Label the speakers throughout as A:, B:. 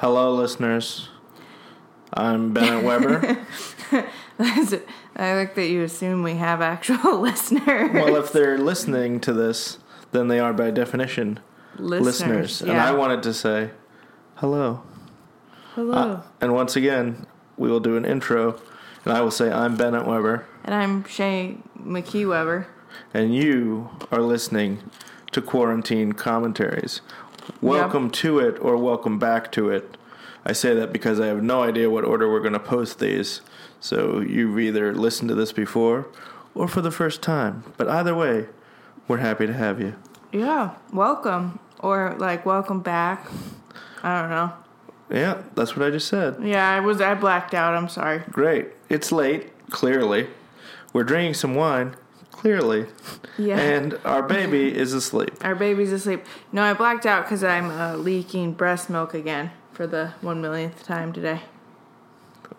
A: Hello, listeners. I'm Bennett Weber.
B: I like that you assume we have actual listeners.
A: well, if they're listening to this, then they are by definition listeners. And I wanted to say hello.
B: Hello.
A: Uh, and once again, we will do an intro, and I will say, I'm Bennett Weber,
B: and I'm Shay McKee Weber.
A: and you are listening to Quarantine Commentaries. Welcome to it, or welcome back to it. I say that because I have no idea what order we're going to post these. So you've either listened to this before or for the first time. But either way, we're happy to have you.
B: Yeah, welcome. Or like welcome back. I don't know.
A: Yeah, that's what I just said.
B: Yeah, I was I blacked out. I'm sorry.
A: Great. It's late, clearly. We're drinking some wine, clearly.
B: Yeah.
A: And our baby is asleep.
B: Our baby's asleep. No, I blacked out because I'm uh, leaking breast milk again for the one millionth time today.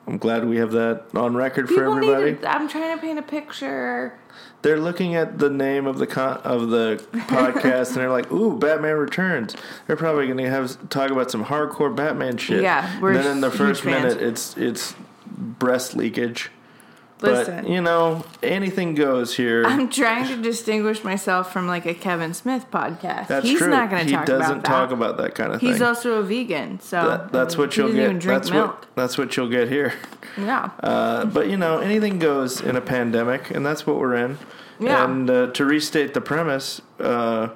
A: I'm glad we have that on record
B: People
A: for everybody.
B: Need to, I'm trying to paint a picture.
A: They're looking at the name of the con- of the podcast and they're like, "Ooh, Batman Returns." They're probably going to have talk about some hardcore Batman shit.
B: Yeah, we're
A: and then in the first
B: fans.
A: minute, it's it's breast leakage.
B: Listen.
A: But you know, anything goes here.
B: I'm trying to distinguish myself from like a Kevin Smith podcast.
A: That's
B: He's
A: true.
B: not going to
A: he
B: talk
A: doesn't
B: about that.
A: talk about that kind of thing.
B: He's also a vegan, so
A: That- that's what
B: he
A: you'll get. That's
B: milk.
A: what that's what you'll get here.
B: Yeah.
A: Uh, but you know, anything goes in a pandemic, and that's what we're in.
B: Yeah.
A: And uh, to restate the premise, uh,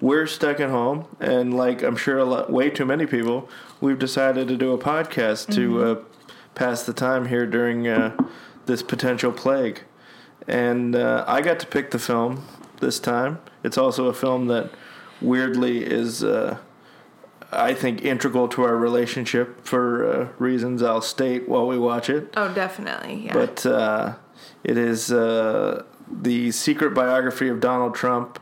A: we're stuck at home, and like I'm sure a lot, way too many people, we've decided to do a podcast to
B: Mm-hmm.
A: uh, pass the time here during uh, this potential plague. And uh, I got to pick the film this time. It's also a film that weirdly is. Uh, I think integral to our relationship for uh, reasons I'll state while we watch it.
B: oh, definitely. Yeah.
A: But uh, it is uh, the secret biography of Donald Trump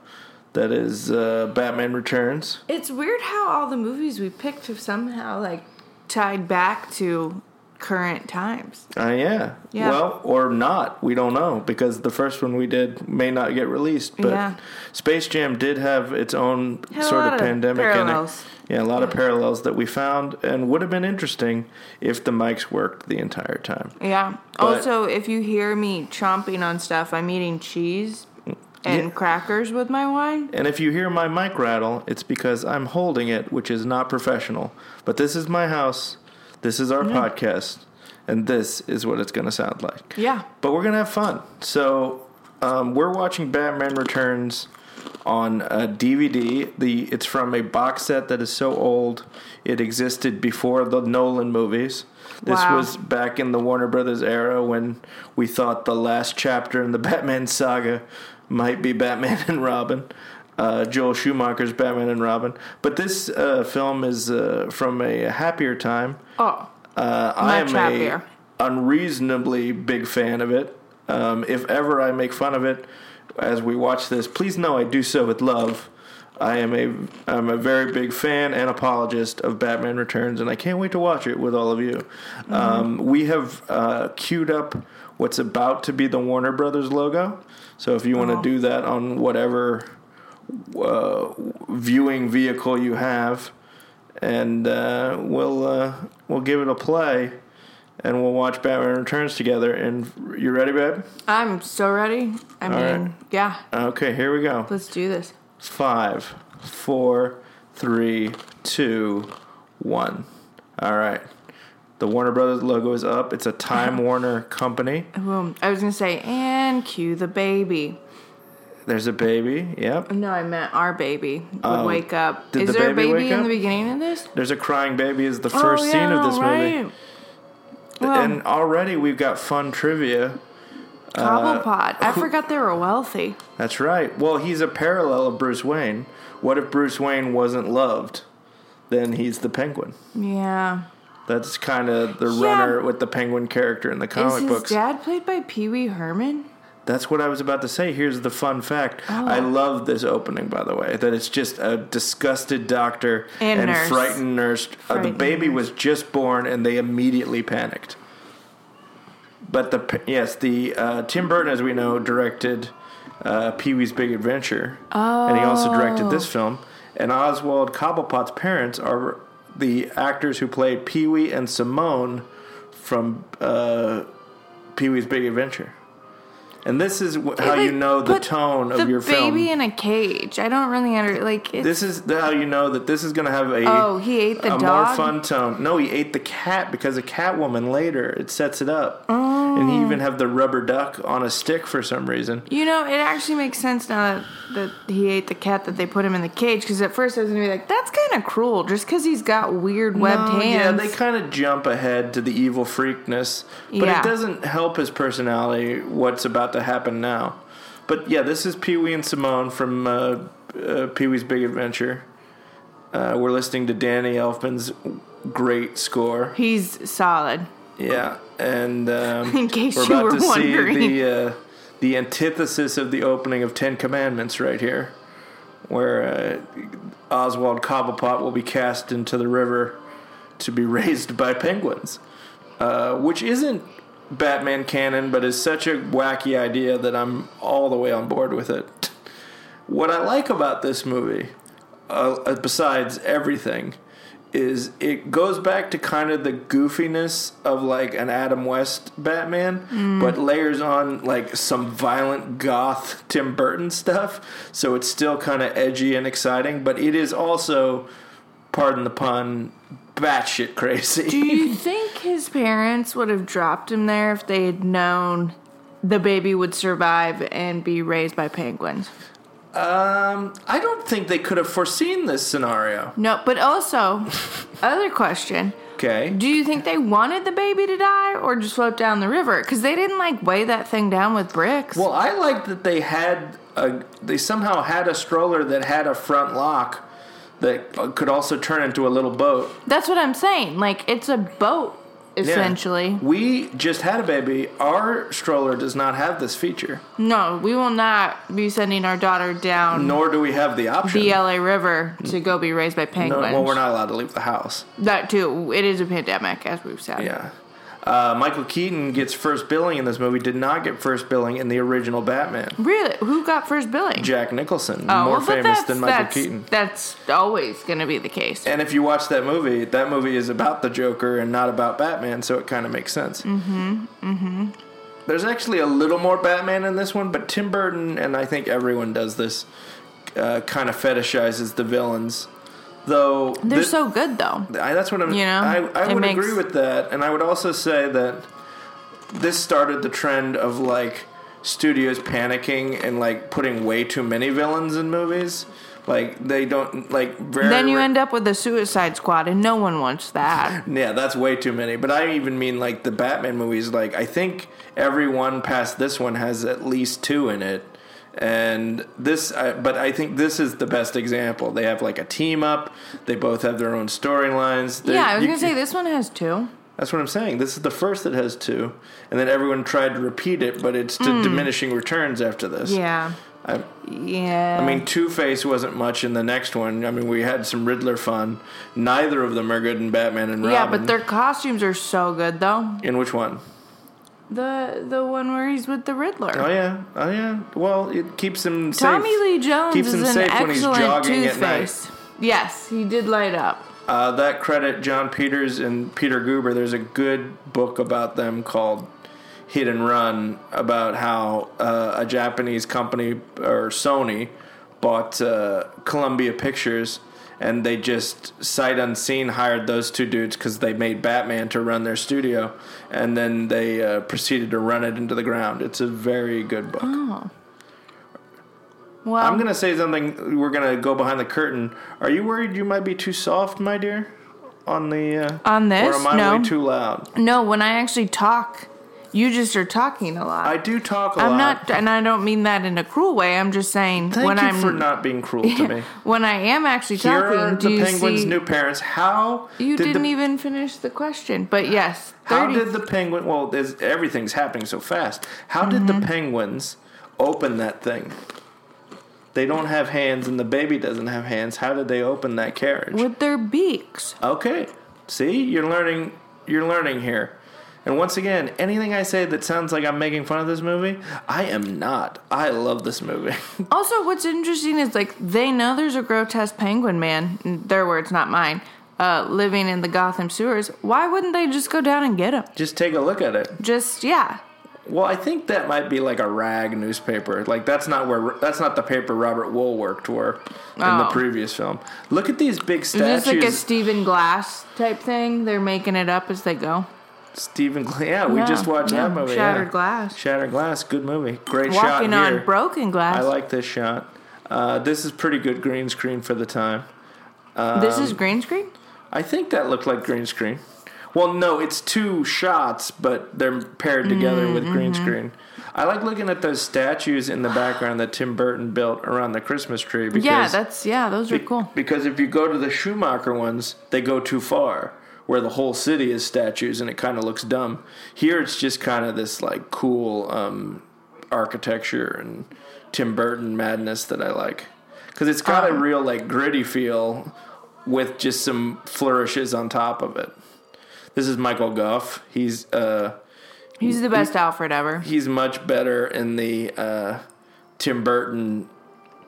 A: that is uh, Batman Returns.
B: it's weird how all the movies we picked have somehow like tied back to current times.
A: Uh, yeah.
B: Yeah.
A: Well, or not. We don't know because the first one we did may not get released. But
B: Yeah.
A: Space Jam did have its own sort of
B: of
A: pandemic
B: parallels.
A: in it. Yeah, a lot of parallels that we found and would have been interesting if the mics worked the entire time.
B: Yeah.
A: But-
B: also, if you hear me chomping on stuff, I'm eating cheese and
A: Yeah.
B: crackers with my wine.
A: And if you hear my mic rattle, it's because I'm holding it, which is not professional. But this is my house, this is our podcast, and this is what it's going to sound like.
B: Yeah.
A: But we're going to have fun. So um, we're watching Batman Returns on a DVD. The it's from a box set that is so old it existed before the Nolan movies. This
B: Wow.
A: was back in the Warner Brothers era when we thought the last chapter in the Batman saga might be Batman and Robin. Uh, Joel Schumacher's Batman and Robin. But this uh, film is uh, from a happier time.
B: Oh.
A: Uh, I am
B: Much
A: a
B: happier.
A: unreasonably big fan of it. Um, if ever I make fun of it as we watch this, please know I do so with love. I am a I'm a very big fan and apologist of Batman Returns, and I can't wait to watch it with all of you. Um, we have uh, queued up what's about to be the Warner Brothers logo. So if you want to
B: Oh.
A: do that on whatever uh, viewing vehicle you have, and uh, we'll uh, we'll give it a play, and we'll watch Batman Returns together. And you ready, babe?
B: I'm so ready. I
A: All
B: mean,
A: right.
B: yeah.
A: Okay, here we go.
B: Let's do this.
A: Five, four, three, two, one. All right. The Warner Brothers logo is up. It's a Time Warner company.
B: Boom. I was gonna say, and cue the baby.
A: There's a baby. Yep.
B: No, I meant our baby would
A: Oh.
B: wake up.
A: Did
B: Is
A: the
B: there a
A: baby
B: baby
A: wake
B: in
A: up?
B: the beginning of this?
A: There's a crying baby is the oh, first
B: oh,
A: scene of this movie.
B: right. Well,
A: and already we've got fun trivia.
B: Uh, Cobblepot. I forgot they were wealthy.
A: That's right. Well, he's a parallel of Bruce Wayne. What if Bruce Wayne wasn't loved? Then he's the Penguin.
B: Yeah.
A: That's kind of the
B: Yeah.
A: runner with the Penguin character in the
B: Is
A: comic
B: his
A: books.
B: dad played by Pee Wee Herman?
A: That's what I was about to say. Here's the fun fact.
B: Oh.
A: I love this opening, by the way. That it's just a disgusted doctor
B: And nurse.
A: frightened nurse. Uh, the baby
B: nurse.
A: was just born, and they immediately panicked. But the yes, the uh, Tim Burton, as we know, directed uh, Pee Wee's Big Adventure, and he also directed
B: Oh.
A: this film. And Oswald Cobblepot's parents are the actors who played Pee Wee and Simone from uh, Pee Wee's Big Adventure. And this is wh- how you know the
B: put
A: tone of
B: the
A: your film.
B: baby in a cage. I don't really under like. It's,
A: This is the- how you know that this is going to have a
B: Oh, he ate the
A: a more
B: dog?
A: fun tone. No, he ate the cat because a Catwoman later it sets it up, and he oh. even have the rubber duck on a stick for some reason.
B: You know, it actually makes sense now that, that he ate the cat that they put him in the cage. Because at first I was gonna be like, "That's kind of cruel," just because he's got weird webbed
A: No, Yeah, they kind of jump ahead to the evil freakness, but
B: Yeah.
A: it doesn't help his personality. What's about to happen now? But yeah, this is Pee Wee and Simone from uh, uh, Pee Wee's Big Adventure. Uh, we're listening to Danny Elfman's great score.
B: he's solid.
A: Yeah, and um,
B: In case
A: we're
B: you
A: about
B: were
A: to
B: wondering.
A: see the uh, the antithesis of the opening of Ten Commandments right here, where uh, Oswald Cobblepot will be cast into the river to be raised by penguins, uh, which isn't Batman canon, but is such a wacky idea that I'm all the way on board with it. What I like about this movie, uh, besides everything, is it goes back to kind of the goofiness of like an Adam West Batman, but layers on like some violent goth Tim Burton stuff. So it's still kind of edgy and exciting, but it is also, pardon the pun, batshit crazy.
B: Do you think his parents would have dropped him there if they had known the baby would survive and be raised by penguins?
A: Um, I don't think they could have foreseen this scenario.
B: No, but also, other question.
A: Okay.
B: Do you think they wanted the baby to die or just float down the river? Because they didn't like weigh that thing down with bricks.
A: Well, I like that they had a. They somehow had a stroller that had a front lock that could also turn into a little boat.
B: That's what I'm saying. Like it's a boat
A: Yeah.
B: essentially.
A: We just had a baby. Our stroller does not have this feature,
B: No, we will not be sending our daughter down
A: nor do we have the option.
B: the LA River to go be raised by
A: no,
B: penguins.
A: well, we're not allowed to leave the house.
B: That too. It is a pandemic, as we've said.
A: Yeah. Uh, Michael Keaton gets first billing in this movie. Did not get first billing in the original Batman.
B: Really? Who got first billing?
A: Jack Nicholson,
B: Oh,
A: more
B: well,
A: famous than Michael
B: that's-
A: Keaton.
B: That's always going to be the case.
A: And if you watch that movie, that movie is about the Joker and not about Batman, so it kind of makes sense. Mm-hmm. Mm-hmm. There's actually a little more Batman in this one, but Tim Burton and I think everyone does this uh, kind of fetishizes the villains. Though
B: They're so good, though.
A: I, that's what I'm.
B: You know,
A: I, I would
B: makes-
A: agree with that, and I would also say that this started the trend of like studios panicking and like putting way too many villains in movies. Like they don't like very.
B: Then you end up with the Suicide Squad, and no one wants that.
A: yeah, that's way too many. But I even mean like the Batman movies. Like I think every one past this one has at least two in it. And this, I, but I think this is the best example. They have like a team up. They both have their own storylines. They-
B: yeah, I was
A: you
B: to say this one has two.
A: That's what I'm saying. This is the first that has two, and then everyone tried to repeat it, but it's to mm. diminishing returns after this.
B: Yeah.
A: I,
B: Yeah.
A: I mean, Two Face wasn't much in the next one. I mean, we had some Riddler fun. Neither of them are good in Batman and Robin.
B: yeah, but their costumes are so good, though.
A: in which one?
B: The the one where he's with the Riddler.
A: Oh yeah, oh yeah. Well, it keeps him safe.
B: Tommy Lee Jones
A: keeps
B: is
A: him
B: an
A: safe when he's
B: excellent
A: jogging at
B: Two-Face. Yes, he did light up.
A: Uh, that credit Jon Peters and Peter Guber. There's a good book about them called Hit and Run about how uh, a Japanese company or Sony bought uh, Columbia Pictures and they just sight unseen hired those two dudes because they made Batman to run their studio and then they uh, proceeded to run it into the ground. It's a very good book.
B: Oh. Well,
A: I'm gonna say something. We're gonna go behind the curtain. Are you worried you might be too soft, my dear, on the uh,
B: On this?
A: or am I
B: No.
A: way too loud?
B: no, when I actually talk, you just are talking a lot.
A: I do talk a
B: I'm
A: lot.
B: not, and I don't mean that in a cruel way. I'm just saying
A: Thank
B: when
A: you
B: I'm
A: for not being cruel to me.
B: when I am actually
A: Here
B: talking.
A: are
B: do
A: the
B: you
A: penguin's
B: see?
A: new parents. How
B: you
A: did
B: didn't
A: the,
B: even finish the question, but yes,
A: How did the penguin? Well, everything's happening so fast. How did
B: Mm-hmm.
A: the penguins open that thing? They don't have hands, and the baby doesn't have hands. How did they open that carriage?
B: with their beaks.
A: Okay. See, you're learning. You're learning here. And once again, anything I say that sounds like I'm making fun of this movie, I am not. I love this movie.
B: Also, what's interesting is like they know there's a grotesque penguin man. Their words, not mine. uh, living in the Gotham sewers, why wouldn't they just go down and get him?
A: Just take a look at it.
B: Just yeah.
A: Well, I think that might be like a rag newspaper. Like that's not where that's not the paper Robert Wuhl worked for in the
B: Oh.
A: previous film. Look at these big
B: Is this like a Stephen Glass type thing? They're making it up as they go.
A: Stephen, yeah, we
B: Yeah,
A: just watched
B: yeah,
A: that movie.
B: Shattered
A: yeah.
B: Glass.
A: Shattered Glass, good movie. Great shot
B: Walking on broken glass.
A: I like this shot. Uh, this is pretty good green screen for the time.
B: this
A: um,
B: is green screen.
A: I think that looked like green screen. Well, no, it's two shots, but they're paired together with green
B: Mm-hmm.
A: screen. I like looking at those statues in the background that Tim Burton built around the Christmas tree because
B: Yeah, that's yeah. Those are cool.
A: because if you go to the Schumacher ones, they go too far, where the whole city is statues and it kind of looks dumb. Here, it's just kind of this like cool um, architecture and Tim Burton madness that I like, because it's got a
B: Um,
A: real like gritty feel with just some flourishes on top of it. This is Michael Gough. He's uh,
B: He's the best Alfred ever.
A: he's much better in the uh, Tim Burton.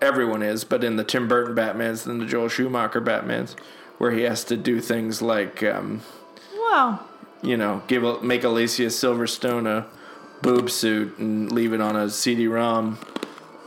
A: Everyone is, but in the Tim Burton Batman's than the Joel Schumacher Batman's, where he has to do things like, um,
B: Well,
A: you know, give a, make Alicia Silverstone a boob suit and leave it on a CD-ROM.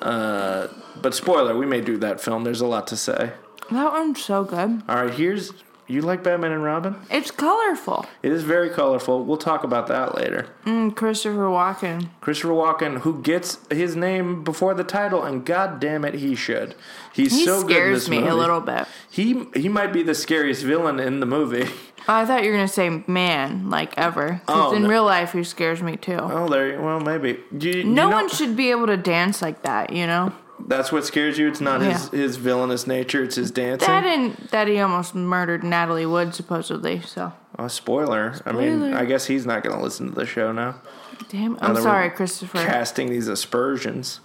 A: Uh, but spoiler, we may do that film. There's a lot to say.
B: that one's so good.
A: All right, here's you like Batman and Robin.
B: It's colorful.
A: It is very colorful. We'll talk about that later.
B: Mm, Christopher Walken.
A: Christopher Walken, who gets his name before the title, and god damn it, he should. He's
B: He
A: so good in this
B: me
A: movie.
B: a little bit.
A: He he might be the scariest villain in the movie.
B: I thought you were gonna say man, like ever. 'Cause
A: Oh,
B: in
A: no.
B: real life, he scares me too.
A: Oh, there. you- Well, maybe. You, you
B: no
A: know-
B: one should be able to dance like that, you know.
A: That's what scares you. It's not his his villainous nature. It's his dancing.
B: That and that he almost murdered Natalie Wood supposedly. So
A: oh, spoiler. I mean, I guess he's not going to listen to the show now.
B: damn. I'm
A: we're
B: sorry, Christopher.
A: Casting these aspersions.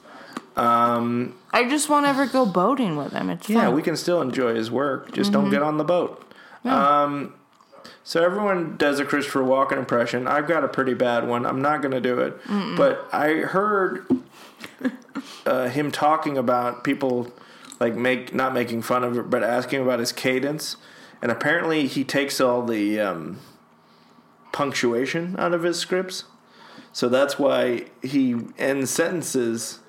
B: I just won't ever go boating with him. It's
A: Yeah,
B: fun.
A: we can still enjoy his work. Just don't get on the boat. Um, so everyone does a Christopher Walken impression. I've got a pretty bad one. I'm not going to do it, but I heard uh, him talking about people like make not making fun of it, but asking about his cadence. And apparently, he takes all the um, punctuation out of his scripts. So that's why he ends sentences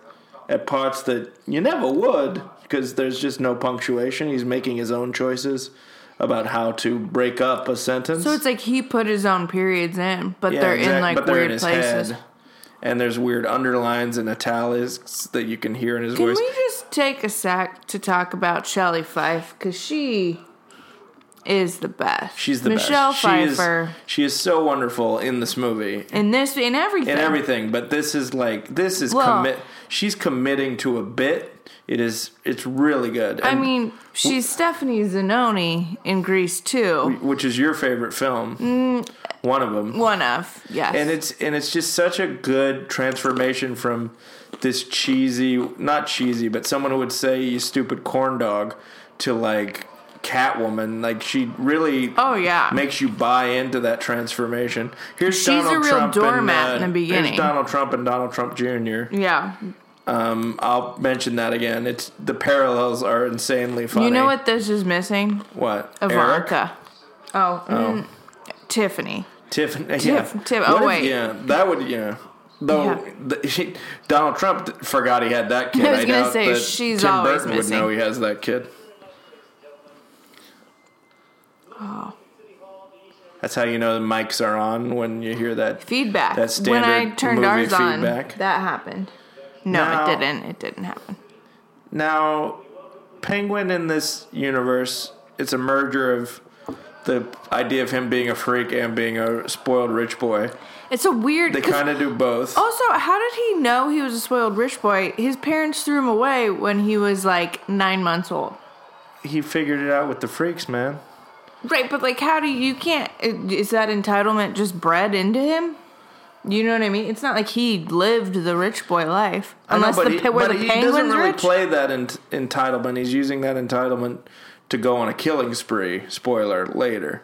A: at parts that you never would because there's just no punctuation. He's making his own choices about how to break up a sentence.
B: So it's like he put his own periods in, but
A: Yeah,
B: they're in like
A: but
B: weird places.
A: head. And there's weird underlines and italics that you can hear in his
B: Can
A: voice.
B: Can we just take a sec to talk about Shelley Fife because she is the best.
A: She's the
B: Michelle
A: best.
B: Pfeiffer
A: She is, she is so wonderful in this movie.
B: in this in everything.
A: in everything. But this is like this is
B: Well-
A: commit. She's committing to a bit. It is. It's really good.
B: I mean, she's Stephanie Zinone in Grease 2.
A: which is your favorite film?
B: Mm.
A: One of them.
B: One of yes,
A: and it's and it's just such a good transformation from this cheesy, not cheesy, but someone who would say you stupid corn dog to like Catwoman. Like she really
B: oh yeah,
A: makes you buy into that transformation. Here's
B: She's
A: Donald
B: a real
A: Trump
B: doormat
A: and, uh,
B: in the beginning.
A: Here's Donald Trump and Donald Trump Jr.
B: yeah.
A: Um, I'll mention that again. It's the parallels are insanely funny.
B: You know what this is missing?
A: What? Eric?
B: Ivanka. Oh, mm, Tiffany.
A: Tiffany. Yeah.
B: Tiff-
A: What
B: oh,
A: if-
B: wait.
A: yeah, that would yeah. Though
B: Yeah.
A: the, he, Donald Trump forgot he had that kid.
B: I was gonna
A: doubt
B: say, she's
A: Tim
B: always
A: Burton would know he has that kid.
B: Oh.
A: That's how you know the mics are on when you hear that.
B: Feedback.
A: That
B: when I
A: standard
B: turned
A: movie
B: ours on,
A: feedback.
B: that happened. No,
A: Now-
B: it didn't. It didn't happen.
A: Now, Penguin in this universe, it's a merger of the idea of him being a freak and being a spoiled rich boy.
B: It's a weird.
A: They kind of do both.
B: Also, how did he know he was a spoiled rich boy? His parents threw him away when he was like nine months old.
A: He figured it out with the freaks, man.
B: Right, but like, how do you, you can't? Uh, is that entitlement just bred into him? You know what I mean? It's not like he lived the rich boy life, unless
A: I know, but
B: the
A: he,
B: where
A: but
B: the
A: he
B: penguins
A: doesn't really
B: rich.
A: play that in, entitlement. He's using that entitlement to go on a killing spree. Spoiler later.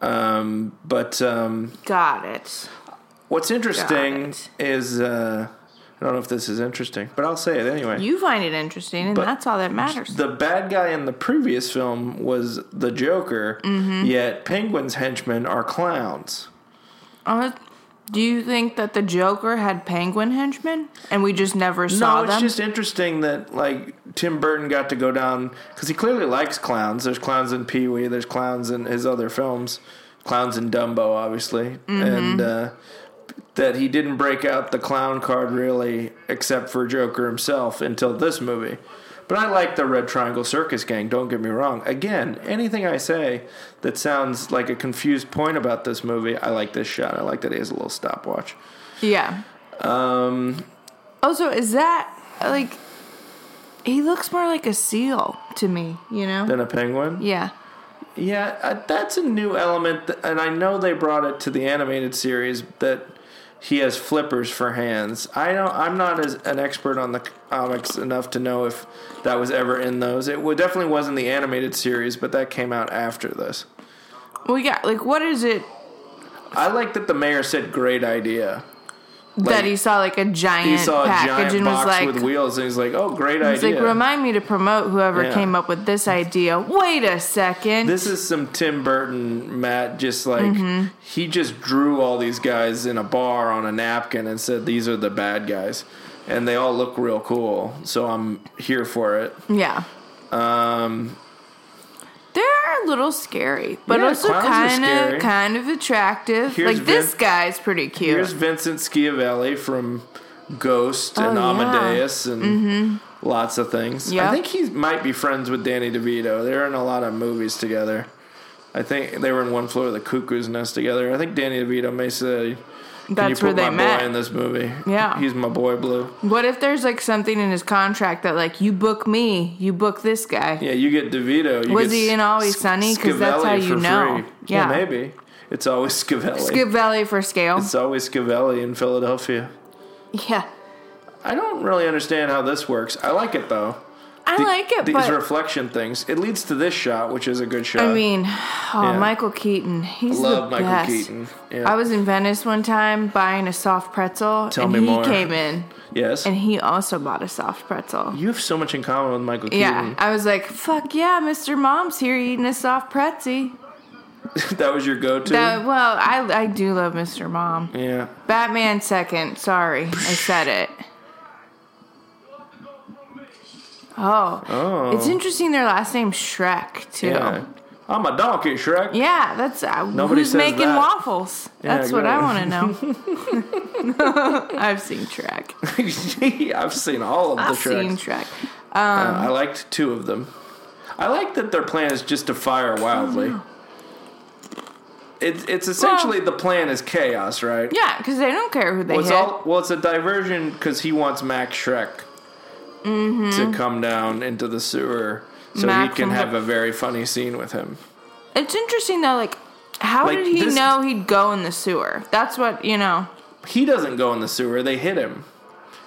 A: Um, but um,
B: Got it.
A: what's interesting
B: it.
A: is uh, I don't know if this is interesting, but I'll say it anyway.
B: You find it interesting, and
A: But
B: that's all that matters.
A: the bad guy in the previous film was the Joker,
B: Mm-hmm.
A: yet Penguin's henchmen are clowns.
B: Uh, do you think that the Joker had penguin henchmen, and we just never saw them?
A: no, it's
B: them?
A: just interesting that like Tim Burton got to go down because he clearly likes clowns. There's clowns in Pee Wee. There's clowns in his other films. Clowns in Dumbo, obviously,
B: Mm-hmm.
A: and uh, that he didn't break out the clown card really, except for Joker himself, until this movie. But I like the Red Triangle Circus Gang. Don't get me wrong. Again, anything I say that sounds like a confused point about this movie, I like this shot. I like that he has a little stopwatch.
B: yeah.
A: Um,
B: Also, is that like? He looks more like a seal to me. You know?
A: Than a penguin.
B: yeah.
A: Yeah, uh, that's a new element, and I know they brought it to the animated series that he has flippers for hands. I don't. I'm not as an expert on the comics enough to know if that was ever in those. It definitely wasn't the animated series, but that came out after this.
B: Well, yeah. Like, what is it
A: I like that the mayor said, "Great idea."
B: That he saw like a giant
A: He
B: package
A: giant
B: and was like,
A: with wheels, and he's like, "Oh, great
B: It's
A: idea!"
B: like remind me to promote whoever
A: Yeah.
B: came up with this idea. Wait a second.
A: This is some Tim Burton, Matt. Just like
B: Mm-hmm.
A: he just drew all these guys in a bar on a napkin and said these are the bad guys, and they all look real cool. So I'm here for it.
B: yeah.
A: Um,
B: They're a little scary, but
A: Yeah,
B: also kind of kind of attractive.
A: Here's
B: like this
A: Vin-
B: guy's pretty cute.
A: here's Vincent Schiavelli from Ghost and
B: Oh, yeah. Mm-hmm.
A: Amadeus and lots of things. I think he might be friends with Danny DeVito. They're in a lot of movies together. I think they were in One Flew Over the Cuckoo's Nest together. I think Danny DeVito may say, "Can
B: That's where they
A: my
B: met.
A: boy in this movie?
B: Yeah.
A: he's my boy, Blue."
B: What if there's like something in his contract that like you book me, you book this guy?
A: Yeah, you get DeVito. You
B: Was
A: get
B: he in Always Sunny? 'Cause that's how
A: Schiavelli
B: you know.
A: free.
B: Yeah.
A: maybe. It's always
B: Schiavelli. Valley for scale.
A: it's always Schiavelli in Philadelphia.
B: yeah.
A: I don't really understand how this works. I like it though.
B: I
A: The-
B: like it,
A: These reflection things. It leads to this shot, which is a good shot.
B: I mean, oh,
A: Yeah.
B: Michael Keaton. He's
A: love
B: the
A: Michael
B: best.
A: Keaton. Yeah.
B: I was in Venice one time buying a soft pretzel,
A: Tell
B: and
A: me
B: he
A: more.
B: came in,
A: yes.
B: and he also bought a soft pretzel.
A: you have so much in common with Michael
B: Yeah,
A: Keaton.
B: I was like, "Fuck yeah, Mr. Mom's here eating a soft pretzel."
A: that was your go-to.
B: That, well, I I do love Mr. Mom.
A: yeah.
B: Batman second. Sorry, I said it. Oh,
A: Oh.
B: it's interesting. Their last name's Shrek too.
A: Yeah. I'm a donkey, Shrek.
B: Yeah, that's uh,
A: Nobody
B: who's
A: says
B: making
A: that.
B: waffles.
A: Yeah,
B: That's what I want to know. I've seen Shrek.
A: I've seen all of the
B: I've
A: Shreks.
B: seen Shrek.
A: Uh, I liked two of them. I like that their plan is just to fire wildly. It's it's essentially the plan is chaos, right?
B: Yeah, because they don't care who they
A: Well, it's
B: hit.
A: all well, it's a diversion because he wants Max Shreck to come down into the sewer so
B: Mm-hmm. Mac
A: he can have
B: the-
A: a very funny scene with him.
B: it's interesting though. Like, how
A: Like,
B: did he
A: this-
B: know he'd go in the sewer? That's what you know.
A: He doesn't go in the sewer; they hit him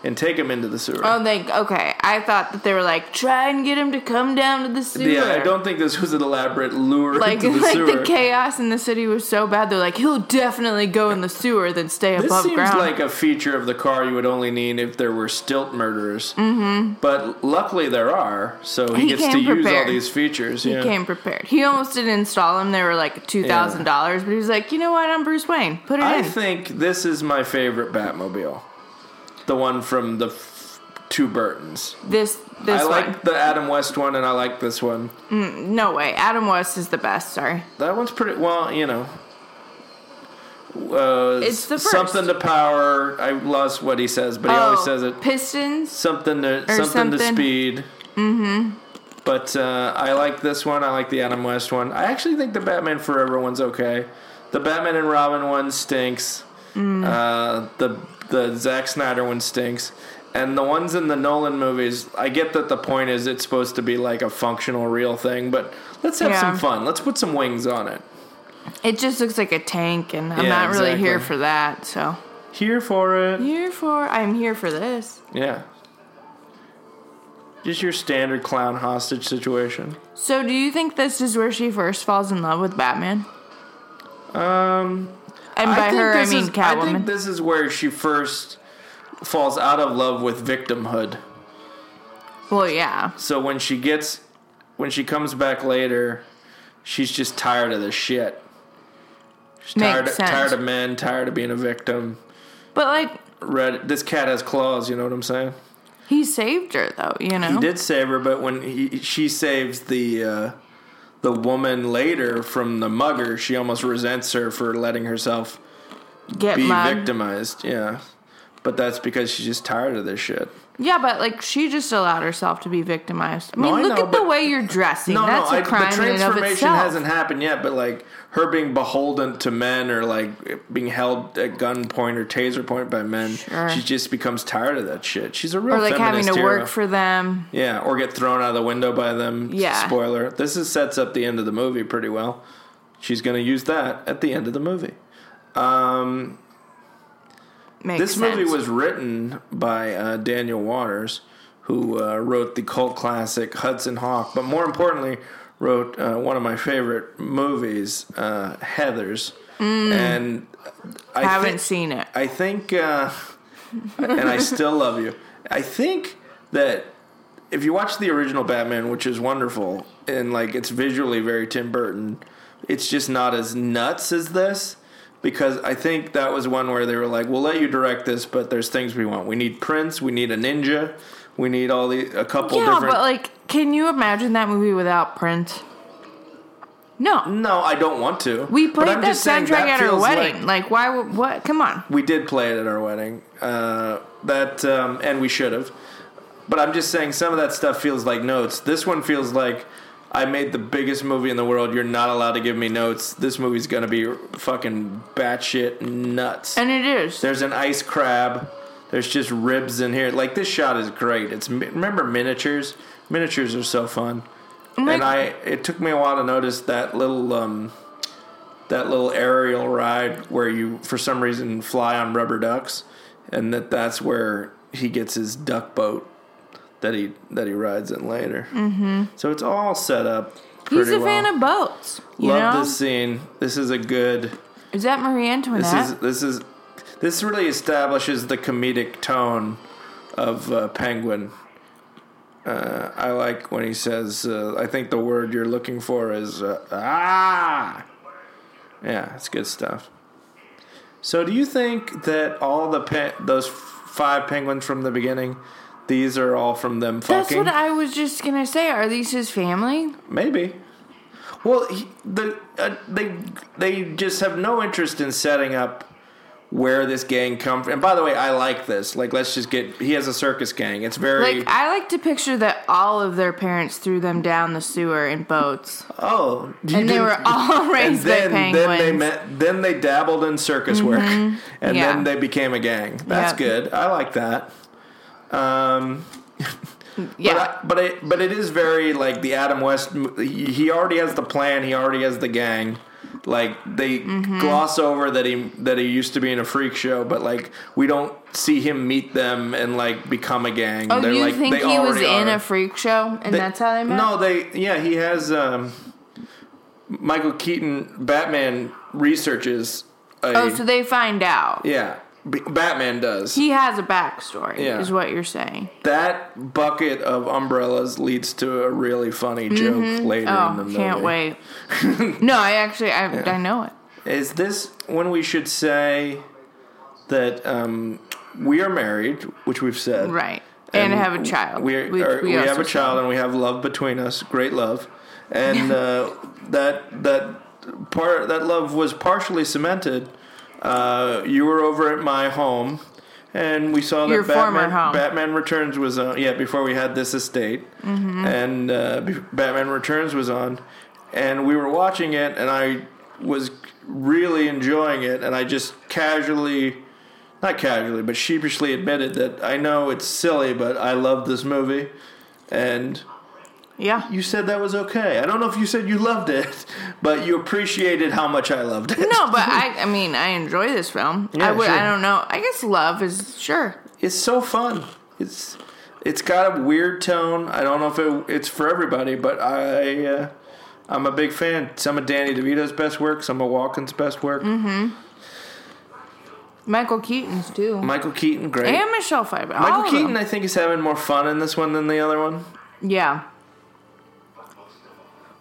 A: and take him into the sewer.
B: Oh, they okay. I thought that they were like try and get him to come down to the sewer.
A: yeah, I don't think this was an elaborate lure
B: like
A: into the
B: like
A: sewer.
B: the chaos in the city was so bad. They're like he'll definitely go in the sewer than stay
A: This
B: above
A: seems
B: ground.
A: like a feature of the car you would only need if there were stilt murderers. Mm-hmm. But luckily there are, so he,
B: He
A: gets to
B: came
A: use all these features.
B: he
A: yeah.
B: came prepared. He almost didn't install them. They were like two thousand dollars, but he was like, you know what? I'm Bruce Wayne. Put it
A: I
B: in.
A: I think this is my favorite Batmobile, the one from the f- two Burtons.
B: this this
A: I
B: one.
A: like the Adam West one, and I like this one.
B: no way. Adam West is the best. Sorry.
A: That one's pretty well, you know. Uh,
B: It's the first.
A: something to power. I lost what he says, but he always says it.
B: Pistons.
A: something to something, to speed. Mm-hmm. But uh, I like this one. I like the Adam West one. I actually think the Batman Forever one's okay. The Batman and Robin one stinks.
B: Mm.
A: Uh, the the Zack Snyder one stinks. And the ones in the Nolan movies, I get that the point is it's supposed to be like a functional, real thing, but let's have
B: Yeah.
A: some fun. Let's put some wings on it.
B: It just looks like a tank, and I'm
A: Yeah,
B: not really here for that. So
A: Here for it.
B: here for I'm here for this.
A: Yeah. Just your standard clown hostage situation.
B: So do you think this is where she first falls in love with Batman?
A: Um,
B: And by
A: think
B: her, I mean
A: is- I think this is where she first falls out of love with victimhood.
B: Well, yeah.
A: So when she gets, when she comes back later, she's just tired of this shit. She's
B: Makes
A: tired,
B: sense.
A: tired of men, tired of being a victim.
B: But like
A: Red, this cat has claws. You know what I'm saying?
B: he saved her though, you know.
A: He did save her, but when he, she saves the uh, the woman later from the mugger, she almost resents her for letting herself
B: Get
A: be
B: mugged.
A: victimized. Yeah, but that's because she's just tired of this shit.
B: Yeah, but like she just allowed herself to be victimized. I mean,
A: No, I
B: look
A: know,
B: at the
A: but-
B: way you're dressing.
A: No,
B: That's
A: no,
B: a
A: I,
B: crime
A: the
B: in and of
A: transformation
B: itself.
A: hasn't happened yet. But like her being beholden to men or like being held at gunpoint or taser point by men,
B: Sure.
A: she just becomes tired of that shit. She's a real
B: or like having
A: feminist
B: to
A: hero.
B: work for them.
A: Yeah, or get thrown out of the window by them.
B: Yeah.
A: Spoiler. This is sets up the end of the movie pretty well. She's going to use that at the end of the movie. Um,
B: Makes
A: this movie
B: sense.
A: was written by uh, Daniel Waters, who uh, wrote the cult classic Hudson Hawk, but more importantly, wrote uh, one of my favorite movies, uh, Heathers. And I
B: Mm. haven't seen it.
A: I think, uh, and I still love you. I think that if you watch the original Batman, which is wonderful, and like it's visually very Tim Burton, it's just not as nuts as this. Because I think that was one where they were like, "We'll let you direct this, but there's things we want. We need Prince. We need a ninja. We need all the a couple
B: Yeah,
A: different."
B: but like, can you imagine that movie without Prince? No.
A: no, I don't want to.
B: We played that soundtrack
A: that
B: at our wedding.
A: like-
B: Like, why? would What? Come on.
A: We did play it at our wedding. Uh, that um, and we should have. But I'm just saying some of that stuff feels like notes. This one feels like I made the biggest movie in the world. You're not allowed to give me notes. This movie's gonna be fucking batshit nuts.
B: And it is.
A: There's an ice crab. There's just ribs in here. Like this shot is great. It's remember miniatures. Miniatures are so fun.
B: like-
A: and I it took me a while to notice that little um that little aerial ride where you for some reason fly on rubber ducks and that that's where he gets his duck boat that he that he rides in later. Mm-hmm. So it's all set up.
B: He's a fan of boats. You
A: Love
B: know?
A: this scene. This is a good.
B: Is that Marie Antoinette?
A: This is this is this really establishes the comedic tone of uh, Penguin. Uh, I like when he says, uh, "I think the word you're looking for is uh, ah." Yeah, it's good stuff. So, do you think that all the pe- those five penguins from the beginning, these are all from them
B: That's
A: fucking?
B: what I was just gonna say. Are these his family?
A: Maybe. Well, he, the uh, they they just have no interest in setting up where this gang come from. And by the way, I like this. Like, let's just get. He has a circus gang. It's very.
B: Like I like to picture that all of their parents threw them down the sewer in boats,
A: oh, you
B: and they were all raised by
A: then,
B: penguins. Mm-hmm.
A: then they met. Then they dabbled in circus work, and
B: Yeah.
A: then they became a gang. That's
B: Yep.
A: good. I like that. Um,
B: yeah,
A: But, I, but it but it is very like the Adam West. He already has the plan. He already has the gang. Like they
B: Mm-hmm.
A: gloss over that he that he used to be in a freak show, but like we don't see him meet them and like become a gang.
B: oh,
A: They're
B: you
A: like
B: think he was
A: already
B: in a freak show, and
A: They-
B: that's how they met?
A: No, they yeah he has um, Michael Keaton Batman researches. A,
B: Oh, so they find out.
A: yeah, B- Batman does.
B: He has a backstory,
A: Yeah.
B: is what you're saying.
A: that bucket of umbrellas leads to a really funny joke later in the
B: Oh,
A: movie.
B: can't wait. no, I actually, I, I know it.
A: Is this when we should say that um, we are married, which we've said,
B: Right. And, have a child.
A: We, are,
B: which
A: or we, have a child, and we have love between us, great love, and uh, that that part that love was partially cemented. Uh, you were over at my home, and we saw that
B: Your former
A: Batman,
B: home.
A: Batman Returns was on. Yeah, before we had this estate,
B: Mm-hmm.
A: and uh, Batman Returns was on, and we were watching it, and I was really enjoying it, and I just casually not casually, but sheepishly admitted that I know it's silly, but I love this movie. And
B: Yeah.
A: you said that was okay. I don't know if you said you loved it, but you appreciated how much I loved it.
B: No, but I, I mean, I enjoy this film.
A: Yeah,
B: I would,
A: sure.
B: I don't know. I guess love is sure.
A: It's so fun. It's it's got a weird tone. I don't know if it, it's for everybody, but I uh, I'm a big fan. Some of Danny DeVito's best work, some of Walken's best work. Mm-hmm.
B: Michael Keaton's too.
A: Michael Keaton, great.
B: and Michelle Pfeiffer.
A: Michael Keaton. I think, is having more fun in this one than the other one.
B: Yeah.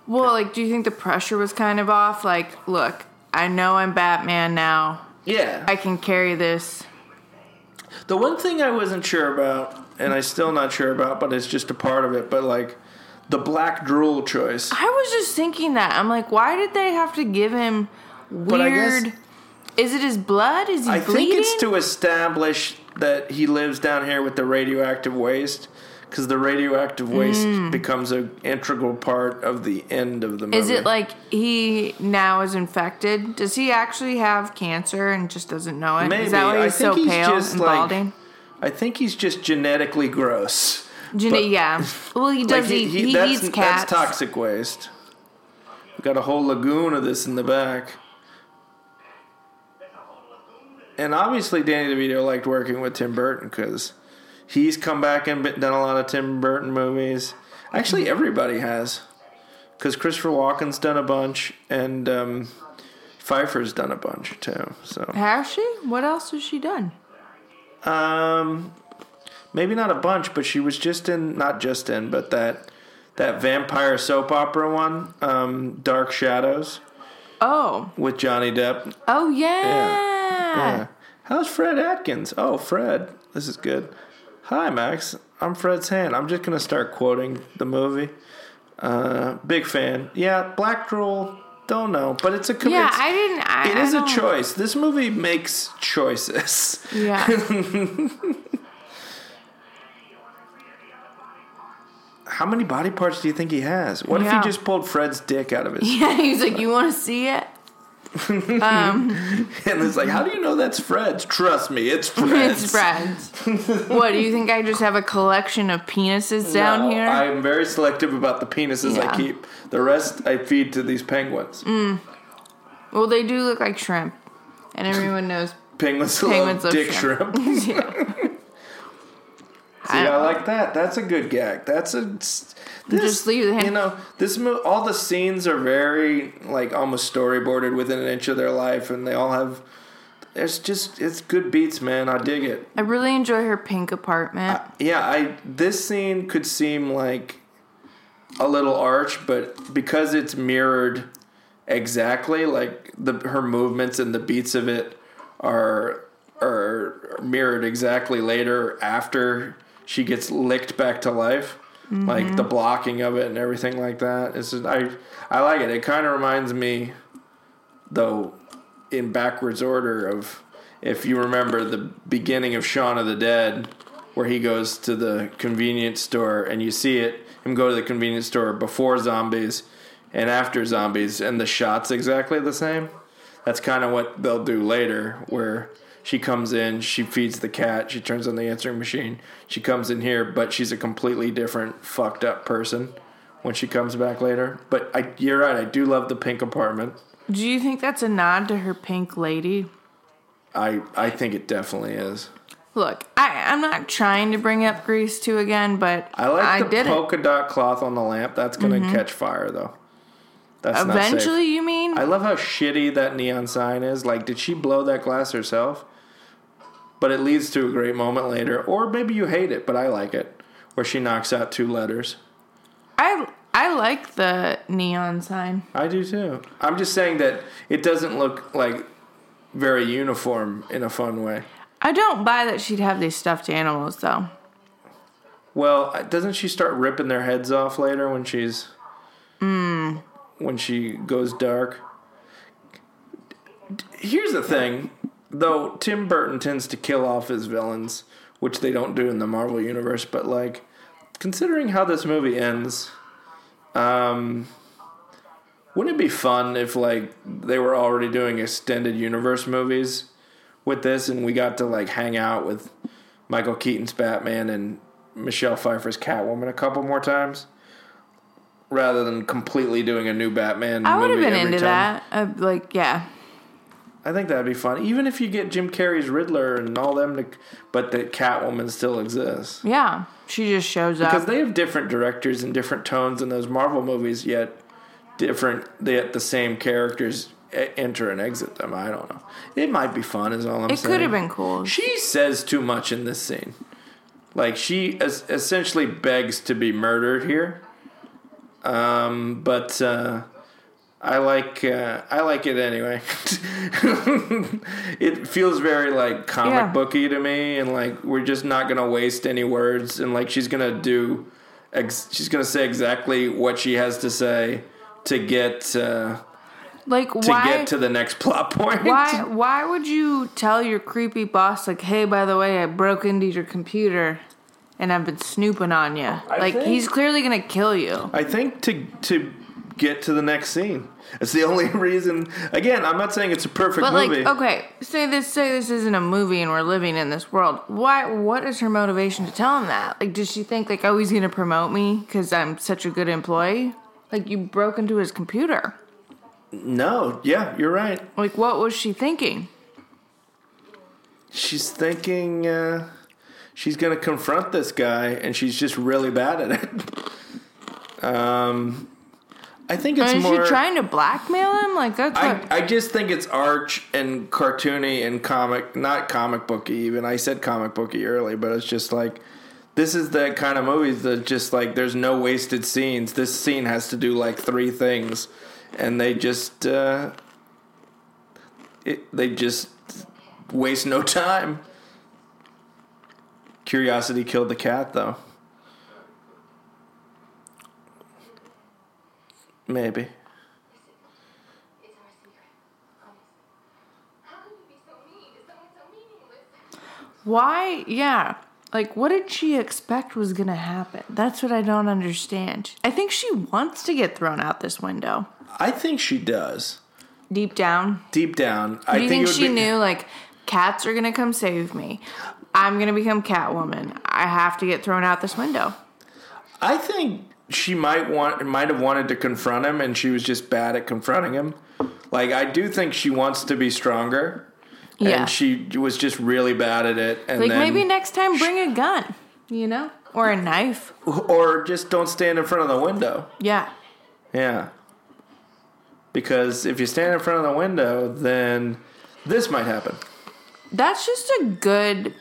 B: Well, like, do you think the pressure was kind of off? Like, look, I know I'm Batman now.
A: Yeah.
B: I can carry this.
A: The one thing I wasn't sure about, and I still not sure about, but it's just a part of it, but like the black drool choice.
B: I was just thinking that. I'm like, why did they have to give him
A: I guess-
B: weird? Is it his blood? Is he
A: I
B: bleeding?
A: think it's to establish that he lives down here with the radioactive waste, because the radioactive waste hmm. becomes an integral part of the end of the movie.
B: Is it like he now is infected? Does he actually have cancer and just doesn't know it?
A: Maybe.
B: Is that why
A: I
B: he's so
A: think he's
B: pale
A: just
B: and
A: like-
B: balding?
A: I think he's just genetically gross.
B: Gene-
A: but-
B: yeah. Well, he does
A: Like,
B: eat. He,
A: that's,
B: eats cats.
A: That's toxic waste. We got a whole lagoon of this in the back. And obviously, Danny DeVito liked working with Tim Burton because he's come back and been- done a lot of Tim Burton movies. Actually, everybody has. Because Christopher Walken's done a bunch, and um, Pfeiffer's done a bunch too. So,
B: Has she? What else has she done?
A: um, maybe not a bunch, but she was just in, not just in, but that that vampire soap opera one, um, Dark Shadows,
B: Oh.
A: with Johnny Depp.
B: Oh yeah.
A: Yeah. How's Fred Atkins? Oh, Fred, this is good. Hi, Max. I'm Fred's hand. I'm just gonna start quoting the movie. Uh, big fan. Yeah, Black Drool. Don't know, but it's a. com-
B: Yeah, I didn't. I,
A: It
B: I
A: is a choice. This movie makes choices.
B: Yeah.
A: How many body parts do you think he has? What if he just pulled Fred's dick out of his?
B: yeah. He's like, you want to see it?
A: Um, and it's like, how do you know that's Fred's? Trust me, it's Fred's.
B: It's Fred's. what do you think? I just have a collection of penises down
A: No,
B: here.
A: I'm very selective about the penises
B: Yeah.
A: I keep. The rest I feed to these penguins. Mm.
B: well, they do look like shrimp, and everyone knows.
A: Penguins,
B: Penguins
A: love
B: love
A: dick
B: shrimp.
A: shrimp. See,
B: I
A: I, like that. That's a good gag. That's a. This,
B: Just leave the hand-
A: You know, this mo- all the scenes are very like almost storyboarded within an inch of their life, and they all have. It's just it's good beats, man. I dig it.
B: I really enjoy her pink apartment.
A: Yeah, I this scene could seem like a little arch, but because it's mirrored exactly, like the her movements and the beats of it are are mirrored exactly later after she gets licked back to life. Like the blocking of it and everything like that. It's just, I I like it. It kind of reminds me though in backwards order of if you remember the beginning of Shaun of the Dead where he goes to the convenience store and you see it him go to the convenience store before zombies and after zombies and the shots exactly the same that's kind of what they'll do later where she comes in she feeds the cat she turns on the answering machine she comes in here but she's a completely different fucked up person when she comes back later but I, you're right i do love the pink apartment
B: Do you think that's a nod to her pink lady?
A: I I think it definitely is.
B: Look, I, I'm not trying to bring up Grease 2 again, but
A: I like the
B: did it. Mm-hmm.
A: polka dot cloth on the lamp. That's gonna catch fire though. That's
B: Eventually, you mean?
A: I love how shitty that neon sign is. Like, did she blow that glass herself? But it leads to a great moment later, or maybe you hate it, but I like it, where she knocks out two letters.
B: I I like the neon sign.
A: I do too. I'm just saying that it doesn't look like very uniform in a fun way.
B: I don't buy that she'd have these stuffed animals though.
A: Well, uh, doesn't she start ripping their heads off later when she's hmm. when she goes dark? Here's the thing, though Tim Burton tends to kill off his villains, which they don't do in the Marvel universe, but like considering how this movie ends, um wouldn't it be fun if like they were already doing extended universe movies with this and we got to like hang out with Michael Keaton's Batman and Michelle Pfeiffer's Catwoman a couple more times, rather than completely doing a new Batman.
B: I would have been into
A: time.
B: that. Uh, like, yeah.
A: I think that'd be fun, even if you get Jim Carrey's Riddler and all them, to, but the Catwoman still exists
B: Yeah. She just shows up because
A: they have different directors and different tones in those Marvel movies. Yet different, they have the same characters enter and exit them. I don't know. It might be fun. Is all I'm
B: It
A: saying.
B: It could have been cool.
A: She says too much in this scene. Like she es- essentially begs to be murdered here. Um, but uh, I like uh, I like it anyway. it feels very like comic
B: Yeah.
A: booky to me, and like we're just not gonna waste any words, and like she's gonna do, ex- she's gonna say exactly what she has to say to get uh,
B: Like
A: to
B: why?
A: get to the next plot point.
B: why? Why would you tell your creepy boss like, "Hey, by the way, I broke into your computer, and I've been snooping on you"? Like
A: think-
B: he's clearly gonna kill you.
A: I think to to get to the next scene. It's the only reason. Again, I'm not saying it's a perfect
B: But
A: movie.
B: like, okay, say this, say this isn't a movie, and we're living in this world. Why? What is her motivation to tell him that? Like, does she think like, oh, he's gonna promote me because I'm such a good employee? Like, you broke into his computer.
A: No, yeah, you're right.
B: Like, what was she thinking?
A: She's thinking uh, she's going to confront this guy, and she's just really bad at it. Um, I think it's
B: And is
A: more.
B: she trying to blackmail him? Like, that's
A: I,
B: what.
A: I just think it's arch and cartoony and comic, not comic booky even. I said comic booky early, but it's just like this is the kind of movies that just like there's no wasted scenes. This scene has to do like three things, and they just uh, it, they just waste no time. Curiosity killed the cat, though. Maybe.
C: It's our secret. Promise. How can you be so mean to someone so meaningless?
B: Why? Yeah. Like, what did she expect was gonna happen? That's what I don't understand. I think she wants to get thrown out this window.
A: I think she does.
B: Deep down,
A: Deep down,
B: Do
A: I
B: you
A: think,
B: think, she
A: be,
B: knew like cats are gonna come save me? I'm gonna become Catwoman. I have to get thrown out this window.
A: I think she might want might have wanted to confront him, and she was just bad at confronting him. Like I do think she wants to be stronger,
B: Yeah.
A: and she was just really bad at it. And
B: Like maybe next time bring a gun, you know, or a knife.
A: or just don't stand in front of the window.
B: Yeah.
A: Yeah, because if you stand in front of the window, then this might happen.
B: That's just a good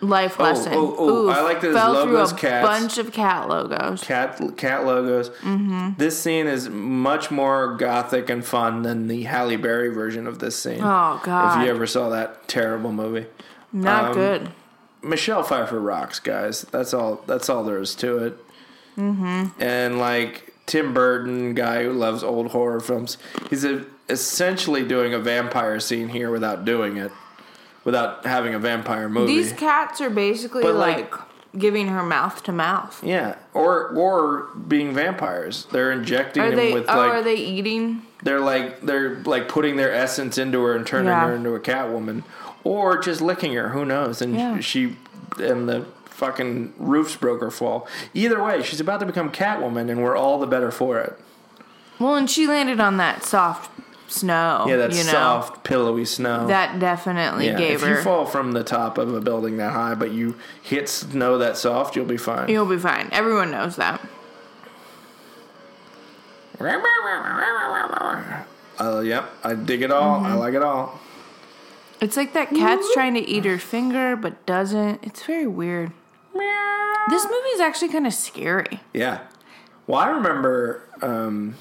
B: life lesson.
A: oh, oh, I like that his
B: fell
A: logo's
B: through a
A: cats.
B: bunch of cat logos.
A: cat cat logos. Mm-hmm. This scene is much more gothic and fun than the Halle Berry version of this scene.
B: Oh God,
A: If you ever saw that terrible movie,
B: not
A: um,
B: good.
A: Michelle Pfeiffer rocks, guys. That's all. That's all there is to it. Mm-hmm. And like Tim Burton, guy who loves old horror films, he's a, essentially doing a vampire scene here without doing it, without having a vampire movie.
B: These cats are basically
A: But,
B: like,
A: like-
B: giving her mouth to mouth.
A: yeah, or or being vampires. They're injecting
B: Are they?
A: with
B: oh,
A: like
B: are they eating?
A: they're like they're like putting their essence into her and turning
B: Yeah.
A: her into a Catwoman, or just licking her. Who knows? And
B: Yeah.
A: she and the fucking roofs broke her fall. Either way, she's about to become Catwoman, and we're all the better for it.
B: Well, and she landed on that soft snow.
A: Yeah, that
B: you know,
A: soft, pillowy snow.
B: That definitely
A: yeah,
B: gave
A: if
B: her.
A: If you fall from the top of a building that high, but you hit snow that soft, you'll be fine.
B: You'll be fine. Everyone knows that.
A: Uh, yep, I dig it all.
B: Mm-hmm.
A: I like it all.
B: It's like that cat's trying to eat her finger but doesn't. It's very weird. This movie is actually kind of scary.
A: Yeah. Well, I remember um,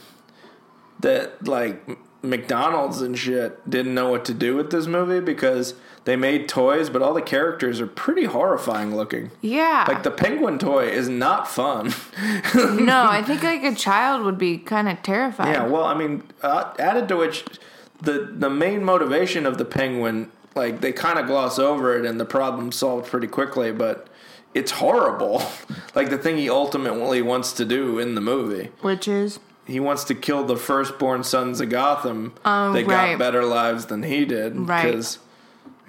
A: that like McDonald's and shit didn't know what to do with this movie because they made toys, but all the characters are pretty horrifying looking.
B: Yeah.
A: Like the penguin toy is not fun.
B: no, I think like a child would be kind of terrified.
A: yeah. Well, I mean, uh, added to which the the main motivation of the penguin, like they kind of gloss over it, and the problem solved pretty quickly, but. It's horrible. like the thing he ultimately wants to do in the movie.
B: Which is
A: he wants to kill the firstborn sons of Gotham
B: Oh,
A: that
B: right.
A: got better lives than he did
B: Right.
A: because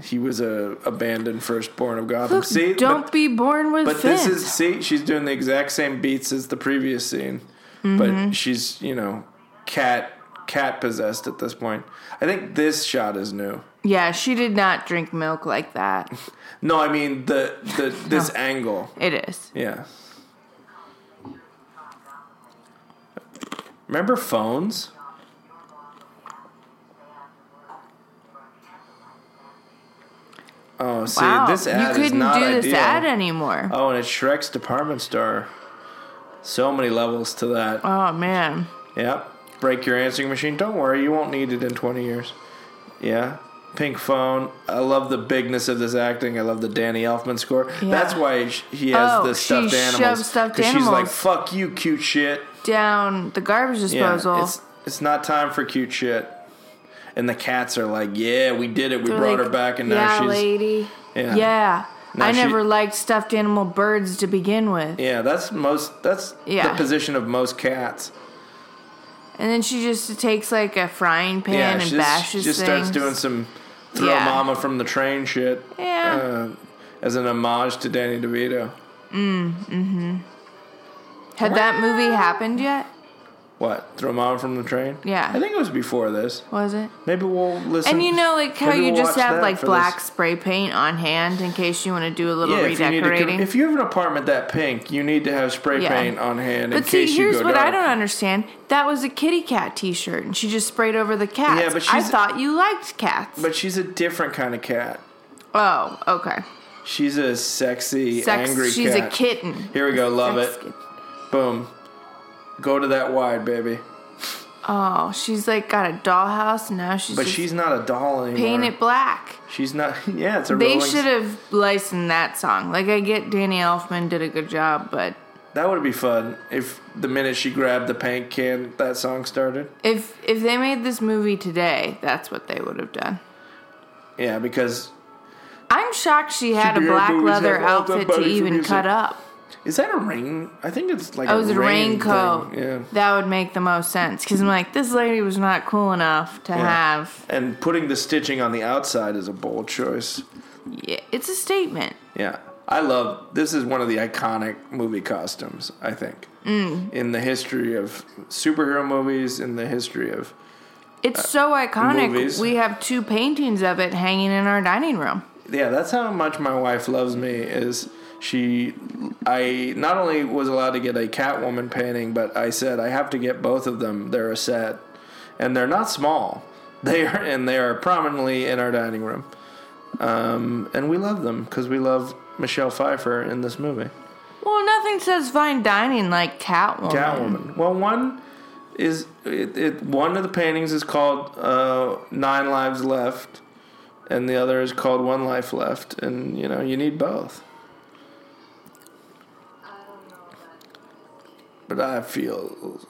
A: he was a abandoned firstborn of Gotham.
B: look.
A: see,
B: don't
A: but,
B: be born with
A: but
B: fins.
A: this is see, she's doing the exact same beats as the previous scene,
B: Mm-hmm.
A: but she's you know cat cat possessed at this point. I think this shot is new.
B: yeah, she did not drink milk like that.
A: No, I mean the the this angle.
B: It is.
A: Yeah. Remember phones? Oh, see,
B: wow.
A: this ad
B: you couldn't do this ad anymore.
A: Oh, and it's Shreck's department store. So many levels to that.
B: Oh man.
A: Yep. Break your answering machine. Don't worry, you won't need it in twenty years. Yeah. Pink phone. I love the bigness of this acting. I love the Danny Elfman score.
B: Yeah.
A: That's why he has
B: oh,
A: the stuffed animals.
B: Stuffed
A: animals. She's like, "Fuck you, cute shit."
B: Down the garbage
A: Yeah,
B: disposal.
A: it's it's not time for cute shit. And the cats are like, "Yeah, we did it. We
B: They're
A: brought
B: like,
A: her back, and
B: yeah,
A: now she's a
B: lady.
A: Yeah.
B: Yeah.
A: Now
B: I
A: she-
B: never liked stuffed animal birds to begin with.
A: yeah." That's most. That's
B: Yeah.
A: the position of most cats.
B: And then she just takes like a frying pan
A: Yeah,
B: and
A: just,
B: bashes
A: just
B: things.
A: starts doing some throw
B: Yeah.
A: mama from the train shit.
B: Yeah.
A: Uh, as an homage to Danny DeVito.
B: Had that movie happened yet?
A: What? Throw mama from the train?
B: Yeah.
A: I think it was before this.
B: Was it?
A: Maybe we'll listen.
B: And you know, like how
A: maybe
B: you
A: we'll
B: just
A: watch
B: have
A: that
B: like
A: for
B: black
A: this.
B: spray paint on hand in case you want to do a little
A: Yeah, if you, need to,
B: redecorating.
A: if you have an apartment that pink, you need to have spray
B: Yeah.
A: paint on hand in
B: but see,
A: case you
B: here's
A: go
B: what
A: dark.
B: I don't understand. That was a kitty cat T-shirt, and she just sprayed over the cats.
A: Yeah, but
B: I
A: she's-
B: thought you liked cats.
A: But she's a different kind of cat.
B: oh, okay.
A: She's a sexy,
B: Sex.
A: angry
B: she's
A: cat.
B: a kitten.
A: Here we go. Love
B: Sex
A: it.
B: kitten.
A: Boom. Go to that wide, baby.
B: Oh, she's like got a dollhouse, now she's
A: But she's not a doll anymore.
B: paint it black.
A: She's not. Yeah, it's a
B: They
A: Rolling-
B: should have licensed that song. Like I get Danny Elfman did a good job, but
A: That would be fun if the minute she grabbed the paint can, that song started.
B: if if they made this movie today, that's what they would have done.
A: Yeah, because
B: I'm shocked she had a black leather
A: have all the
B: outfit to even
A: music.
B: cut up.
A: Is that a rain? I think it's like
B: Oh,
A: a
B: it was a
A: rain
B: raincoat.
A: thing, Yeah.
B: That would make the most sense because I'm like, this lady was not cool enough to
A: Yeah.
B: have.
A: And putting the stitching on the outside is a bold choice.
B: Yeah, it's a statement.
A: Yeah. I love this is one of the iconic movie costumes, I think.
B: Mm.
A: In the history of superhero movies, in the history of
B: It's so iconic.
A: Uh, movies.
B: We have two paintings of it hanging in our dining room.
A: yeah, that's how much my wife loves me is she I not only was allowed to get a Catwoman painting, but I said I have to get both of them. They're a set. And they're not small. They are and they are prominently in our dining room. Um, and we love them because we love Michelle Pfeiffer in this movie.
B: Well, nothing says fine dining like Catwoman.
A: Catwoman. Well, one is it, it. One of the paintings is called uh, Nine Lives Left, and the other is called One Life Left. And you know, you need both. But I feel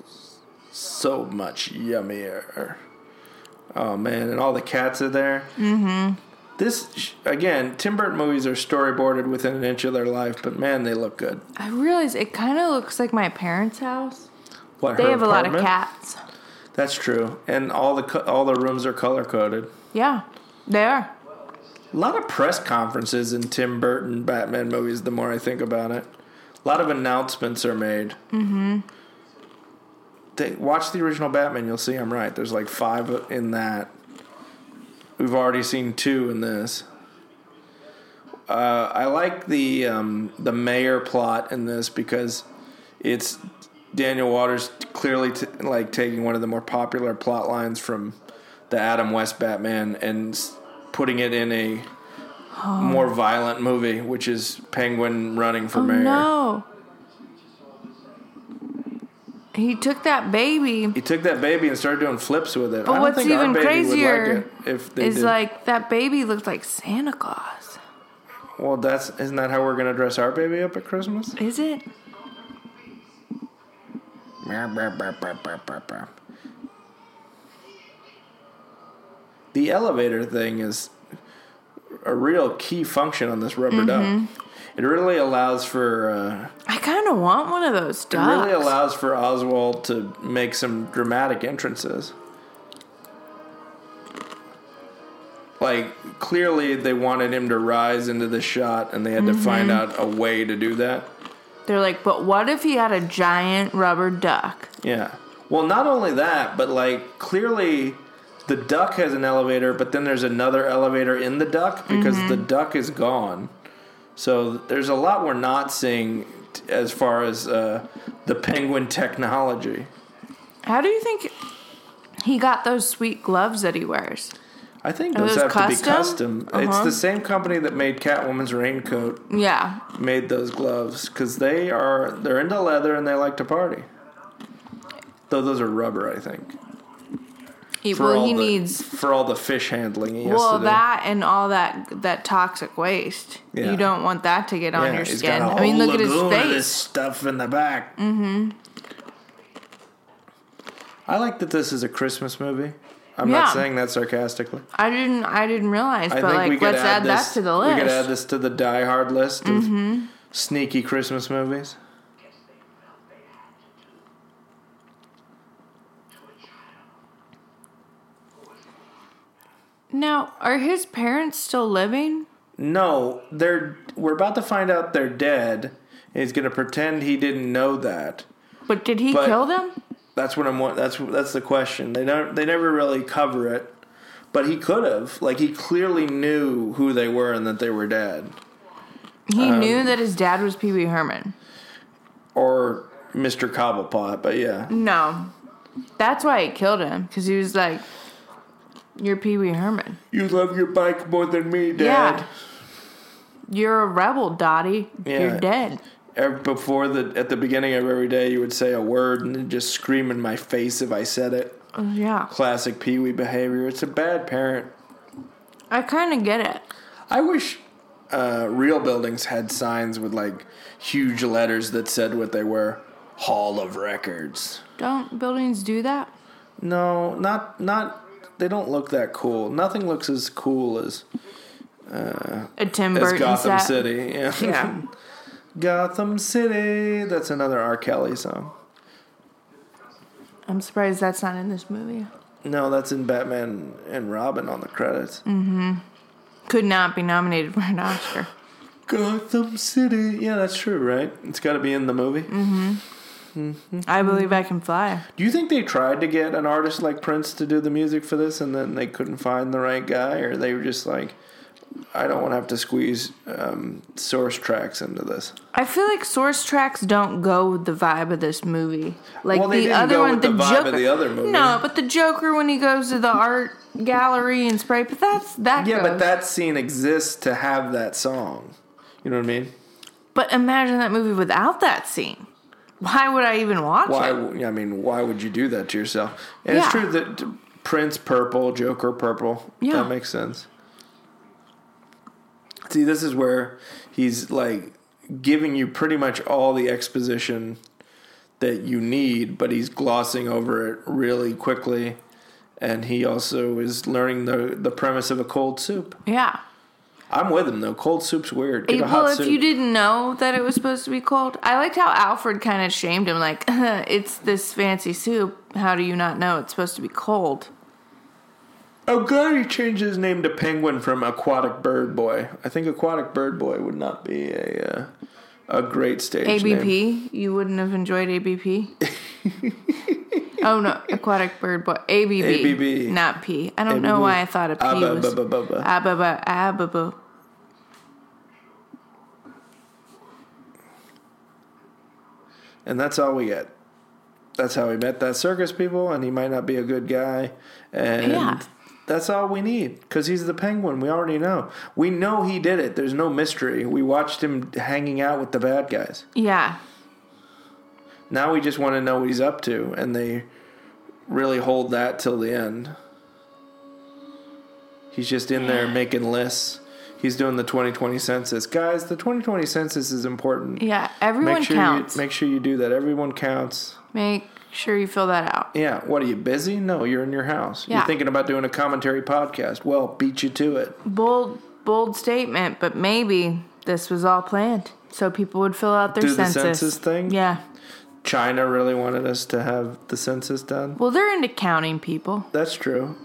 A: so much yummier. Oh man, and all the cats are there. Mm-hmm. This again, Tim Burton movies are storyboarded within an inch of their life, but man, they look good.
B: I realize it kind of looks like my parents' house.
A: What,
B: They have a lot of cats.
A: That's true, and all the co- all the rooms are color coded.
B: Yeah, they are.
A: A lot of press conferences in Tim Burton Batman movies. The more I think about it, a lot of announcements are made. Mm-hmm. They, watch the original Batman. You'll see I'm right. There's like five in that. We've already seen two in this. Uh, I like the um, the mayor plot in this because it's Daniel Waters clearly t- like taking one of the more popular plot lines from the Adam West Batman and putting it in a Oh. more violent movie, which is Penguin running for
B: Oh
A: mayor.
B: no. He took that baby.
A: He took that baby and started doing flips with it.
B: But what's even crazier
A: like
B: Is
A: did.
B: like that baby looked like Santa Claus.
A: well, that's isn't that how we're gonna dress our baby up at Christmas?
B: Is it?
A: The elevator thing is a real key function on this rubber
B: Mm-hmm.
A: duck. It really allows for uh,
B: I kind of want one of those
A: it really allows for Oswald to make some dramatic entrances. Like clearly they wanted him to rise into the shot and they had to find
B: Mm-hmm.
A: out a way to do that.
B: They're like, but what if he had a giant rubber duck?
A: Yeah. Well, not only that, but like clearly the duck has an elevator, but then there's another elevator in the duck because the duck is gone. So there's a lot we're not seeing t- as far as uh, the penguin technology.
B: How do you think he got those sweet gloves that he wears?
A: I think those,
B: those
A: have to be
B: custom?
A: custom. It's
B: Uh-huh.
A: the same company that made Catwoman's raincoat
B: Yeah.
A: made those gloves because they are they're into leather and they like to party. Though those are rubber, I think.
B: He,
A: For
B: well,
A: all
B: he
A: the,
B: needs
A: for all the fish handling he has
B: well
A: to do.
B: that and all that that toxic waste.
A: Yeah.
B: You don't want that to get on your skin. I mean, look at his
A: lagoon of this
B: face.
A: stuff in the back. Mm-hmm. I like that this is a Christmas movie. I'm
B: Yeah.
A: not saying that sarcastically.
B: I didn't I didn't realize,
A: I
B: but like let's
A: add,
B: add,
A: this,
B: that to the list.
A: We could add this to the Die Hard list of sneaky Christmas movies.
B: Now, are his parents still living?
A: No, they're we're about to find out they're dead. And he's gonna pretend he didn't know that.
B: But did he
A: But-
B: kill them?
A: That's what I'm. wa- That's that's the question. They don't. They never really cover it, but he could have. Like he clearly knew who they were and that they were dead,
B: He
A: Um,
B: knew that his dad was Pee Wee Herman.
A: or Mr. Cobblepot. But yeah,
B: No. That's why he killed him, because he was like, You're Pee Wee Herman.
A: you love your bike more than me, Dad.
B: Yeah. You're a rebel, Dottie.
A: Yeah.
B: You're dead.
A: Before the at the beginning of every day, you would say a word and just scream in my face if I said it.
B: Yeah.
A: Classic Pee Wee behavior. It's a bad parent.
B: I kind of get it.
A: I wish uh, real buildings had signs with like huge letters that said what they were. Hall of Records.
B: Don't buildings do that?
A: No, not not. They don't look that cool. Nothing looks as cool as
B: A Tim
A: as
B: Burton
A: Gotham
B: set.
A: City. Yeah.
B: Yeah.
A: Gotham City. That's another R. Kelly song.
B: I'm surprised that's not in this movie.
A: No, that's in Batman and Robin on the credits. Mm-hmm.
B: Could not be nominated for an Oscar.
A: Gotham City. Yeah, that's true, right? It's got to be in the movie.
B: I believe I can fly.
A: Do you think they tried to get an artist like Prince to do the music for this, and then they couldn't find the right guy, or they were just like, I don't want to have to squeeze um, source tracks into this.
B: I feel like source tracks don't go with the vibe of this movie. Like
A: Well, they
B: the
A: didn't
B: other
A: go
B: one,
A: with
B: the
A: the vibe of
B: Joker.
A: the other movie.
B: No, but the Joker when he goes to the art gallery and spray, but that's that.
A: Yeah, but that scene exists to have that song. You know what I mean?
B: But imagine that movie without that scene. Why would I even watch
A: Why?
B: it?
A: I mean, why would you do that to yourself? And it's true that Prince purple, Joker purple.
B: Yeah.
A: That makes sense. See, this is where he's like giving you pretty much all the exposition that you need, but he's glossing over it really quickly. And he also is learning the the premise of a cold soup.
B: Yeah.
A: I'm with him though. Cold soup's weird. Get a
B: well,
A: hot
B: if
A: soup.
B: you didn't know that it was supposed to be cold, I liked how Alfred kind of shamed him. Like, it's this fancy soup. How do you not know it's supposed to be cold?
A: I'm glad he changed his name to Penguin from Aquatic Bird Boy. I think Aquatic Bird Boy would not be a uh, a great stage name.
B: ABP. You wouldn't have enjoyed ABP. oh no, aquatic bird boy. ABB.
A: ABB.
B: Not P. I don't know why I thought a P ah,
A: Abba,
B: was.
A: ba, ba, ba, ba.
B: Ah, Ababa. Ababa.
A: Ah, and that's all we get. That's how we met that circus people, and he might not be a good guy. And
B: Yeah.
A: That's all we need because he's the penguin. We already know. We know he did it. There's no mystery. We watched him hanging out with the bad guys.
B: Yeah.
A: Now we just want to know what he's up to, and they really hold that till the end. He's just in there making lists. He's doing the 2020 census. Guys, the 2020 census is important.
B: Yeah. Everyone
A: make sure
B: counts.
A: you make sure you do that. Everyone counts.
B: Make sure you fill that out.
A: Yeah, what are you busy? No, you're in your house.
B: Yeah.
A: You're thinking about doing a commentary podcast. Well, beat you to it.
B: Bold, bold statement, but maybe this was all planned so people would fill out their
A: Do the
B: census.
A: census thing?
B: Yeah.
A: China really wanted us to have the census done.
B: Well, they're into counting people.
A: That's true.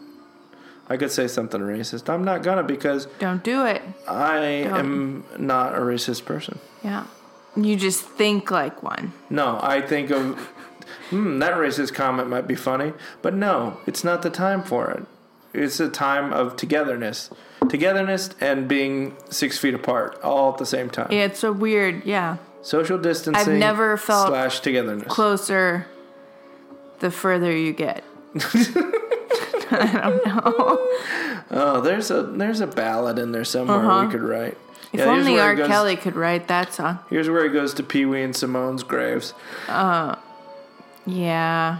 A: I could say something racist. I'm not gonna because
B: Don't do it.
A: I am not a racist person.
B: Yeah. You just think like one.
A: No, I think of hmm, that racist comment might be funny, but no, it's not the time for it. It's a time of togetherness, togetherness, and being six feet apart all at the same time.
B: Yeah, it's so weird. Yeah.
A: Social distancing.
B: I've never felt
A: slash togetherness.
B: Closer the further you get. I don't know.
A: Oh, there's a there's a ballad in there somewhere
B: Uh-huh.
A: we could write.
B: If
A: Yeah,
B: only R.
A: goes-
B: Kelly could write that song.
A: Here's where he goes to Pee Wee and Simone's graves.
B: Yeah.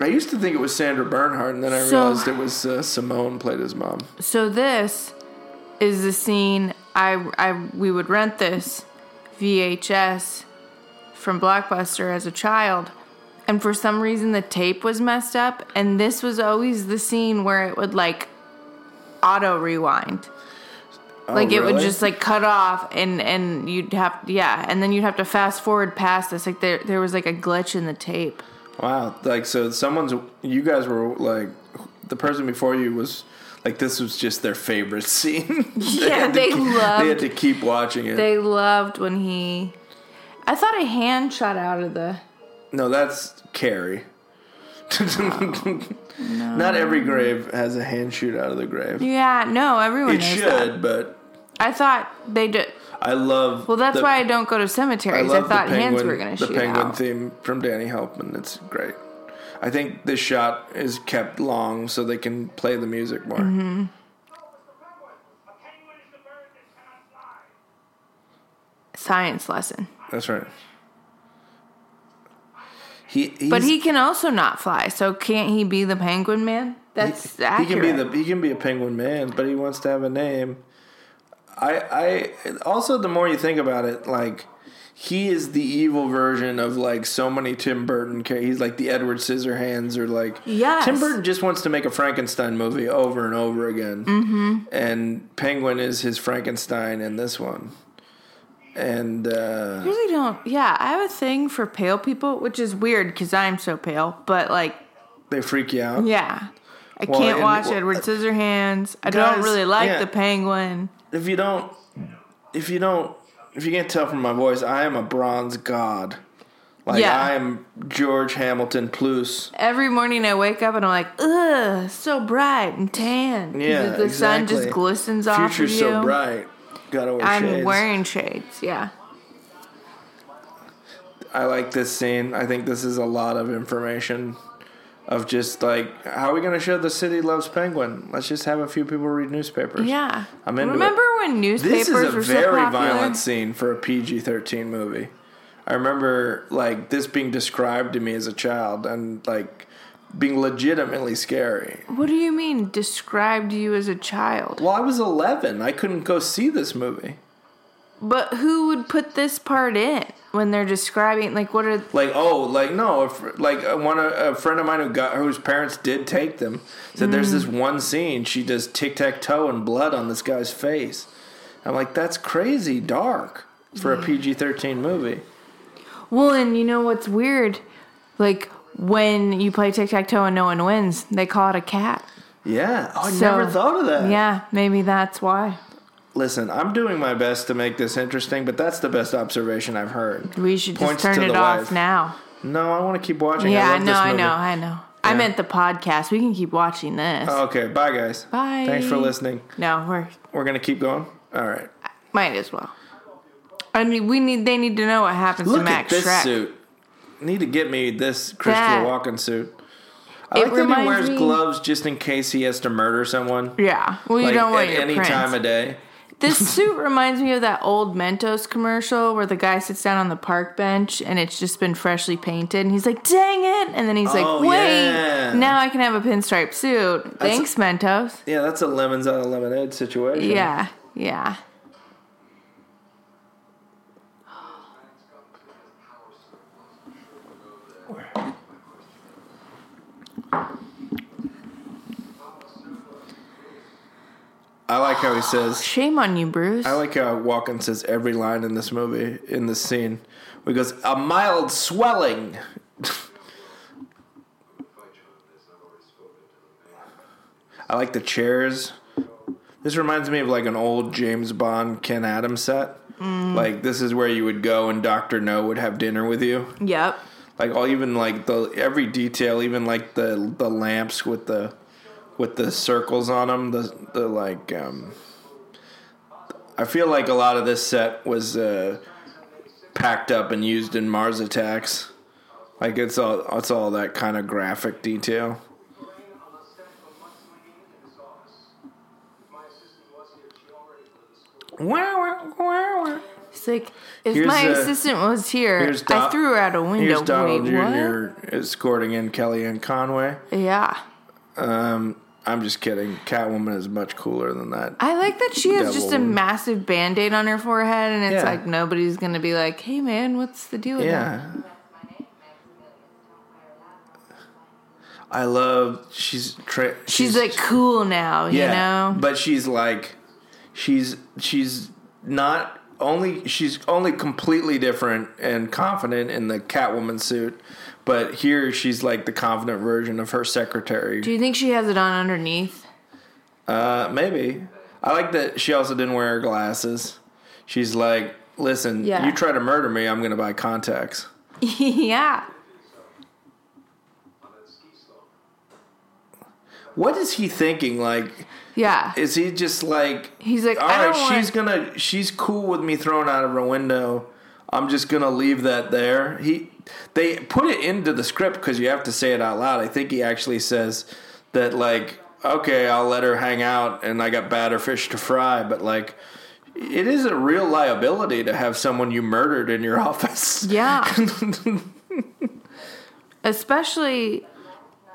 A: I used to think it was Sandra Bernhard, and then I
B: So-
A: realized it was uh, Simone played his mom.
B: So this is the scene I I we would rent this VHS from Blockbuster as a child. And for some reason the tape was messed up and this was always the scene where it would like auto rewind. Oh, like it would
A: Oh,
B: just like cut off and and you'd have yeah, and then you'd have to fast forward past this like there there was like a glitch in the tape.
A: Wow, like so someone's you guys were like the person before you was like this was just their favorite scene.
B: Yeah, they
A: keep-
B: loved-
A: They had to keep watching it.
B: They loved when he I thought a hand shot out of the
A: no, that's Carrie. no. Not every grave has a hand shoot out of the grave.
B: Yeah, no, everyone
A: it should,
B: that.
A: but
B: I thought they did.
A: I love.
B: Well, that's
A: the-
B: why I don't go to cemeteries. I,
A: love
B: thought
A: the
B: hands
A: penguin,
B: were going to shoot the
A: penguin
B: out.
A: theme from Danny Elfman. It's great. I think this shot is kept long so they can play the music more.
B: Mm-hmm.
D: A penguin is the bird that cannot fly.
B: Science lesson.
A: That's right. He,
B: But he can also not fly, so can't he be the penguin man? That's
A: he
B: accurate.
A: can be the he can be a penguin man, but he wants to have a name. I I also the more you think about it, like he is the evil version of like so many Tim Burton. He's like the Edward Scissorhands, or like. Tim Burton just wants to make a Frankenstein movie over and over again, mm-hmm. and Penguin is his Frankenstein in this one. And uh,
B: I really don't. Yeah, I have a thing for pale people, which is weird because I'm so pale. But like,
A: they freak you out.
B: yeah, I
A: Well,
B: can't
A: and-
B: watch
A: well,
B: Edward Scissorhands. I
A: guys,
B: don't really like
A: yeah.
B: the penguin.
A: If you don't if you don't if you can't tell from my voice i am a bronze god like
B: Yeah.
A: i am george hamilton plus
B: Every morning I wake up and I'm like, ugh, so bright and tan.
A: yeah
B: the sun just
A: exactly.
B: glistens off of you.
A: future's so bright gotta wear
B: I'm
A: shades
B: wearing shades. Yeah.
A: i like this scene i think this is a lot of information of just like how are we going to show the city loves penguin let's just have a few people read newspapers
B: Yeah.
A: I'm into
B: Remember
A: it.
B: when newspapers
A: this is a
B: were
A: very
B: popular?
A: violent scene for a pg-13 movie i remember like this being described to me as a child and like being legitimately scary
B: What do you mean described you as a child?
A: Well, I was 11. I couldn't go see this movie.
B: But who would put this part in when they're describing like what are
A: Like, oh, like no, if, like uh, one a friend of mine who got whose parents did take them said there's this one scene she does tic tac toe and blood on this guy's face. I'm like, that's crazy dark for a PG-13 movie.
B: Well, and you know what's weird? Like when you play tic tac toe and no one wins, they call it a cat.
A: Yeah, oh, I
B: So-
A: never thought of that.
B: Yeah, maybe that's why.
A: Listen, I'm doing my best to make this interesting, but that's the best observation I've heard.
B: We should
A: Points
B: just turn it off
A: wife.
B: now.
A: No, I want to keep watching.
B: Yeah,
A: I
B: I know, I know, I know. I
A: Yeah.
B: meant the podcast. We can keep watching this.
A: Oh, okay, bye guys.
B: Bye.
A: Thanks for listening.
B: No, we're
A: We're gonna keep going. All right.
B: might as well. I mean, we need. They need to know what happens
A: Look
B: to Max
A: at this
B: Shreck.
A: suit. Need to get me this Christopher
B: That-
A: Walken suit. I like that he wears
B: me-
A: gloves just in case he has to murder someone.
B: Yeah. Well, you
A: like
B: don't want
A: at
B: your
A: any
B: prints.
A: time of day.
B: This suit reminds me of that old Mentos commercial where the guy sits down on the park bench and it's just been freshly painted and he's like, "Dang it!" And then he's
A: Oh,
B: like, "Wait,
A: yeah.
B: now I can have a pinstripe suit." Thanks, Mentos.
A: Yeah, that's a lemons out of lemonade situation.
B: Yeah, yeah.
A: I like how he says.
B: Shame on you, Bruce.
A: I like how Walken says every line in this movie in this scene. He goes, "A mild swelling." I like the chairs. This reminds me of like an old James Bond Ken Adams set.
B: Mm.
A: Like this is where you would go and Doctor No would have dinner with you.
B: yep.
A: Like all even like the every detail, even like the the lamps with the with the circles on them. The the like. Um, I feel like a lot of this set was uh, packed up and used in Mars Attacks. Like it's all it's all that kind of graphic detail. Wow, wow, wow.
B: It's like if
A: here's
B: my
A: a,
B: assistant was here,
A: Do-
B: I threw her out a window.
A: Here's Donald
B: Wait,
A: Jr. What? escorting in Kellyanne Conway.
B: Yeah.
A: Um, I'm just kidding. Catwoman is much cooler than that.
B: I like that she has just a
A: Devil.
B: massive band aid on her forehead, and it's
A: Yeah.
B: like nobody's gonna be like, "Hey, man, what's the deal with that?"
A: Yeah. I love she's tra-
B: She's, like cool now, you know.
A: but she's like she's she's not only she's only completely different and confident in the Catwoman suit, but here she's like the confident version of her secretary.
B: Do you think she has it on underneath?
A: Uh, maybe. I like that she also didn't wear her glasses. She's like, listen,
B: Yeah.
A: you try to murder me, I'm gonna buy contacts.
B: yeah.
A: What is he thinking? Like,
B: Yeah.
A: is he just like
B: He's like,
A: all
B: want-
A: she's gonna she's cool with me throwing out of her window. I'm just gonna leave that there. He they put it into the script because you have to say it out loud. I think he actually says that like, okay, I'll let her hang out, and I got badder fish to fry. But like, it is a real liability to have someone you murdered in your office.
B: Yeah. Especially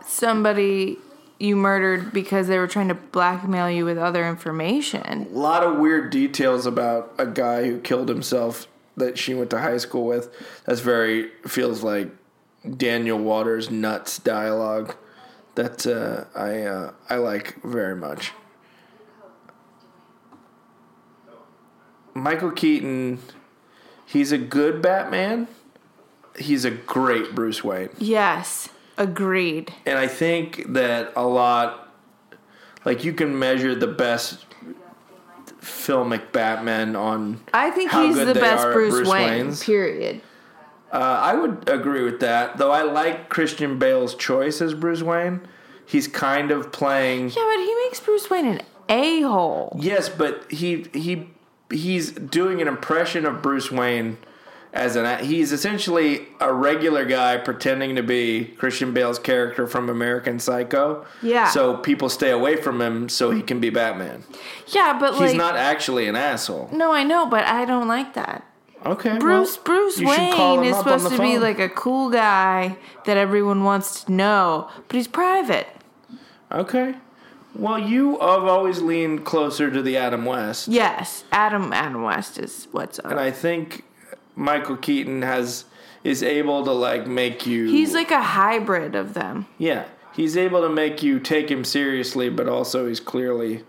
B: somebody you murdered because they were trying to blackmail you with other information.
A: A lot of weird details about a guy who killed himself that she went to high school with. That's very feels like Daniel Waters nuts dialogue that uh, I uh, I like very much. Michael Keaton, he's a good Batman. He's a great Bruce Wayne.
B: Yes. Agreed.
A: And I think that a lot, like you can measure the best filmic Batman on.
B: I think he's the best
A: at
B: Bruce, Wayne,
A: Waynes.
B: period.
A: Uh, I would agree with that, though. I like Christian Bale's choice as Bruce Wayne. He's kind of playing.
B: Yeah, but he makes Bruce Wayne an a hole.
A: Yes, but he he he's doing an impression of Bruce Wayne as an he's essentially a regular guy pretending to be Christian Bale's character from American Psycho.
B: Yeah.
A: So people stay away from him so he can be Batman.
B: Yeah, but
A: He's
B: like
A: not actually an asshole.
B: No, I know, but I don't like that.
A: Okay.
B: Bruce
A: well,
B: Bruce
A: you should call
B: Wayne is supposed to be like a cool guy that everyone wants to know, but he's private.
A: Okay. Well, you have always leaned closer to the Adam West.
B: Yes, Adam Adam West is what's up.
A: And I think Michael Keaton has is able to like make you
B: He's like a hybrid of them.
A: Yeah, he's able to make you take him seriously, but also he's clearly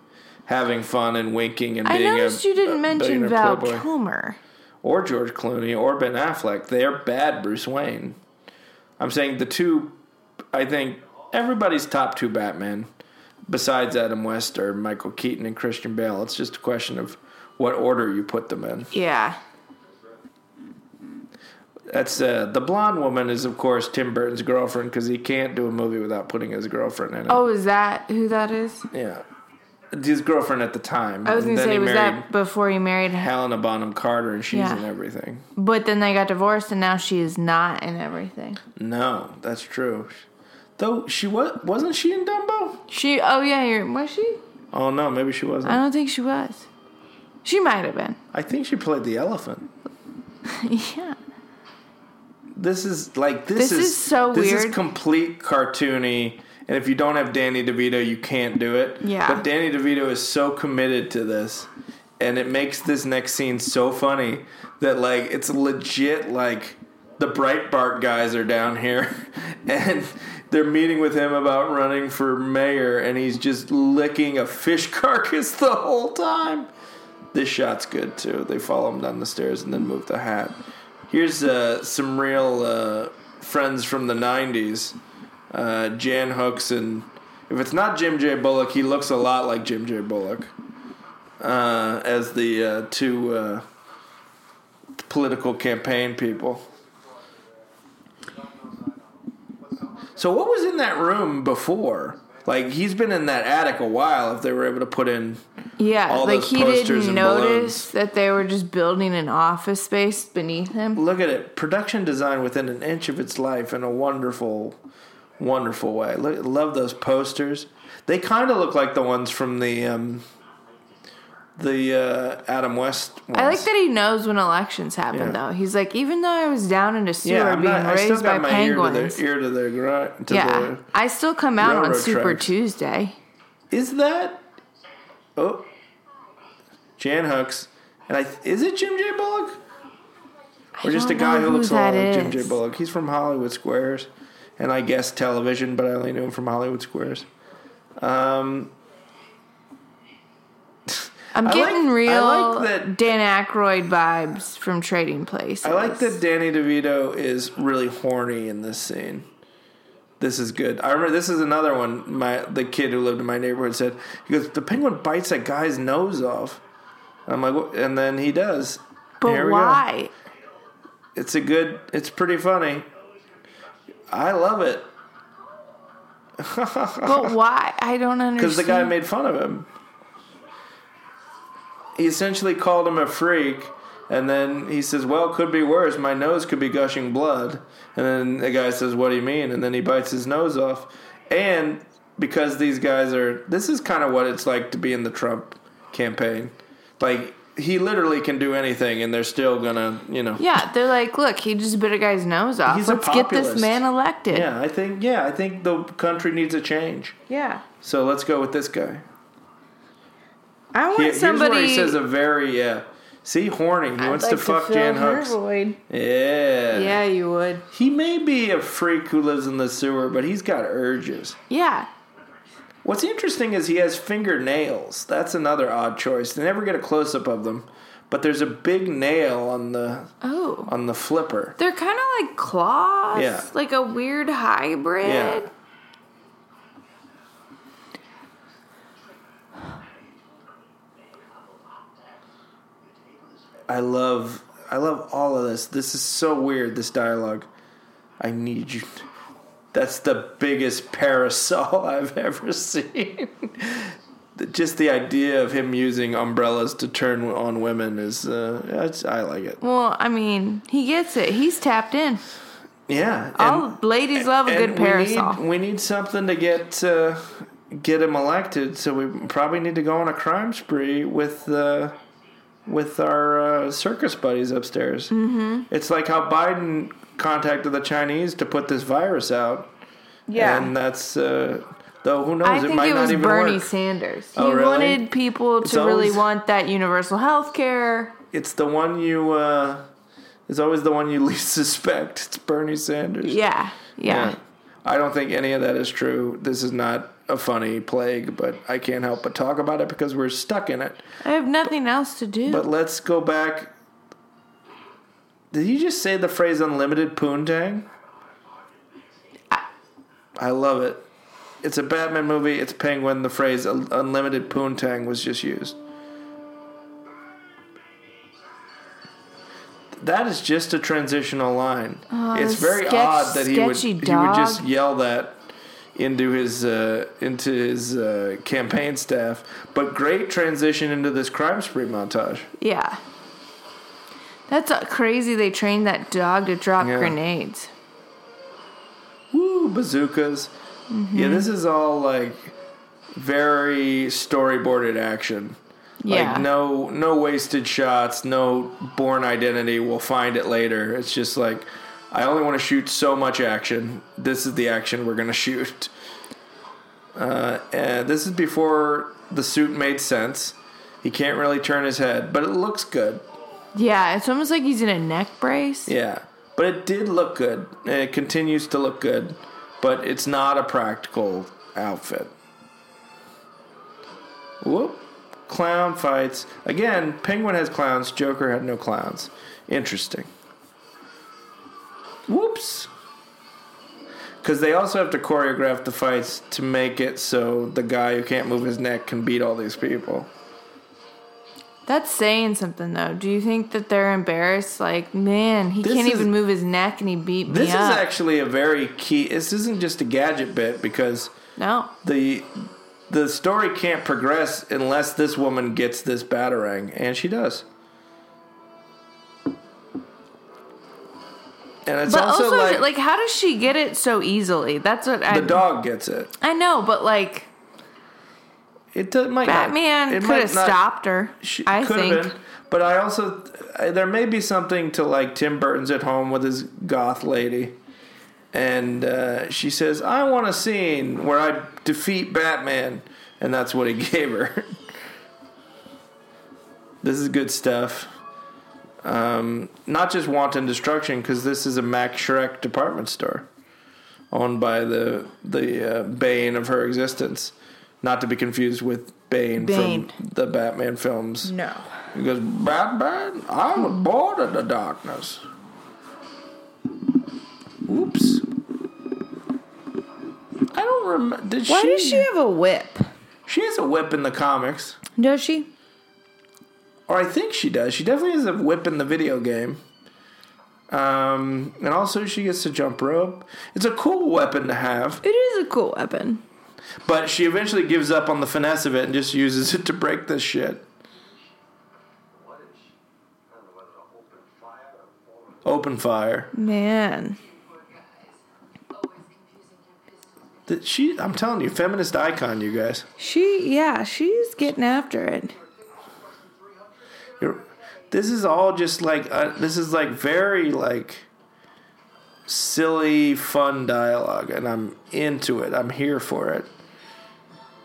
A: having fun and winking and being.
B: I
A: being
B: noticed
A: a,
B: you didn't mention Val
A: playboy.
B: Kilmer.
A: or George Clooney or Ben Affleck. They are bad Bruce Wayne. I'm saying the two. I think everybody's top two Batman, besides Adam West or Michael Keaton and Christian Bale. It's just a question of what order you put them in.
B: Yeah.
A: That's uh, the blonde woman is of course Tim Burton's girlfriend because he can't do a movie without putting his girlfriend in it.
B: Oh, is that who that is?
A: Yeah. His girlfriend at the time.
B: I was gonna say, was that before he married?
A: Helena Bonham Carter, and she's
B: Yeah.
A: in everything.
B: But then they got divorced, and now she is not in everything.
A: No, that's true. Though she was, wasn't she in Dumbo?
B: She, oh yeah, you're, was she?
A: Oh no, maybe she wasn't.
B: I don't think she was. She might have been.
A: I think she played the elephant.
B: yeah.
A: This is like this,
B: This is so
A: this
B: weird.
A: is complete cartoony. And if you don't have Danny DeVito, you can't do it.
B: Yeah.
A: But Danny DeVito is so committed to this, and it makes this next scene so funny that like it's legit like the Breitbart guys are down here, and they're meeting with him about running for mayor, and he's just licking a fish carcass the whole time. This shot's good too. They follow him down the stairs and then move the hat. Here's uh, some real uh, friends from the '90s. Uh, Jan Hooks and if it's not Jim J. Bullock, he looks a lot like Jim J. Bullock uh, as the uh, two uh, political campaign people. So what was in that room before? Like he's been in that attic a while. If they were able to put in
B: Yeah,
A: All
B: like he didn't notice that they were just building an office space beneath him.
A: Look at it. Production design within an inch of its life in a wonderful, wonderful way. Look, love those posters. They kind of look like the ones from the um, the uh, Adam West. Ones.
B: I like that he knows when elections happen,
A: Yeah.
B: though. He's like, even though I was down in a sewer
A: Yeah, I'm
B: being
A: not,
B: raised by
A: my ear to
B: penguins.
A: the ear to the. To
B: yeah,
A: the,
B: I still come out on Super
A: tracks.
B: Tuesday.
A: Is that? Oh, Jan Hooks, and I is it Jim J. Bullock or just a guy who looks a lot like Jim J. Bullock? He's from Hollywood Squares, and I guess television, but I only knew him from Hollywood Squares. Um,
B: I'm
A: like-
B: getting
A: I
B: real
A: like that-
B: Dan Aykroyd vibes from Trading Places.
A: I like that Danny DeVito is really horny in this scene. This is good. I remember this is another one. My the kid who lived in my neighborhood said he goes the penguin bites that guy's nose off. I'm like, "What?" and then he does.
B: But
A: go.
B: why?
A: It's a good. It's pretty funny. I love it
B: But why? I don't understand.
A: because the guy made fun of him. He essentially called him a freak, and then he says, "Well, could be worse. My nose could be gushing blood." And then the guy says, "What do you mean?" And then he bites his nose off. And because these guys are, this is kind of what it's like to be in the Trump campaign. Like he literally can do anything, and they're still gonna, you know.
B: Yeah, they're like, look, he just bit a guy's nose off.
A: He's a
B: Let's get this man elected.
A: Yeah, I think. Yeah, I think the country needs a change.
B: Yeah.
A: So let's go with this guy.
B: I want
A: here's
B: somebody.
A: he says a very yeah. See, horny. He
B: I'd
A: wants
B: like
A: to fuck
B: fill
A: Jan Hooks.
B: void.
A: Yeah.
B: Yeah, you would.
A: He may be a freak who lives in the sewer, but he's got urges.
B: Yeah.
A: What's interesting is he has fingernails. That's another odd choice. They never get a close up of them, but there's a big nail on the
B: Oh.
A: on the flipper.
B: They're kind of like claws.
A: Yeah.
B: Like a weird hybrid.
A: Yeah. I love I love all of this. This is so weird this dialogue. I need you. That's the biggest parasol I've ever seen. Just the idea of him using umbrellas to turn on women is uh I like it.
B: Well, I mean, he gets it. He's tapped in.
A: Yeah. and-
B: All ladies love a
A: and
B: good
A: we
B: parasol.
A: need, we need something to get uh, get him elected, so we probably need to go on a crime spree with uh, with our uh, circus buddies upstairs. Mm-hmm. It's like how Biden contacted the Chinese to put this virus out,
B: yeah.
A: and that's uh, though who knows
B: I
A: it
B: think
A: might
B: it
A: not
B: was
A: even
B: Bernie
A: work.
B: Sanders. He
A: Oh, really?
B: wanted people to really want that universal health care.
A: It's the one you. Uh, it's always the one you least suspect. It's Bernie Sanders.
B: Yeah. Yeah.
A: Yeah. I don't think any of that is true. This is not a funny plague, but I can't help but talk about it because we're stuck in it.
B: I have nothing else to do.
A: But let's go back. Did you just say the phrase unlimited poontang? I love it. It's a Batman movie. It's Penguin. The phrase unlimited poontang was just used. That is just a transitional line. Oh,
B: it's
A: very
B: Oh, sketch-
A: odd that he would he would just yell that into his uh, into his uh, campaign staff. But great transition into this crime spree montage.
B: yeah. That's uh, crazy. They trained that dog to drop
A: Yeah.
B: grenades.
A: Woo, bazookas.
B: Mm-hmm.
A: Yeah, this is all like very storyboarded action.
B: Yeah.
A: Like no no wasted shots, no Bourne Identity. We'll find it later. It's just like I only want to shoot so much action. This is the action we're gonna shoot. Uh, and this is before the suit made sense. He can't really turn his head, but it looks good.
B: Yeah, it's almost like he's in a neck brace.
A: Yeah, but it did look good, and it continues to look good, but it's not a practical outfit. Whoop. Clown fights. Again, Penguin has clowns, Joker had no clowns. Interesting. Whoops. Because they also have to choreograph the fights to make it so the guy who can't move his neck can beat all these people.
B: That's saying something, though. Do you think that they're embarrassed? Like, man, he
A: This
B: can't
A: is-
B: even move his neck and he beat me
A: This is
B: up.
A: actually a very key. This isn't just a gadget bit because
B: no.
A: the the story can't progress unless this woman gets this batarang, and she does. And it's
B: But
A: also,
B: also,
A: like,
B: like, how does she get it so easily? That's what I.
A: the dog gets it.
B: I know, but like,
A: It does, might not-
B: Batman
A: it
B: could have
A: not-
B: stopped her.
A: She
B: I
A: could
B: think.
A: have been, but I also I- there may be something to like Tim Burton's at home with his goth lady, and uh, she says, "I want a scene where I defeat Batman," and that's what he gave her. this is good stuff. Um, not just wanton destruction, because this is a Max Shreck department store owned by the the uh, bane of her existence, not to be confused with Bane,
B: Bane.
A: from the Batman films.
B: No.
A: He goes, Batman, I was born in the darkness. Oops. I don't remember. Did
B: Why
A: she?
B: does she have a whip?
A: She has a whip in the comics,
B: Does she?
A: Or I think she does. She definitely has a whip in the video game. Um, and also she gets to jump rope. It's a cool weapon to have,
B: It is a cool weapon.
A: but she eventually gives up on the finesse of it and just uses it to break this shit.
E: What is she? I don't know whether to open fire or fall
A: Open fire.
B: Man.
C: Poor guys. Always confusing your business.
A: That she, I'm telling you, feminist icon, you guys.
B: She, yeah, she's getting after it.
A: You're, this is all just like uh, this is like very like silly, fun dialogue, and I'm into it. I'm here for it.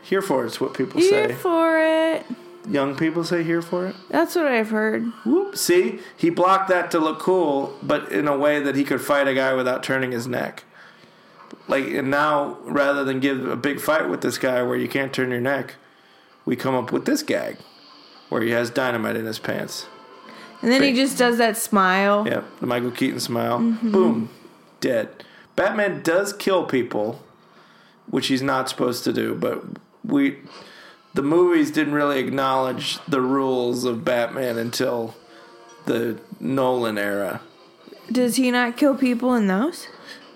A: Here for it's what people
B: Here
A: say.
B: Here for it.
A: Young people say here for it.
B: That's what I've heard.
A: Whoop! See, he blocked that to look cool, but in a way that he could fight a guy without turning his neck. Like, and now rather than give a big fight with this guy where you can't turn your neck, we come up with this gag where he has dynamite in his pants.
B: And then he just does that smile.
A: Yep, the Michael Keaton smile.
B: Mm-hmm.
A: Boom, dead. Batman does kill people, which he's not supposed to do, but we the movies didn't really acknowledge the rules of Batman until the Nolan era.
B: Does he not kill people in those?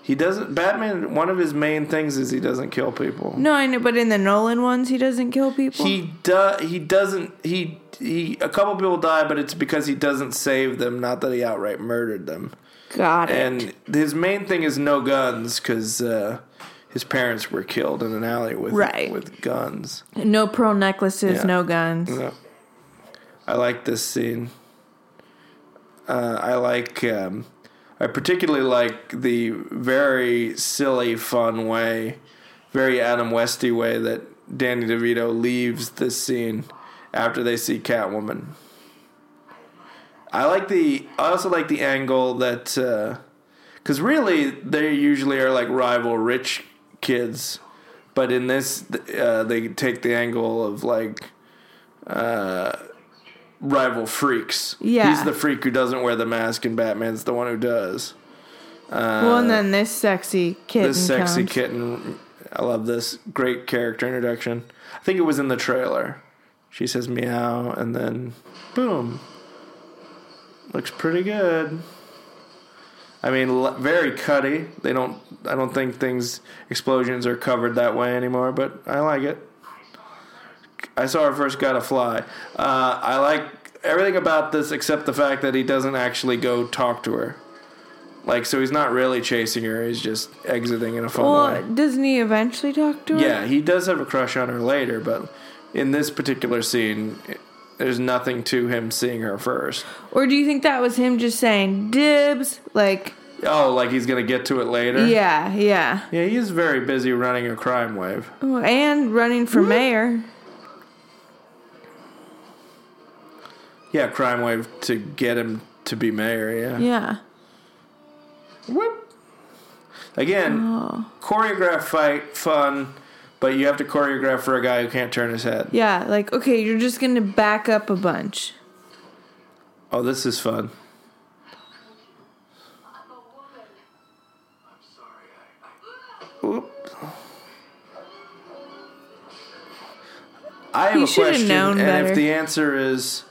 A: He doesn't Batman one of his main things is he doesn't kill people.
B: No, I know, but in the Nolan ones, he doesn't kill people.
A: He does. he doesn't he he a couple people die but it's because he doesn't save them, not that he outright murdered them.
B: Got it.
A: And his main thing is no guns because uh, his parents were killed in an alley with
B: Right.
A: with guns.
B: no pearl necklaces,
A: Yeah.
B: no guns.
A: Yeah. I like this scene. Uh, I like. Um, I particularly like the very silly, fun way, very Adam Westy way that Danny DeVito leaves this scene after they see Catwoman. I like the. I also like the angle that, because really they usually are like rival rich kids, but in this uh, they take the angle of like uh, rival freaks.
B: Yeah.
A: he's the freak who doesn't wear the mask, and Batman's the one who does.
B: well, and then this sexy kitten.
A: This sexy
B: comes.
A: kitten, I love this great character introduction. I think it was in the trailer. She says meow, and then boom. Looks pretty good. I mean, very cutty. They don't. I don't think things explosions are covered that way anymore, but I like it. I saw her first got a fly. Uh, I like everything about this except the fact that he doesn't actually go talk to her. Like, so he's not really chasing her. He's just exiting in a fun
B: Well,
A: way.
B: doesn't he eventually talk to her?
A: Yeah, he does have a crush on her later, but in this particular scene, it- there's nothing to him seeing her first.
B: Or do you think that was him just saying dibs? Like,
A: Oh, like he's gonna get to it later.
B: yeah, yeah.
A: Yeah, he's very busy running a crime wave.
B: Oh, and running for mayor.
A: Yeah, crime wave to get him to be mayor. Yeah.
B: Yeah.
A: Whoop. Again,
B: Oh.
A: choreographed fight, fun, but you have to choreograph for a guy who can't turn his head.
B: Yeah, like, okay, you're just gonna back up a bunch.
A: Oh, this is fun.
C: I'm a woman.
E: I'm sorry. I, I
A: Oop. I have
B: He
A: a question,
B: known
A: and
B: better.
A: if the answer is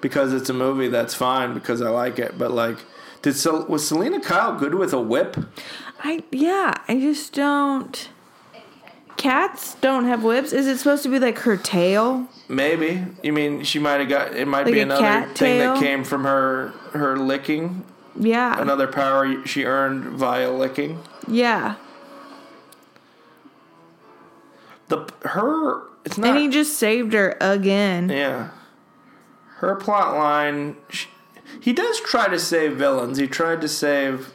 A: because it's a movie, that's fine because I like it. But like, did Sel- was Selina Kyle good with a whip?
B: I yeah, I just don't. Cats don't have whips. Is it supposed to be like her tail?
A: Maybe. You mean she might have got? It might
B: Like
A: be another thing
B: tail?
A: that came from her her licking,
B: Yeah.
A: another power she earned via licking.
B: Yeah.
A: the her it's not
B: and he just saved her again.
A: Yeah. Her plot line. sh- He does try to save villains. He tried to save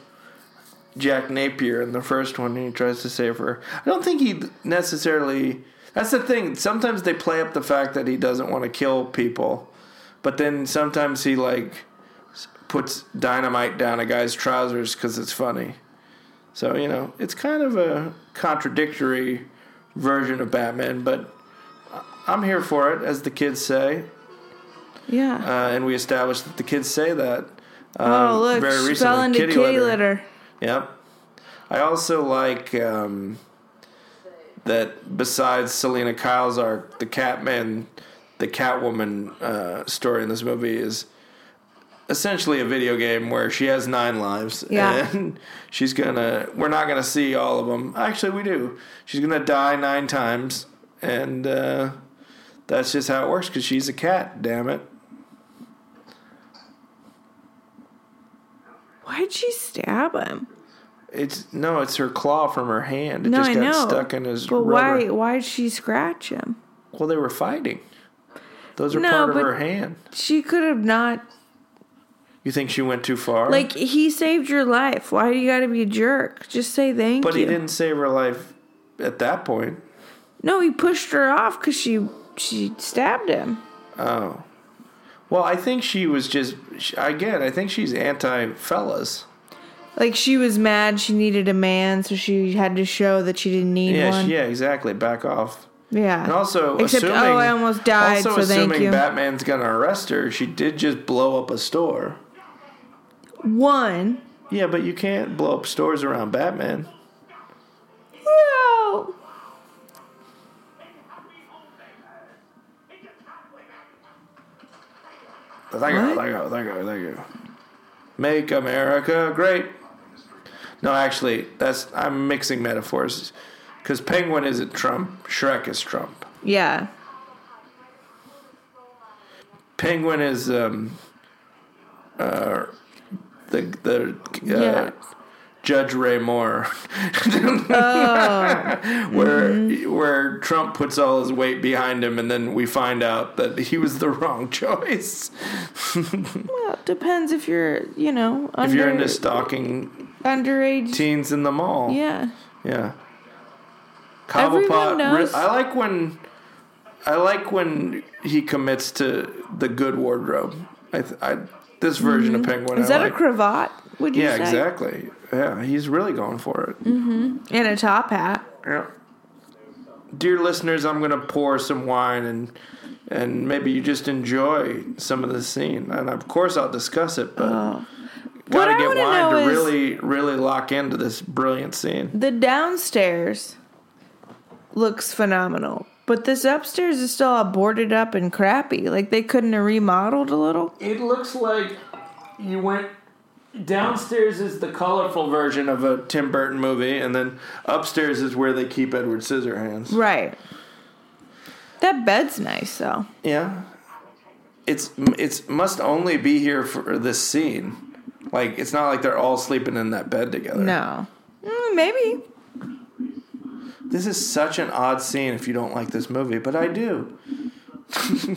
A: Jack Napier in the first one. And he tries to save her. I don't think he necessarily. That's the thing. Sometimes they play up the fact that he doesn't want to kill people, but then sometimes he like puts dynamite down a guy's trousers because it's funny. So you know, it's kind of a contradictory version of Batman, but I'm here for it, as the kids say
B: Yeah.
A: uh, and we established that the kids say that. Um,
B: oh look,
A: very recently,
B: fell into kitty,
A: litter.
B: litter.
A: Yep. I also like um, that besides Selina Kyle's arc, the Catman, the Catwoman uh, story in this movie is essentially a video game where she has nine lives.
B: Yeah.
A: And she's gonna. We're not gonna see all of them. Actually, we do. She's gonna die nine times, and uh, that's just how it works because she's a cat. Damn it.
B: Why'd she stab him?
A: It's no, it's her claw from her hand. It
B: no,
A: just
B: I
A: got
B: know.
A: stuck in his
B: but
A: rubber.
B: why? Why'd she scratch him?
A: Well, they were fighting. Those are
B: No,
A: part of her hand.
B: She could have not.
A: You think she went too far?
B: Like he saved your life. Why do you got to be a jerk? Just say thank
A: but
B: you.
A: But he didn't save her life at that point.
B: No, he pushed her off because she she stabbed him.
A: Oh, well, I think she was just again. I think she's anti fellas.
B: Like she was mad. She needed a man, so she had to show that she didn't need
A: Yeah,
B: one.
A: yeah, exactly. Back off.
B: Yeah.
A: And also,
B: Except,
A: assuming,
B: oh, I almost died,
A: Also,
B: so thank
A: assuming
B: you.
A: Batman's gonna arrest her, she did just blow up a store.
B: One.
A: Yeah, but you can't blow up stores around Batman. Thank you, thank you, thank you, thank you. Make America great. No, actually, that's I'm mixing metaphors because Penguin isn't Trump. Shreck is Trump.
B: Yeah.
A: Penguin is um, uh, the the uh,
B: Yeah.
A: Judge Roy Moore,
B: Oh.
A: where where Trump puts all his weight behind him, and then we find out that he was the wrong choice.
B: Well, it depends if you're, you know, under,
A: if you're into stalking
B: underage.
A: teens in the mall,
B: Yeah.
A: Yeah. Cobblepot.
B: knows-
A: I like when I like when he commits to the good wardrobe. I, I this version of Penguin.
B: Mm-hmm. Is
A: I
B: that
A: like.
B: a cravat? Would you
A: Yeah,
B: say?
A: exactly. Yeah, he's really going for it. Mm-hmm.
B: And a top hat.
A: Yeah. Dear listeners, I'm gonna pour some wine and and maybe you just enjoy some of the scene. And of course I'll discuss it, but
B: Oh.
A: Gotta
B: I
A: get
B: wanna
A: wine
B: know
A: to really, really lock into this brilliant scene.
B: The downstairs looks phenomenal, but this upstairs is still all boarded up and crappy. Like they couldn't have remodeled a little.
A: It looks like you went downstairs is the colorful version of a Tim Burton movie, and then upstairs is where they keep Edward Scissorhands.
B: Right. That bed's nice though.
A: Yeah, it's it's must only be here for this scene. Like it's not like they're all sleeping in that bed together.
B: No. Mm, maybe.
A: This is such an odd scene if you don't like this movie, but I do.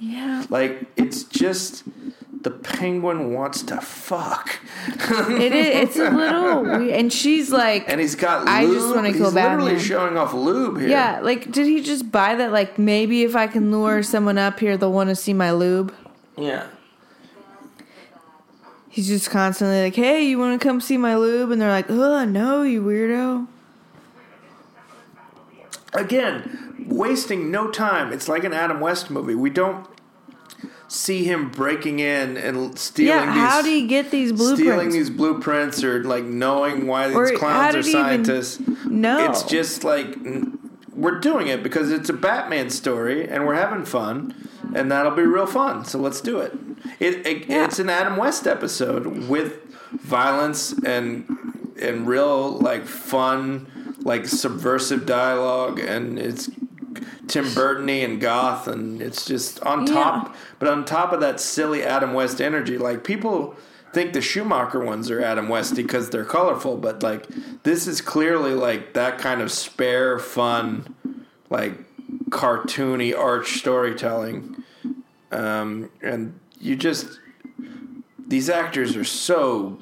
B: Yeah.
A: Like it's just the penguin wants to fuck.
B: It is. It's a little weird. And she's like,
A: And he's got lube.
B: I just wanna kill
A: he's literally showing off lube here.
B: yeah, like, did he just buy that? Like, maybe if I can lure someone up here, they'll want to see my lube.
A: Yeah.
B: He's just constantly like, hey, you want to come see my lube? And they're like, oh, no, you weirdo.
A: Again, wasting no time. It's like an Adam West movie. We don't see him breaking in and stealing
B: Yeah,
A: these
B: how do you get these blueprints?
A: stealing these blueprints or like knowing why these
B: Or
A: clowns are scientists.
B: No,
A: It's just like we're doing it because it's a Batman story and we're having fun and that'll be real fun. So let's do it. It, it
B: Yeah.
A: it's an Adam West episode with violence and and real like fun like subversive dialogue and it's Tim Burtony and goth and it's just on top
B: Yeah.
A: but on top of that silly Adam West energy like people think the Schumacher ones are Adam Westy because they're colorful but like this is clearly like that kind of spare fun like cartoony arch storytelling, um, and you just these actors are so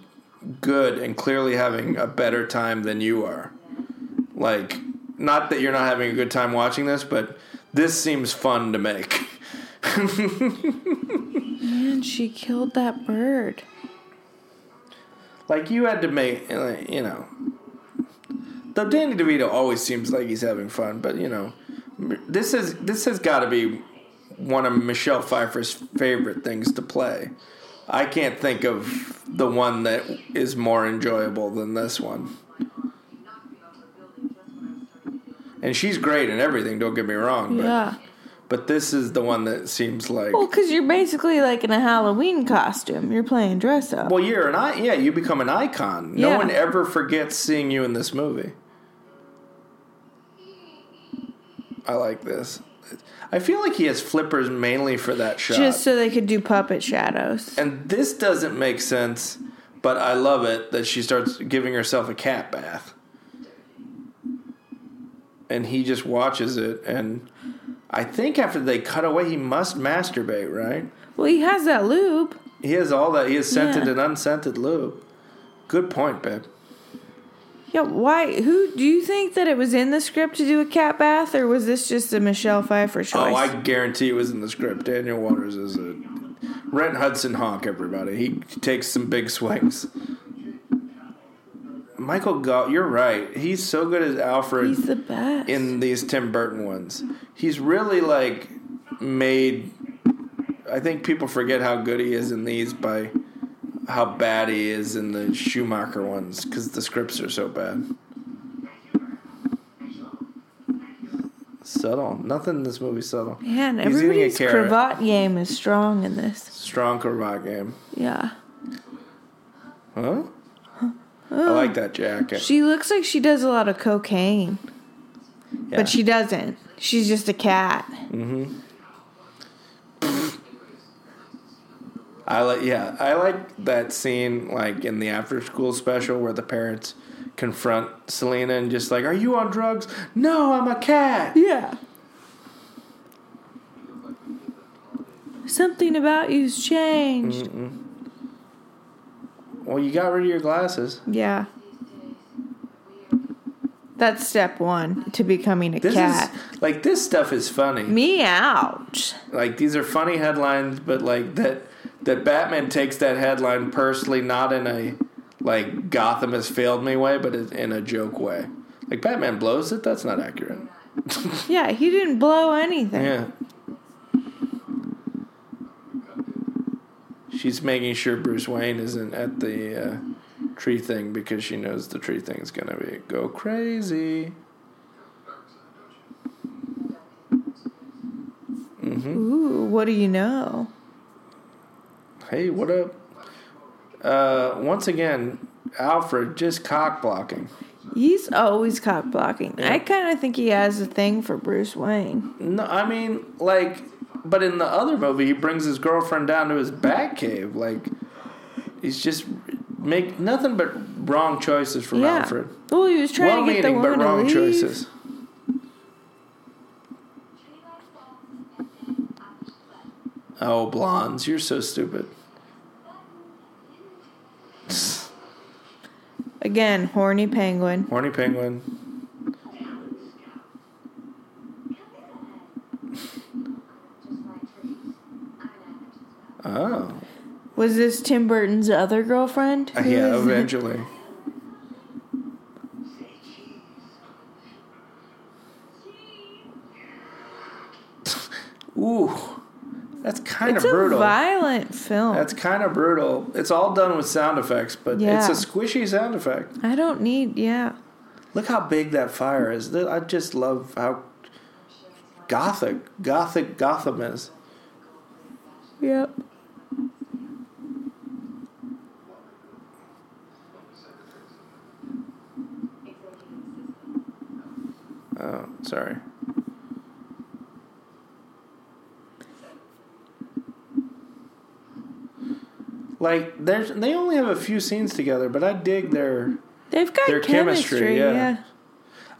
A: good and clearly having a better time than you are. Like, not that you're not having a good time watching this, but this seems fun to make.
B: And she killed that bird.
A: Like you had to make, like, you know. Though Danny DeVito always seems like he's having fun, but you know, this is this has got to be one of Michelle Pfeiffer's favorite things to play. I can't think of the one that is more enjoyable than this one. And she's great and everything. Don't get me wrong, but
B: Yeah.
A: but this is the one that seems like
B: Well, because you're basically like in a Halloween costume. You're playing dress up.
A: Well, you're an I. Yeah, you become an icon. No
B: Yeah.
A: one ever forgets seeing you in this movie. I like this. I feel like he has flippers mainly for that shot,
B: Just so they could do puppet shadows.
A: and this doesn't make sense. But I love it that she starts giving herself a cat bath, and he just watches it. And I think after they cut away, he must masturbate, right?
B: Well, he has that lube.
A: He has all that. He has scented
B: Yeah.
A: and unscented lube. Good point, babe.
B: Yeah, why? Who do you think that it was in the script to do a cat bath, or was this just a Michelle Pfeiffer choice?
A: Oh, I guarantee it was in the script. Daniel Waters is a Rent Hudson Hawk. Everybody, he takes some big swings. Michael Gough, you're right. He's so good as Alfred
B: He's the best.
A: in these Tim Burton ones. He's really like made. I think people forget how good he is in these by how bad he is in the Schumacher ones because the scripts are so bad. Subtle. Nothing in this movie subtle.
B: Man,
A: He's
B: everybody's cravat game is strong in this.
A: Strong cravat game.
B: Yeah.
A: Huh? I like that jacket.
B: She looks like she does a lot of cocaine,
A: Yeah.
B: but she doesn't. She's just a cat. Mm-hmm.
A: I like yeah, I like that scene like in the after school special where the parents confront Selina and just like, "Are you on drugs?" "No, I'm a cat."
B: Yeah. Something about you's changed.
A: Well, you got rid of your glasses.
B: Yeah. That's step one to becoming a
A: This
B: cat.
A: is like this stuff is funny.
B: Me out.
A: Like these are funny headlines, but like that that Batman takes that headline personally, not in a like Gotham has failed me way, but in a joke way. Like Batman blows it. That's not accurate.
B: Yeah, he didn't blow anything.
A: Yeah. She's making sure Bruce Wayne isn't at the uh, tree thing because she knows the tree thing is gonna be go crazy.
B: Ooh, what do you know?
A: Hey, what up? Uh, once again, Alfred just cock blocking.
B: He's always cock blocking. I kind of think he has a thing for Bruce Wayne.
A: No, I mean like, but in the other movie, he brings his girlfriend down to his bat cave. Like, he's just make nothing but wrong choices from
B: Yeah.
A: Alfred.
B: Well, he was trying to get the
A: Well-meaning, but
B: woman to
A: wrong
B: leave.
A: choices. Oh, blondes, you're so stupid.
B: Again, horny penguin.
A: Horny penguin. Oh,
B: Was this Tim Burton's other girlfriend?
A: Uh, yeah,
B: it?
A: eventually. Ooh, that's kind of
B: It's a
A: brutal.
B: violent film.
A: That's kind of brutal. It's all done with sound effects, but
B: Yeah.
A: it's a squishy sound effect.
B: I don't need. Yeah.
A: Look how big that fire is. I just love how gothic, gothic Gotham is.
B: Yep.
A: Oh, sorry. Like there's, they only have a few scenes together, but I dig their.
B: They've got
A: Their chemistry,
B: chemistry.
A: yeah.
B: yeah.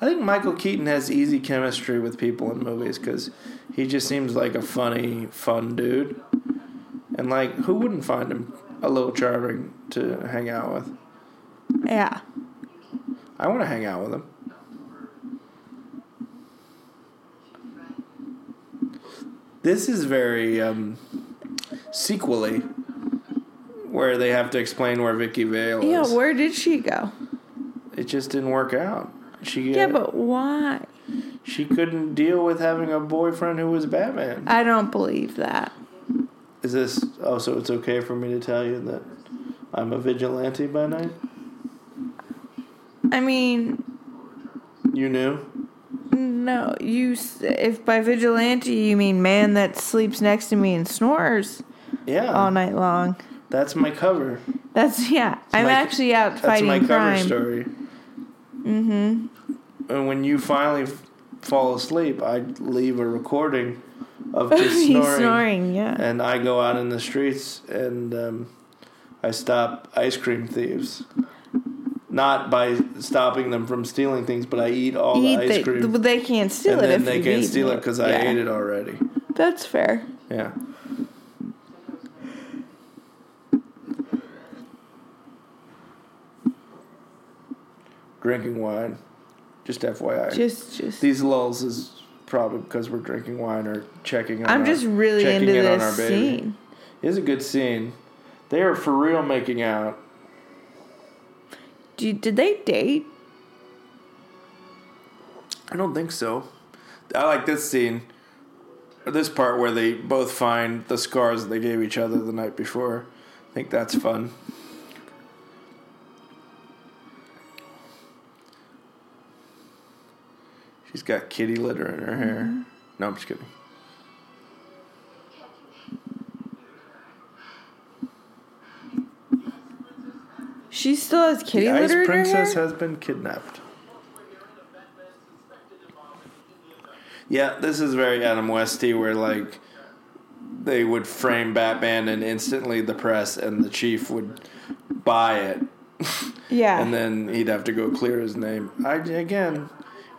A: I think Michael Keaton has easy chemistry with people in movies because he just seems like a funny, fun dude. And like, who wouldn't find him a little charming to hang out with?
B: Yeah.
A: I want to hang out with him. This is very um, sequely, where they have to explain where Vicki Vale
B: Yeah, where did she go?
A: it just didn't work out. She
B: Yeah, but why?
A: she couldn't deal with having a boyfriend who was Batman.
B: I don't believe that.
A: Is this? Oh, so it's okay for me to tell you that I'm a vigilante by night?
B: I mean,
A: You knew.
B: No, you. s- If by vigilante you mean man that sleeps next to me and snores
A: Yeah,
B: all night long,
A: that's my cover.
B: that's yeah. I'm
A: my-
B: actually out
A: That's
B: fighting
A: my cover
B: crime.
A: story. Mm-hmm. And when you finally f- fall asleep, I leave a recording of just
B: He's
A: snoring,
B: snoring, yeah.
A: and I go out in the streets and um, I stop ice cream thieves. Not by stopping them from stealing things, but I eat all
B: Eat
A: the ice
B: the-
A: cream,
B: but they can't steal
A: and
B: it
A: then
B: if
A: they can't steal it because I
B: Yeah.
A: ate it already.
B: That's fair.
A: Yeah. Drinking wine. Just FYI.
B: Just, just.
A: These lulls is probably because we're drinking wine or checking on
B: I'm
A: our-
B: just really into
A: in
B: this scene.
A: It's a good scene. They are for real making out.
B: Do did they date?
A: I don't think so. I like this scene. Or this part where they both find the scars they gave each other the night before. I think that's fun. She's got kitty litter in her hair. Mm-hmm. No, I'm just kidding.
B: She still has kitty
A: the Ice
B: litter her
A: Princess has been kidnapped. Yeah, this is very Adam Westy, where like they would frame Batman, and instantly the press and the chief would buy it,
B: yeah.
A: and then he'd have to go clear his name. I again,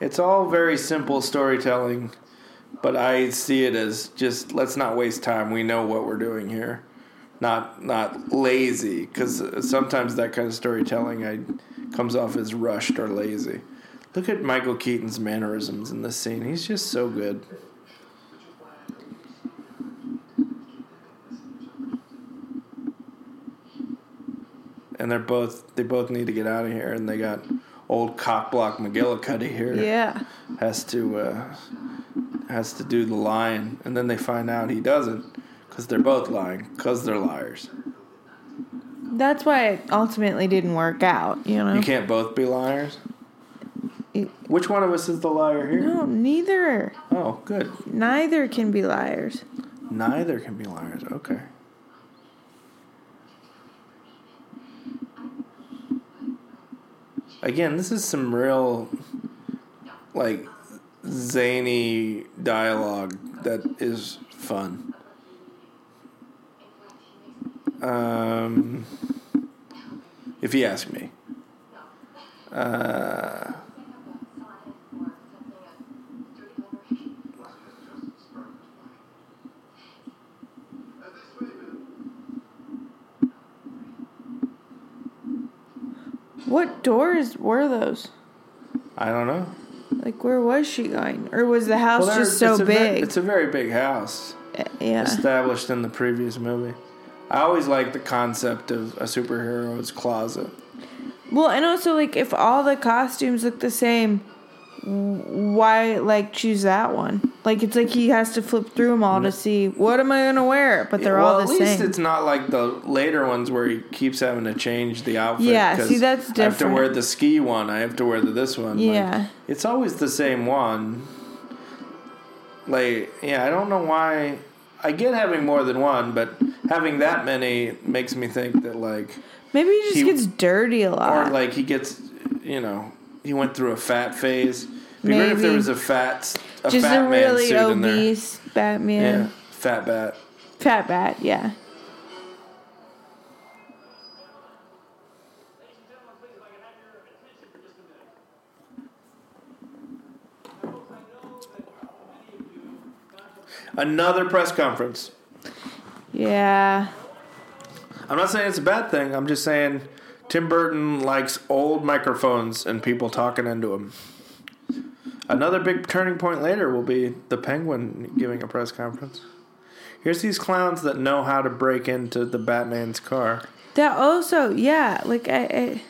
A: it's all very simple storytelling, but I see it as just let's not waste time. We know what we're doing here, not not lazy, because sometimes that kind of storytelling I comes off as rushed or lazy. Look at Michael Keaton's mannerisms in this scene. He's just so good. And they're both they both need to get out of here and they got old cockblock McGillicuddy here
B: yeah.
A: has to uh, has to do the lying, and then they find out he doesn't because they're both lying because they're liars.
B: That's why it ultimately didn't work out, you know?
A: You can't both be liars.
B: You-
A: Which one of us is the liar here?
B: No, neither.
A: Oh, good.
B: Neither can be liars.
A: Neither can be liars. Okay. Again, this is some real, like, zany dialogue that is fun. Um, if you ask me. Uh,
B: What doors were those?
A: I don't know.
B: Like, where was she going? Or was the house
A: Well, there-
B: just so
A: it's a ve-
B: big?
A: it's a very big house.
B: Uh, yeah.
A: established in the previous movie. I always like the concept of a superhero's closet.
B: Well, and also, like, if all the costumes look the same, why, like, choose that one? Like, it's like he has to flip through them all to mm. see what am I to wear? But they're
A: well,
B: all the
A: at least
B: same.
A: it's not like the later ones where he keeps having to change the outfit.
B: Yeah, see, that's different.
A: I have to wear the ski one. I have to wear the this one. Like,
B: Yeah.
A: it's always the same one. Like, yeah, I don't know why. I get having more than one, but having that many makes me think that like,
B: Maybe he just
A: he-
B: gets dirty a lot.
A: or like he gets, you know, he went through a fat phase. Be great if there was a fat, a
B: just
A: fat
B: a
A: man
B: really
A: suit in there.
B: obese Batman.
A: Yeah, fat bat.
B: Fat bat, yeah.
A: Another press conference.
B: Yeah.
A: I'm not saying it's a bad thing. I'm just saying Tim Burton likes old microphones and people talking into them. Another big turning point later will be the Penguin giving a press conference. Here's these clowns that know how to break into the Batman's car.
B: That also, yeah, like I, I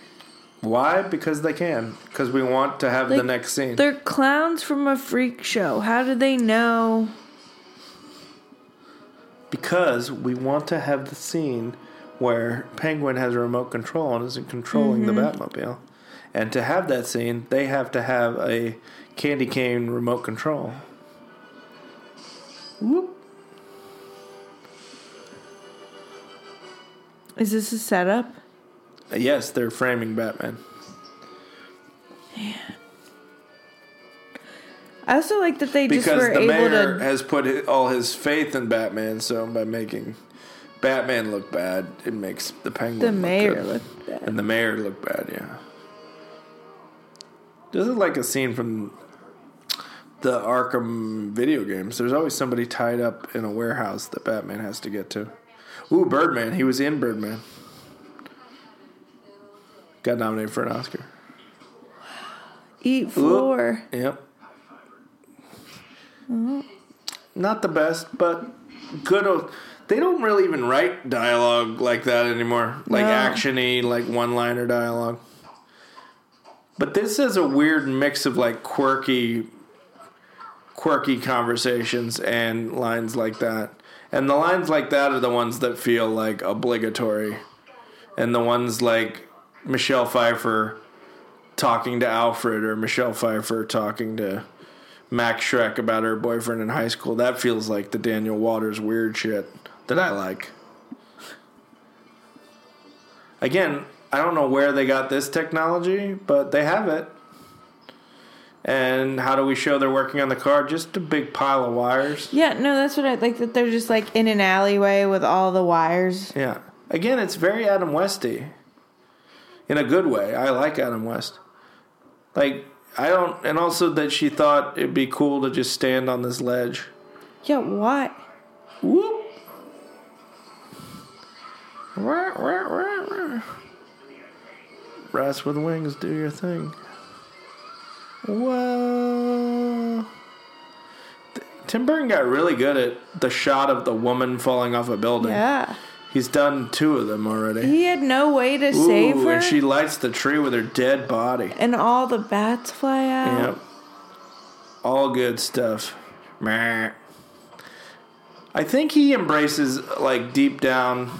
A: Why? Because they can. Because we want to have the next scene.
B: they're clowns from a freak show. How do they know?
A: Because we want to have the scene where Penguin has a remote control and isn't controlling the mm-hmm. Batmobile. And to have that scene, they have to have a candy cane remote control. Whoop.
B: Is this a setup?
A: Yes, they're framing Batman.
B: I also like that they just
A: Because
B: were
A: the
B: able
A: mayor
B: to.
A: has put all his faith in Batman, so by making Batman look bad, it makes the Penguin
B: The
A: look
B: mayor
A: good.
B: looked bad.
A: And the mayor look bad, yeah. This is like a scene from the Arkham video games. There's always somebody tied up in a warehouse that Batman has to get to. Ooh, Birdman. He was in Birdman. Got nominated for an Oscar.
B: Eat floor.
A: Yep. Mm-hmm. Not the best, but good. o- They don't really even write dialogue like that anymore, like
B: No.
A: actiony, like one-liner dialogue. But this is a weird mix of like quirky, quirky conversations and lines like that. And the lines like that are the ones that feel like obligatory, and the ones like Michelle Pfeiffer talking to Alfred or Michelle Pfeiffer talking to Max Shreck about her boyfriend in high school. That feels like the Daniel Waters weird shit that I like. Again, I don't know where they got this technology, but they have it. And how do we show they're working on the car? Just a big pile of wires.
B: Yeah, no, that's what I like. That they're just like in an alleyway with all the wires.
A: Yeah. Again, it's very Adam Westy. In a good way. I like Adam West. Like I don't and also that she thought it'd be cool to just stand on this ledge.
B: Yeah, what?
A: Whoop. Rah, rah. Rats with wings, do your thing. Whoa. Tim Burton got really good at the shot of the woman falling off a building.
B: Yeah.
A: He's done two of them already.
B: He had no way to save
A: Ooh,
B: her.
A: and she lights the tree with her dead body.
B: and all the bats fly out.
A: Yep. All good stuff. Meh. I think he embraces, like, deep down,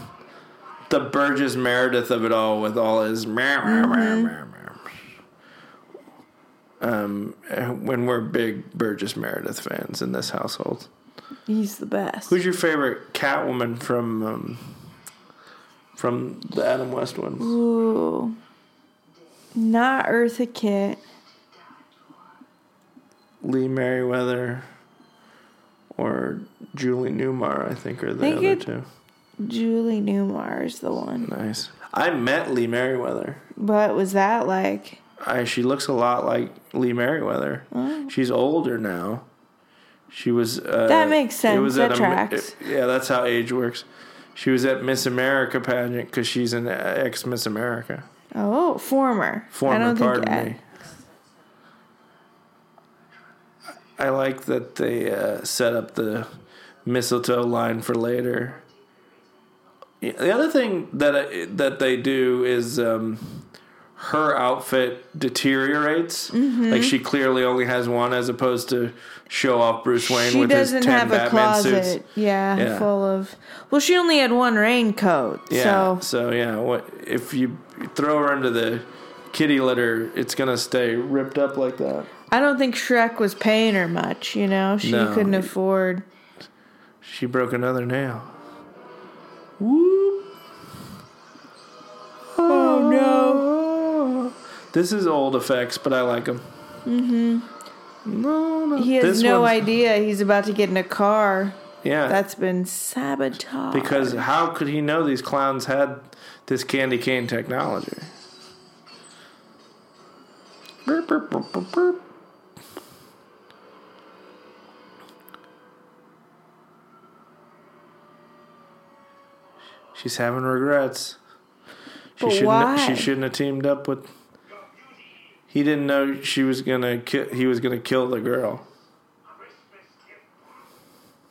A: the Burgess Meredith of it all with all his. meh. Um, when we're big Burgess Meredith fans in this household.
B: He's the best.
A: Who's your favorite Catwoman from um, from the Adam West ones?
B: Ooh. Not Eartha Kitt.
A: Lee Meriwether or Julie Newmar, I think, are the
B: Think
A: other
B: it-
A: two.
B: Julie Newmar is the one.
A: Nice. I met Lee Meriwether.
B: What was that like?
A: I, she looks a lot like Lee Meriwether. She's older now. She was. Uh,
B: Oh. That makes
A: it
B: sense.
A: was
B: That
A: at a-
B: tracks.
A: yeah, that's how age works. She was at Miss America pageant because she's an ex Miss America.
B: Oh, former. I
A: Former,
B: don't
A: pardon
B: think
A: me. I like that they uh, set up the mistletoe line for later. The other thing that I, that they do is um, her outfit deteriorates.
B: Mm-hmm.
A: Like she clearly only has one, as opposed to show off Bruce Wayne
B: She
A: with his ten
B: have a
A: Batman
B: closet.
A: suits.
B: Yeah,
A: Yeah.
B: full of. Well, she only had one raincoat.
A: Yeah.
B: So
A: So yeah, what if you throw her into the kitty litter? It's gonna stay ripped up like that.
B: I don't think Shreck was paying her much. You know, she
A: No.
B: couldn't afford.
A: She broke another nail. Whoop. Oh no. This is old effects, but I like them. Mm-hmm. No, no.
B: He has
A: this
B: no idea he's about to get in a car.
A: Yeah.
B: That's been sabotaged.
A: Because how could he know these clowns had this candy cane technology? Burp, burp, burp, She's having regrets. She
B: but
A: shouldn't.
B: Why?
A: She shouldn't have teamed up with he didn't know she was gonna. Ki- he was gonna kill the girl.
D: Christmas gift.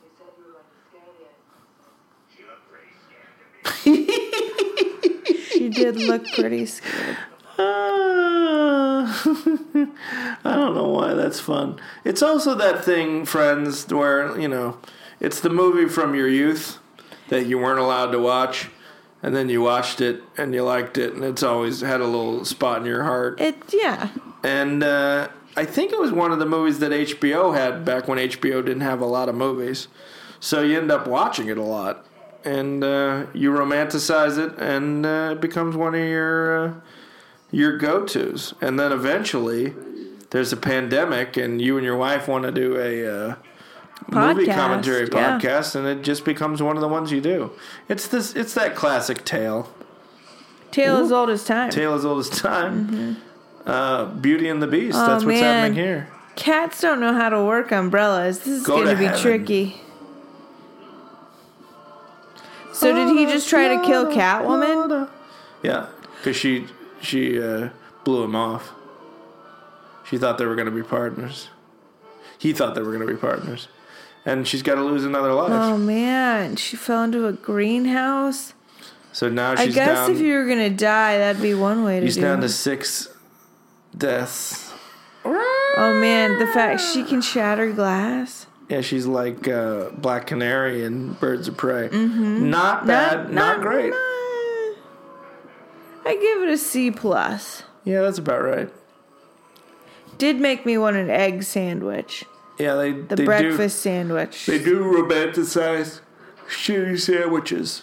C: You said you were going to scare you.
D: She looked pretty scared to me.
B: She did look pretty scared.
A: Uh, I don't know why that's fun. It's also that thing, friends, where you know, it's the movie from your youth that you weren't allowed to watch, and then you watched it and you liked it, and it's always had a little spot in your heart.
B: It yeah.
A: And uh, I think it was one of the movies that HBO had back when HBO didn't have a lot of movies. So you end up watching it a lot. And uh, you romanticize it, and uh, it becomes one of your uh, your go tos. And then eventually, there's a pandemic, and you and your wife want to do a uh, movie commentary
B: yeah.
A: podcast, and it just becomes one of the ones you do. It's this. It's that classic tale.
B: Tale as old as time.
A: Tale as old as time. Uh, Beauty and the Beast.
B: Mm-hmm. Oh,
A: That's what's
B: man.
A: happening here.
B: Cats don't know how to work umbrellas. This is
A: Go
B: going to
A: to
B: be
A: heaven.
B: tricky. So did he just try to kill Catwoman?
A: Yeah, because she she uh, blew him off. She thought they were going to be partners. He thought they were going to be partners, and she's got to lose another life.
B: Oh man, she fell into a greenhouse.
A: so now she's.
B: I guess
A: down.
B: if you were gonna die, that'd be one way to
A: she's
B: do
A: down to six deaths.
B: Oh man, the fact she can shatter glass.
A: Yeah, she's like uh, Black Canary in Birds of Prey. Not bad, not, great.
B: nah. I give it a C plus.
A: Yeah, that's about right.
B: Did make me want an egg sandwich,
A: Yeah, they
B: the
A: they
B: breakfast sandwich.
A: Do, they do romanticize shitty sandwiches.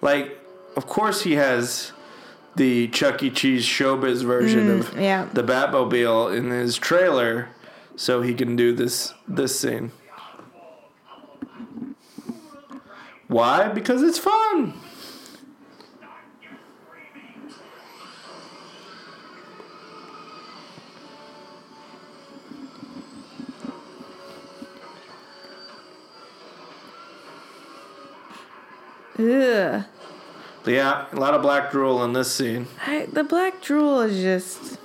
A: Like, of course, he has the Chuck E. Cheese showbiz version of
B: Mm, yeah.
A: the Batmobile in his trailer, so he can do this this scene. Why? Because it's fun.
B: Ugh.
A: Yeah, a lot of black drool in this scene.
B: I, the black drool is just.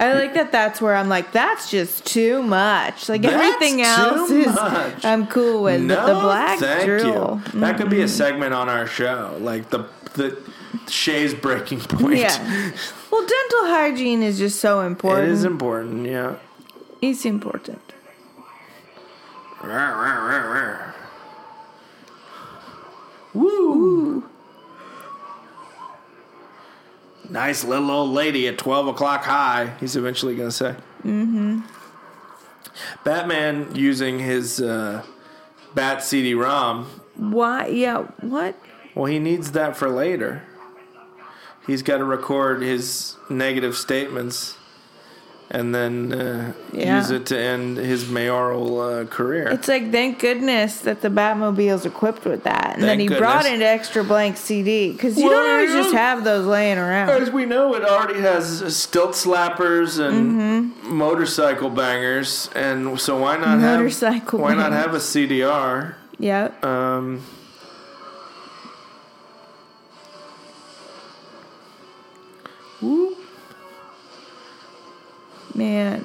B: I like that. That's where I'm like, that's just too much. Like
A: That's
B: everything else is,
A: much.
B: I'm cool with.
A: no,
B: but the black
A: thank
B: drool,
A: you. That could be a segment on our show, like the the Shay's breaking point.
B: yeah. Well, dental hygiene is just so important.
A: It is important. Yeah.
B: It's important.
A: Woo. Nice little old lady at 12 o'clock high, he's eventually going to say. Mm-hmm. Batman using his uh, Bat CD ROM.
B: Why? Yeah. What?
A: Well, he needs that for later. He's got to record his negative statements and then uh,
B: Yeah.
A: use it to end his mayoral uh, career.
B: It's like thank goodness that the Batmobile's equipped with that, and then
A: Thank
B: he brought an extra blank CD because you
A: Well,
B: don't always just have those laying around.
A: As we know, it already has stilt slappers and
B: Mm-hmm.
A: motorcycle bangers, and so why not have
B: Motorcycle
A: why not have a CDR?
B: Yep.
A: Um, whoop.
B: Man.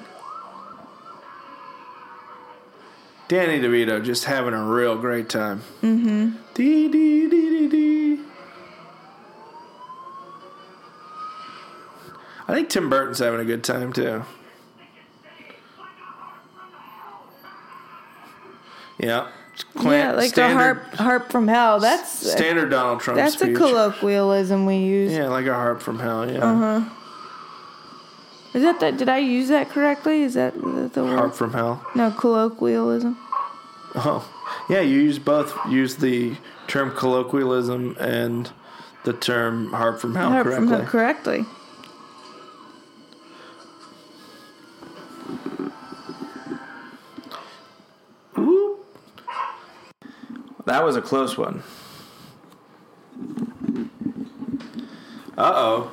A: Danny DeVito just having a real great time. Mm-hmm. Dee dee dee dee dee. I think Tim Burton's having a good time too. Yeah.
B: yeah, like a harp harp from hell. That's
A: Standard Donald Trump
B: that's
A: speech.
B: a colloquialism we use.
A: Yeah, like a harp from hell. Yeah,
B: Uh-huh. Is that that? Did I use that correctly? Is that the, the word?
A: harp from hell.
B: No, colloquialism.
A: Oh, yeah. You use both. Use the term colloquialism and the term harp from hell
B: Harp
A: correctly.
B: from hell correctly.
A: Ooh. That was a close one. Uh oh.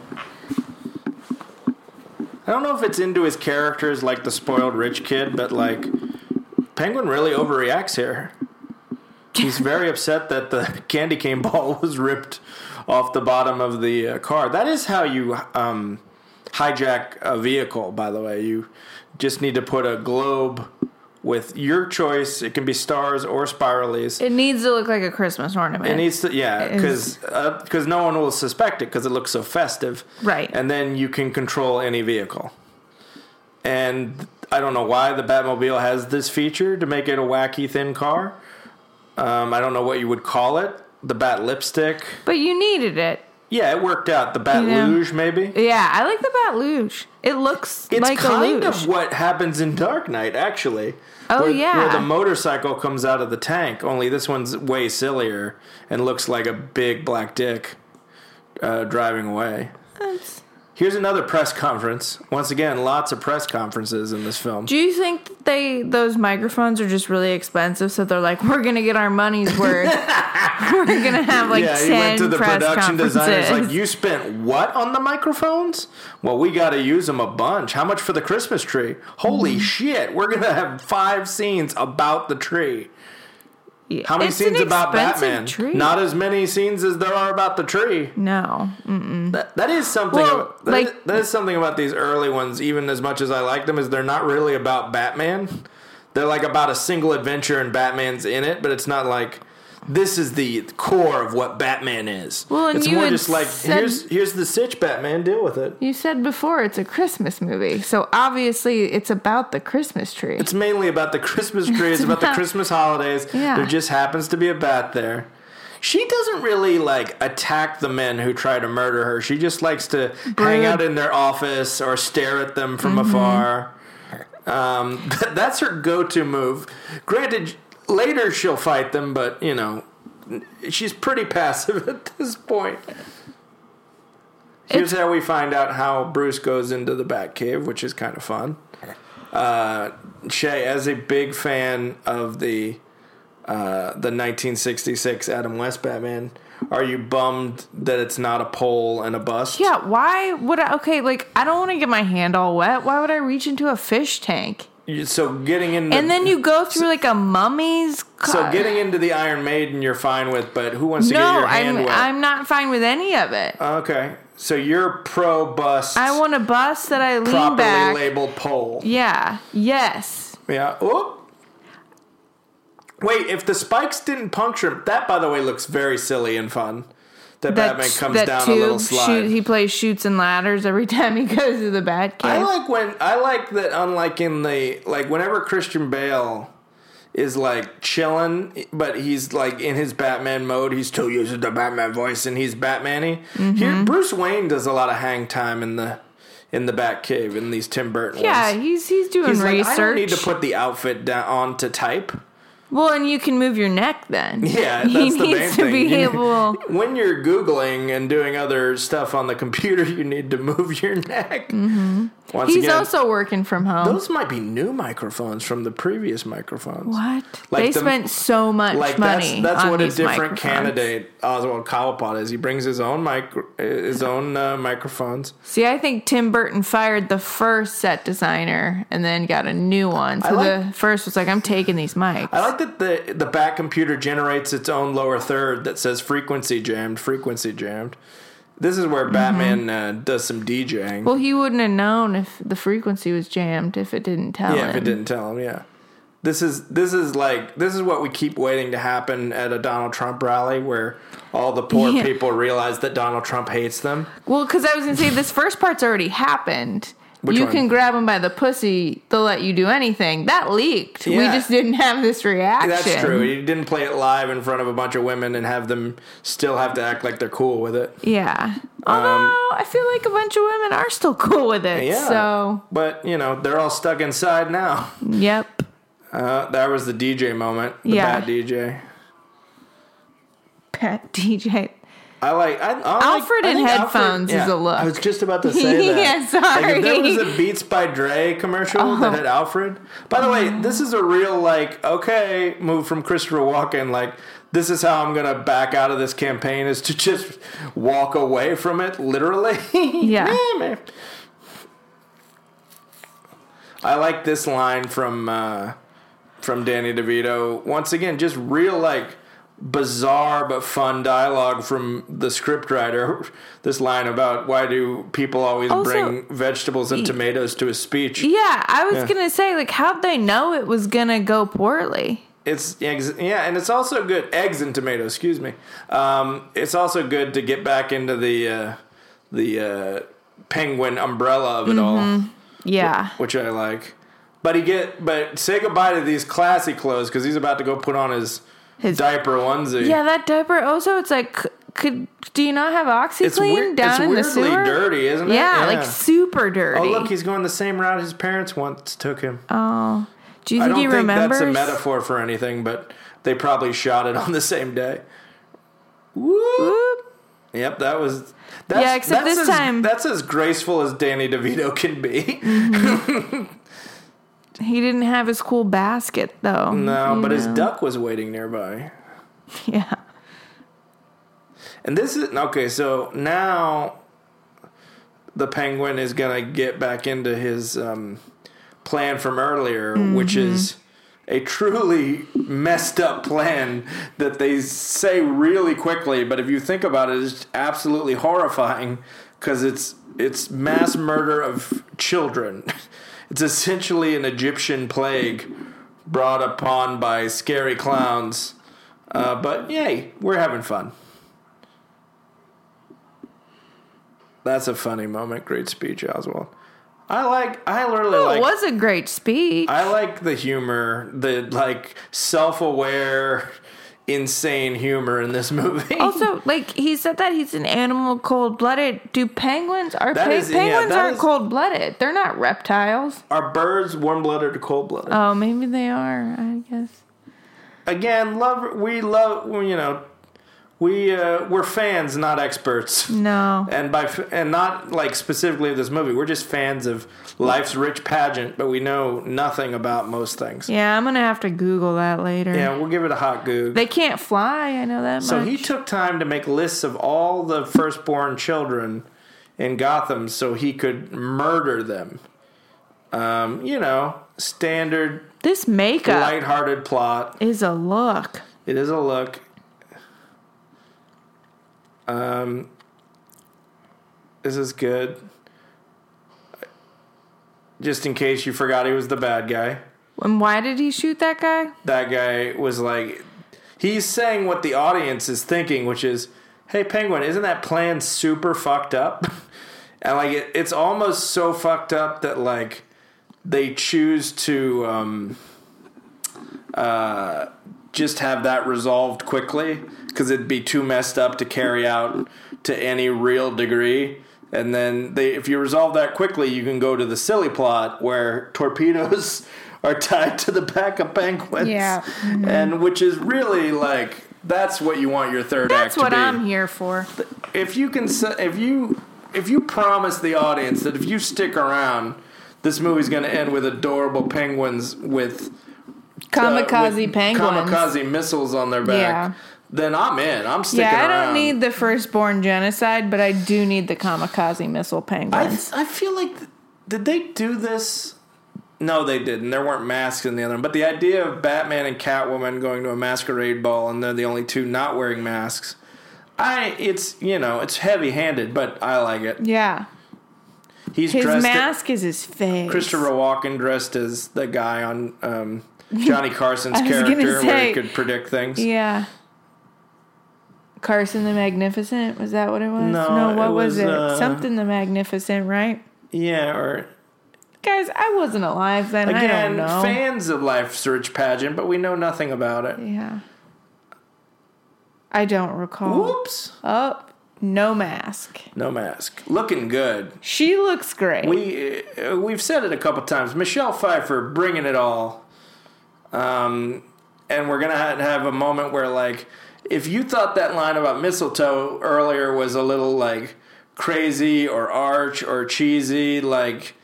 A: I don't know if it's into his characters like the spoiled rich kid, but like Penguin really overreacts here. He's very upset that the candy cane ball was ripped off the bottom of the uh, car. That is how you um, hijack a vehicle, by the way. You just need to put a globe with your choice. It can be stars or spiralies.
B: It needs to look like a Christmas ornament.
A: It needs to, yeah, because because no one will suspect it because it looks so festive,
B: Right.
A: And then you can control any vehicle. And I don't know why the Batmobile has this feature to make it a wacky thin car. Um, I don't know what you would call it. The Bat lipstick.
B: but you needed it.
A: Yeah, it worked out. The Bat
B: Yeah.
A: luge, maybe.
B: Yeah, I like the Bat Luge. It looks
A: It's
B: like a
A: kind of what happens in Dark Knight, actually.
B: Oh,
A: where,
B: yeah.
A: where the motorcycle comes out of the tank. Only this one's way sillier and looks like a big black dick uh, driving away.
B: It's-
A: Here's another press conference. Once again, lots of press conferences in this film.
B: Do you think they those microphones are just really expensive? So they're like, we're gonna get our money's worth. we're gonna have like
A: yeah,
B: ten
A: he went to the
B: press
A: production
B: conferences.
A: designer. It's like, you spent what on the microphones? Well, we got to use them a bunch. How much for the Christmas tree? Holy
B: Mm-hmm.
A: shit! We're gonna have five scenes about the tree. How many
B: It's
A: scenes about Batman?
B: Tree.
A: Not as many scenes as there are about the tree.
B: no.
A: That, that is something.
B: Well,
A: about, that
B: like-
A: is- that is something about these early ones. Even as much as I like them, is they're not really about Batman. They're like about a single adventure, and Batman's in it, but it's not like this is the core of what Batman is.
B: Well, and
A: it's
B: you
A: more just like
B: said-
A: here's here's the sitch, Batman. Deal with it.
B: You said before it's a Christmas movie, so obviously it's about the Christmas tree.
A: It's mainly about the Christmas tree. It's about the Christmas holidays.
B: Yeah.
A: There just happens to be a bat there. She doesn't really like attack the men who try to murder her. She just likes to hang out in their office or stare at them from
B: Mm-hmm.
A: afar. Um, that's her go-to move. Granted, later she'll fight them, but you know, she's pretty passive at this point. Here's how we find out how Bruce goes into the Batcave, which is kind of fun. Uh, Shay, as a big fan of the uh, the 1966 Adam West Batman, are you bummed that it's not a pole and a bust?
B: yeah, why would I? Okay, like I don't want to get my hand all wet. Why would I reach into a fish tank?
A: You- So getting into
B: And then you go through like a mummy's. Car.
A: so getting into the Iron Maiden, you're fine with, but who wants to get your hand
B: I'm
A: wet?
B: I'm not fine with any of it.
A: okay, so you're pro bust.
B: I want a bus that I lean
A: properly
B: back.
A: labeled pole.
B: Yeah. Yes.
A: Yeah. Oop. Wait, if the spikes didn't puncture him, that by the way looks very silly and fun. That, Batman comes
B: that
A: down a little
B: tube
A: slide.
B: shoot, he plays shoots and ladders every time he goes to the Batcave.
A: I like when I like that. Unlike in the like, whenever Christian Bale is like chilling, but he's like in his Batman mode, he still uses the Batman voice and he's Batman-y.
B: Mm-hmm.
A: Here, Bruce Wayne does a lot of hang time in the in the Batcave in these Tim Burton ones.
B: yeah,
A: ones.
B: he's he's doing
A: He's like,
B: research.
A: I don't need to put the outfit down on to type.
B: Well, and you can move your neck then.
A: Yeah, that's
B: he
A: the
B: needs to be
A: You-
B: able.
A: when you're googling and doing other stuff on the computer, you need to move your neck. Mm-hmm. Once
B: He's
A: again,
B: also working from home.
A: those might be new microphones from the previous microphones.
B: what?
A: Like
B: they
A: the-
B: spent so much
A: Like
B: money.
A: that's that's what a different candidate Oswald Cobblepot is. He brings his own micro, his own uh, microphones.
B: See, I think Tim Burton fired the first set designer and then got a new one. So
A: like-
B: the first was like, "I'm taking these mics."
A: I like that the the back computer generates its own lower third that says frequency jammed, frequency jammed. This is where Batman uh, does some DJing.
B: Mm-hmm. well, he wouldn't have known if the frequency was jammed if it didn't tell him.
A: Yeah,
B: him.
A: if it didn't tell him, yeah. This is this is like this is what we keep waiting to happen at a Donald Trump rally where all the poor
B: Yeah.
A: people realize that Donald Trump hates them.
B: Well, because I was gonna say this first part's already happened.
A: Which
B: you
A: one?
B: can grab them by the pussy; they'll let you do anything. That leaked. We just didn't have this reaction.
A: That's true. He didn't play it live in front of a bunch of women and have them still have to act like they're cool with it.
B: Yeah. Although I feel like a bunch of women are still cool with it.
A: Um, Yeah.
B: So,
A: But, you know, they're all stuck inside now.
B: yep.
A: Uh, that was the DJ moment. The
B: Yeah.
A: bad DJ.
B: Pet DJ.
A: I like I, I like-
B: Alfred
A: I
B: in headphones is a look.
A: I was just about to say that.
B: Yeah,
A: Like if there was a Beats by Dre commercial
B: Oh.
A: that had Alfred. By the way, this is a real like okay move from Christopher Walken. Like this is how I'm gonna back out of this campaign is to just walk away from it literally.
B: Yeah.
A: man. I like this line from uh, from Danny DeVito. Once again, just real like bizarre but fun dialogue from the scriptwriter. This line about why do people always
B: Also-
A: bring vegetables and tomatoes to a speech?
B: Yeah, I was
A: Yeah.
B: gonna say, like, how'd they know it was gonna go poorly?
A: It's yeah, and it's also good eggs and tomatoes. Excuse me. Um, it's also good to get back into the uh, the uh, penguin umbrella of it all,
B: Yeah.
A: which I like. But he get but say goodbye to these classy clothes because he's about to go put on his,
B: His-
A: diaper onesie.
B: Yeah, that diaper. Also, it's like, c- could do you not have OxiClean
A: it's weird.
B: down
A: it's
B: in the
A: weirdly
B: sewer?
A: dirty, isn't it?
B: Yeah, like super dirty.
A: oh look, he's going the same route his parents once took him.
B: oh, do you
A: I
B: think
A: don't
B: he
A: think
B: remembers?
A: that's a metaphor for anything, but they probably shot it on the same day. Whoop.
B: Whoop.
A: Yep, that was. That's,
B: Yeah, except
A: that's
B: this
A: as,
B: time-
A: that's as graceful as Danny DeVito can be. Mm-hmm.
B: He didn't have his cool basket though.
A: no,
B: you
A: but his duck was waiting nearby.
B: Yeah.
A: And this is okay. So now the penguin is gonna get back into his um, plan from earlier, which is a truly messed up plan that they say really quickly. But if you think about it, it's absolutely horrifying because it's it's mass murder of children. It's essentially an Egyptian plague brought upon by scary clowns. Uh, but yay, we're having fun. That's a funny moment. Great speech, Oswald. I like. I literally
B: Oh,
A: like.
B: it was a great speech.
A: I like the humor, the like self-aware, insane humor in this movie.
B: also, like he said that he's an animal, cold blooded. Do penguins are pe-
A: is-
B: penguins
A: that
B: aren't cold blooded? They're not reptiles.
A: Are birds warm-blooded or cold-blooded?
B: Oh, maybe they are. I guess.
A: Again, love. We love. You know, we uh, we're fans, not experts.
B: No.
A: And by f- and not like specifically of this movie, we're just fans of life's rich pageant, but we know nothing about most things.
B: Yeah, I'm gonna have to Google that later.
A: Yeah, we'll give it a hot goog.
B: They can't fly. I know that
A: So
B: much.
A: he took time to make lists of all the firstborn children in Gotham so he could murder them. Um, you know, standard
B: this makeup
A: lighthearted plot.
B: is a look.
A: It is a look. Um, this is good. Just in case you forgot he was the bad guy.
B: And why did he shoot that guy?
A: that guy was like he's saying what the audience is thinking which is hey penguin isn't that plan super fucked up and like it, it's almost so fucked up that like they choose to um uh just have that resolved quickly because it'd be too messed up to carry out to any real degree and then they if you resolve that quickly you can go to the silly plot where torpedoes are tied to the back of penguins
B: Yeah.
A: and which is really like that's what you want your third
B: That's
A: act to be.
B: That's what I'm here for.
A: if you can if you if you promise the audience that if you stick around this movie's going to end with adorable penguins with uh,
B: Kamikaze
A: with
B: penguins.
A: kamikaze missiles on their back
B: Yeah.
A: Then i'm in i'm sticking
B: Yeah, I don't need the firstborn genocide, but I do need the kamikaze missile
A: I,
B: penguins.
A: I feel like th- did they do this no they didn't there weren't masks in the other one but the idea of batman and catwoman going to a masquerade ball and they're the only two not wearing masks i it's you know it's heavy handed but i like it
B: yeah.
A: he's
B: His mask is his face.
A: Christopher Walken dressed as the guy on um, Johnny Carson's
B: I
A: character, where he could predict things.
B: Yeah. Carson the Magnificent, was that what it was?
A: No,
B: what
A: it
B: was,
A: was,
B: it?
A: uh,
B: Something the Magnificent, right?
A: Yeah, or
B: Guys, I wasn't alive then.
A: Again,
B: know.
A: fans of Life's Rich Pageant, but we know nothing about it.
B: yeah. I don't recall.
A: Whoops,
B: Oh, no mask.
A: no mask, looking good.
B: She looks great.
A: We uh, we've said it a couple times. Michelle Pfeiffer bringing it all, um, and we're gonna have a moment where like, if you thought that line about mistletoe earlier was a little like crazy or arch or cheesy, like.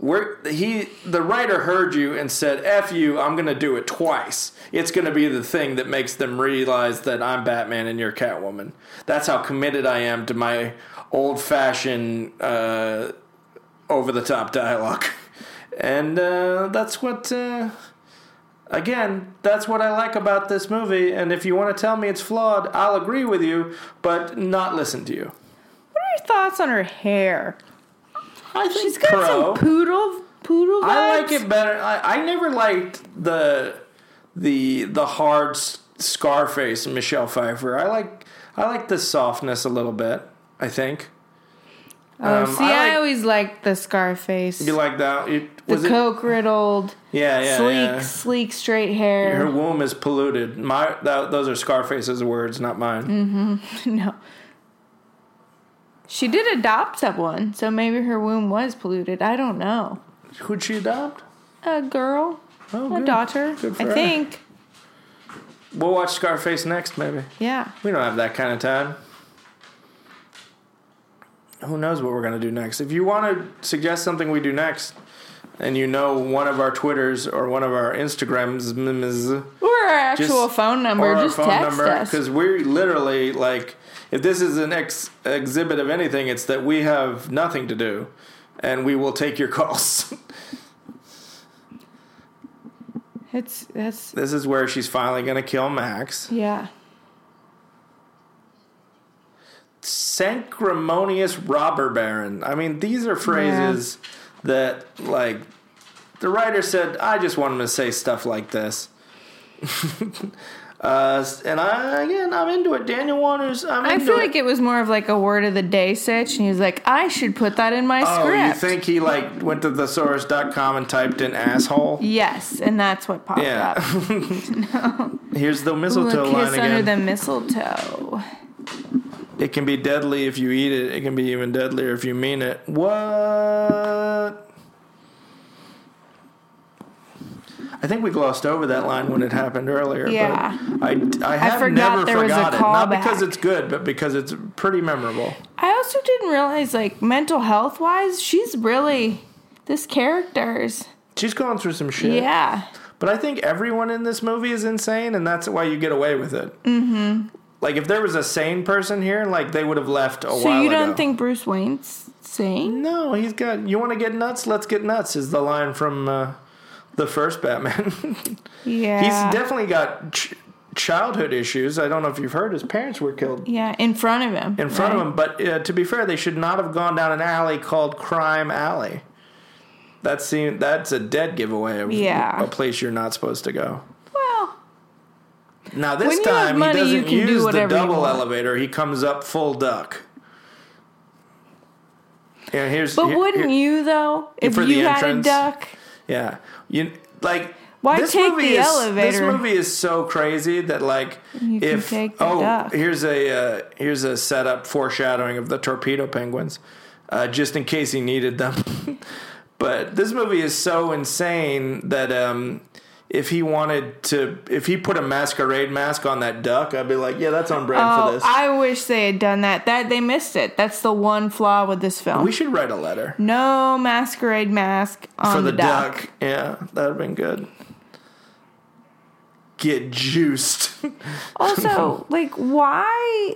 A: We're, he the writer heard you and said f you i'm gonna do it twice it's gonna be the thing that makes them realize that i'm batman and you're catwoman that's how committed i am to my old fashioned uh, over the top dialogue. And uh, that's what, uh, again, that's what I like about this movie. And if you want to tell me it's flawed, I'll agree with you, but not listen to you.
B: What are your thoughts on her hair?
A: I think
B: She's got
A: pro.
B: some poodle poodle vibes.
A: I like it better. I, I never liked the the the hard Scarface Michelle Pfeiffer. I like I like the softness a little bit. I think.
B: Oh,
A: Um,
B: see,
A: I
B: I,
A: like-
B: always liked the Scarface.
A: You like that? You,
B: the
A: was it?
B: coke riddled,
A: Yeah, yeah,
B: sleek,
A: yeah.
B: sleek, straight hair.
A: Her womb is polluted. My that, those are Scarface's words, not mine. Mm-hmm.
B: no. She did adopt someone, so maybe her womb was polluted. I don't know.
A: Who'd she adopt?
B: A girl,
A: Oh,
B: a
A: good.
B: daughter.
A: Good for
B: I
A: her.
B: think.
A: We'll watch Scarface next, maybe.
B: Yeah.
A: We don't have that kind of time. Who knows what we're going to do next? If you want to suggest something we do next, and you know one of our Twitters or one of our Instagrams,
B: Or our actual
A: Just-
B: phone number.
A: or our
B: Just
A: phone
B: text
A: number,
B: us.
A: because we're literally like, if this is an ex- exhibit of anything, it's that we have nothing to do, and we will take your calls.
B: It's that's
A: this is where she's finally going to kill Max.
B: yeah.
A: sanctimonious robber baron. I mean, these are phrases that, like, the writer said, I just want him to say stuff like this. uh, and I, again, I'm into it. Daniel Waters, I'm
B: I feel
A: it.
B: like it was more of like a word of the day sitch, and he was like, "I should put that in my
A: Oh,
B: script."
A: you think he, like, went to thesaurus.com and typed in asshole?
B: Yes, and that's what popped
A: Yeah.
B: up.
A: Here's the mistletoe
B: a
A: line
B: kiss under the mistletoe.
A: It can be deadly if you eat it. It can be even deadlier if you mean it. What? I think we glossed over that line when it happened earlier.
B: Yeah.
A: But I, I have
B: forgot
A: never
B: there
A: forgot it. Not because it's good, but because it's pretty memorable.
B: I also didn't realize, like, mental health wise, she's really this character's.
A: She's going through some shit.
B: Yeah.
A: But I think everyone in this movie is insane, and that's why you get away with it. Mm-hmm. Like if there was a sane person here, like they would have left a
B: So
A: while
B: you don't
A: ago.
B: think Bruce Wayne's sane?
A: No, he's got. You want to get nuts? Let's get nuts. Is the line from uh, the first Batman?
B: Yeah.
A: he's definitely got ch- childhood issues. I don't know if you've heard. His parents were killed
B: Yeah, in front of him.
A: in front of him. But uh, to be fair, they should not have gone down an alley called Crime Alley. That seem that's a dead giveaway of
B: Yeah.
A: a place you're not supposed to go. Now this
B: When
A: time
B: money,
A: he doesn't
B: can do
A: use the double elevator. He comes up full duck. Yeah, here's.
B: but
A: here-
B: wouldn't
A: here-
B: you though? If
A: for the
B: you had a
A: entrance?
B: duck?
A: Yeah, you like.
B: Why
A: this
B: take
A: movie
B: the
A: is,
B: elevator?
A: This movie is so crazy that like
B: You
A: if oh
B: duck.
A: here's a uh, here's a setup foreshadowing of the torpedo penguins, uh, just in case he needed them. but this movie is so insane that um, if he wanted to, if he put a masquerade mask on that duck, I'd be like, yeah, that's on brand for
B: Oh,
A: this.
B: I wish they had done that. That they missed it. That's the one flaw with this film.
A: we should write a letter
B: no masquerade mask on
A: for the,
B: duck.
A: duck. Yeah, that'd have been good. Get juiced.
B: Also, like, why?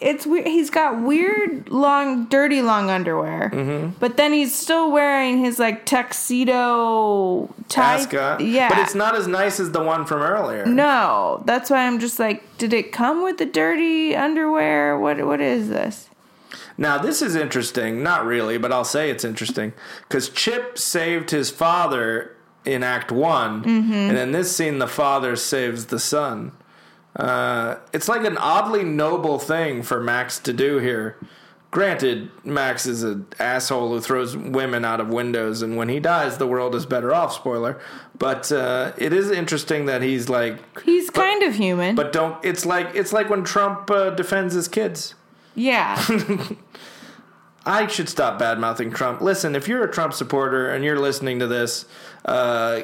B: It's weird. He's got weird, long, dirty, long underwear,
A: Mm-hmm.
B: but then he's still wearing his like tuxedo
A: ascot.
B: Yeah,
A: But it's not as nice as the one from earlier.
B: No, that's why I'm just like, did it come with the dirty underwear? What What is this?
A: Now, this is interesting. Not really, but I'll say it's interesting. Because Chip saved his father in Act One,
B: Mm-hmm.
A: and in this scene, the father saves the son. Uh, it's like an oddly noble thing for Max to do here. Granted, Max is an asshole who throws women out of windows, and when he dies, the world is better off. Spoiler. But uh, it is interesting that he's like,
B: He's kind of human.
A: but don't. It's like it's like when Trump uh, defends his kids.
B: yeah,
A: I should stop bad mouthing Trump. Listen, if you're a Trump supporter and you're listening to this, uh,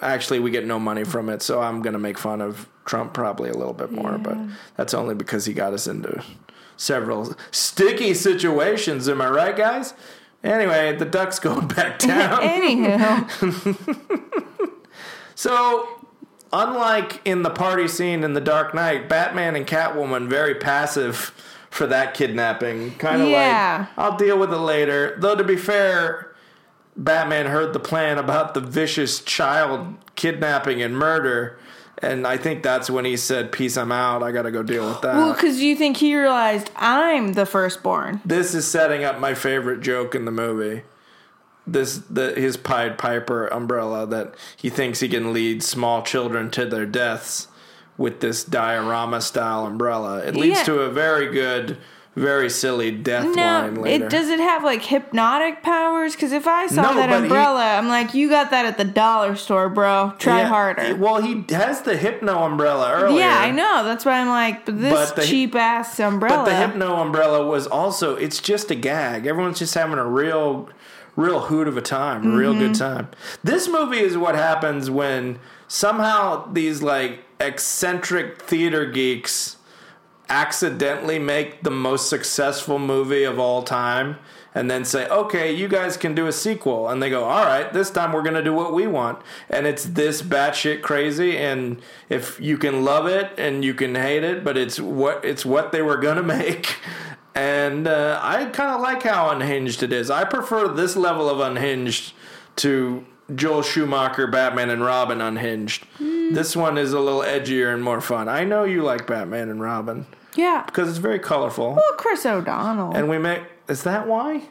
A: actually, we get no money from it, so I'm going to make fun of Trump probably a little bit more, but that's only because he got us into several sticky situations. Am I right, guys? Anyway, the duck's going back down.
B: anywho,
A: So, unlike in the party scene in The Dark Knight, Batman and Catwoman very passive for that kidnapping. Kind of
B: Yeah.
A: like I'll deal with it later. Though to be fair, Batman heard the plan about the vicious child kidnapping and murder, and I think that's when he said, "Peace, I'm out. I got to go deal with that."
B: Well, because you think he realized I'm the firstborn.
A: this is setting up my favorite joke in the movie. This the his Pied Piper umbrella that he thinks he can lead small children to their deaths with this diorama style umbrella. It leads
B: Yeah.
A: to a very good, very silly death line
B: No,
A: later.
B: it does it have like hypnotic powers? Because if I saw
A: No,
B: that
A: but he-
B: umbrella, I'm like, you got that at the dollar store, bro. Try
A: Yeah,
B: harder.
A: Well, he has the hypno umbrella earlier.
B: yeah, I know. That's why I'm like, but this
A: But the-
B: cheap ass umbrella.
A: But the hypno umbrella was also it's just a gag. Everyone's just having a real real hoot of a time, a real good
B: Mm-hmm.
A: time. This movie is what happens when somehow these like eccentric theater geeks accidentally make the most successful movie of all time and then say, okay, you guys can do a sequel. And they go, all right, this time we're going to do what we want. And it's this batshit crazy. And if you can love it and you can hate it, but it's what, it's what they were going to make. And uh, I kind of like how unhinged it is. I prefer this level of unhinged to Joel Schumacher, Batman and Robin unhinged. This one is a little edgier and more fun. I know you like Batman and Robin
B: yeah.
A: because it's very colorful.
B: Well, Chris O'Donnell.
A: And we make is that why?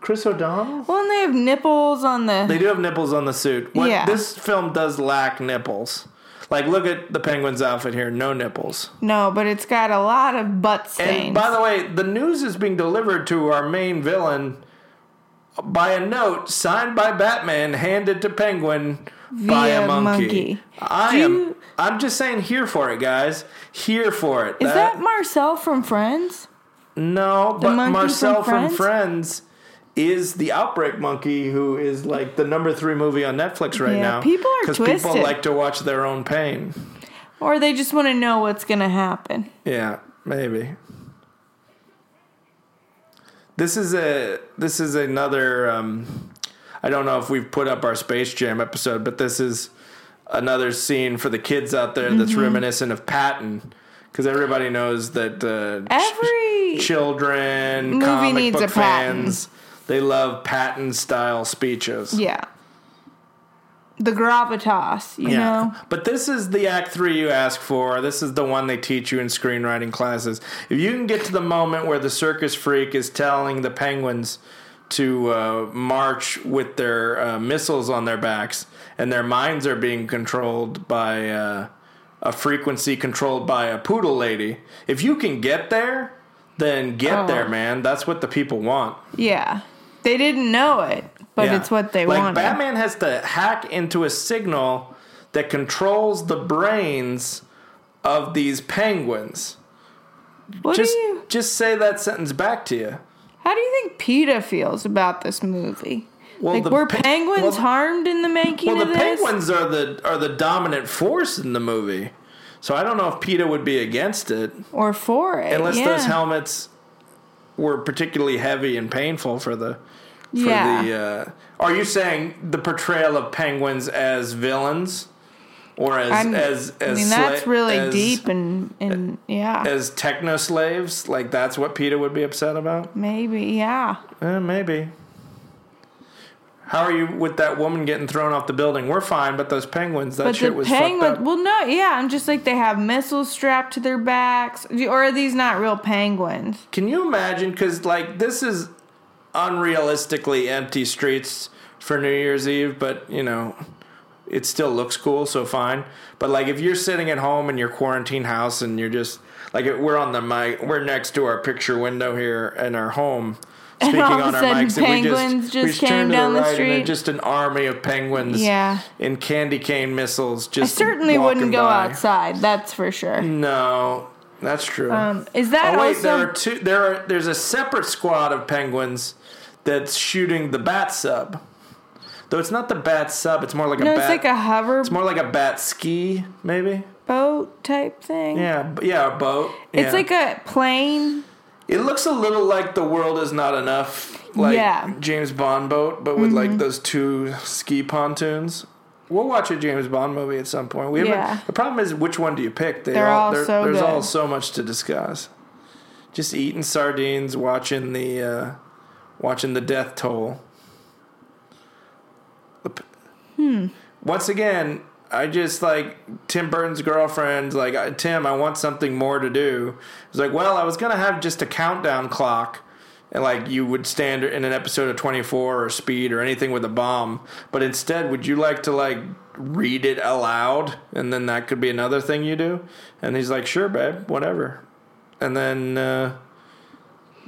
A: Chris O'Donnell?
B: well, and they have nipples on the.
A: They do have nipples on the suit. What
B: Yeah.
A: this film does lack nipples. Like look at the penguin's outfit here, no nipples.
B: no, but it's got a lot of butt stains.
A: And by the way, the news is being delivered to our main villain by a note signed by Batman, handed to Penguin by
B: Via
A: a monkey.
B: monkey.
A: I
B: Do
A: am.
B: you-
A: I'm just saying, here for it, guys. Here for it.
B: Is that Marcel from Friends?
A: No, but Marcel
B: from
A: from
B: Friends?
A: Friends? is the Outbreak Monkey, who is like the number three movie on Netflix right
B: Yeah,
A: now.
B: people are
A: because
B: people
A: like to watch their own pain.
B: Or they just want to know what's going to happen.
A: Yeah, maybe. This is a this is another. Um, I don't know if we've put up our Space Jam episode, but this is another scene for the kids out there that's
B: Mm-hmm.
A: reminiscent of Patton, because everybody knows that uh, ch-
B: Every
A: children,
B: movie
A: comic
B: needs
A: book
B: a Patton.
A: they love Patton style speeches.
B: Yeah. The gravitas, you know?
A: But this is the act three you ask for. This is the one they teach you in screenwriting classes. If you can get to the moment where the circus freak is telling the penguins to uh, march with their uh, missiles on their backs and their minds are being controlled by uh, a frequency controlled by a poodle lady, if you can get there, then get
B: Oh.
A: there, man. That's what the people want.
B: Yeah. They didn't know it, but
A: Yeah.
B: it's what they
A: like
B: wanted.
A: Batman has to hack into a signal that controls the brains of these penguins.
B: what
A: just
B: you
A: just say that sentence back to you.
B: How do you think PETA feels about this movie?
A: Well,
B: like were
A: pe-
B: penguins
A: well,
B: harmed in the making
A: Well,
B: of
A: the
B: this?
A: penguins are the are the dominant force in the movie. So I don't know if PETA would be against it
B: or for it?
A: unless
B: yeah.
A: those helmets were particularly heavy and painful for the for
B: Yeah.
A: the uh, are you saying the portrayal of penguins as villains or as
B: I'm-
A: as as
B: I mean, that's really
A: as-
B: deep and and yeah,
A: as techno slaves like that's what PETA would be upset about
B: maybe yeah.
A: eh, maybe how are you with that woman getting thrown off the building we're fine but those penguins that
B: But
A: shit
B: the
A: was
B: penguin, well, no, yeah, I'm just like they have missiles strapped to their backs, or are these not real penguins?
A: Can you imagine? Because like this is unrealistically empty streets for New Year's Eve, but you know, it still looks cool, so fine. But like if you're sitting at home in your quarantine house and you're just like we're on the mic, we're next to our picture window here in our home.
B: And
A: Speaking
B: all of
A: on
B: a
A: our
B: sudden
A: mics, and we
B: penguins
A: just,
B: just came
A: to
B: down the
A: right and
B: street.
A: just an army of penguins,
B: Yeah.
A: in candy cane missiles.
B: I
A: Just
B: certainly wouldn't go
A: by.
B: outside. That's for sure.
A: No, that's true.
B: Um, is that
A: oh wait,
B: also?
A: there are two. There are. There's a separate squad of penguins that's shooting the bat sub. Though it's not the bat sub. It's more like a
B: no,
A: bat.
B: it's like a hover
A: it's more like a bat ski, maybe.
B: boat type thing.
A: Yeah, b- yeah, a boat.
B: It's
A: Yeah.
B: like a plane.
A: It looks a little like the world is not enough, like
B: Yeah. Mm-hmm.
A: James Bond boat, but with like those two ski pontoons. We'll watch a James Bond movie at some point. We haven't.
B: Yeah.
A: The problem is, which one do you pick? They
B: They're all so
A: There's
B: good.
A: all so much to discuss. Just eating sardines, watching the uh, watching the death toll. Once again, I just like Tim Burton's girlfriend. Like Tim, I want something more to do. It's like, well, I was gonna have just a countdown clock, and like you would stand in an episode of Twenty Four or Speed or anything with a bomb. But instead, would you like to like read it aloud, and then that could be another thing you do? And he's like, sure, babe, whatever. And then, uh,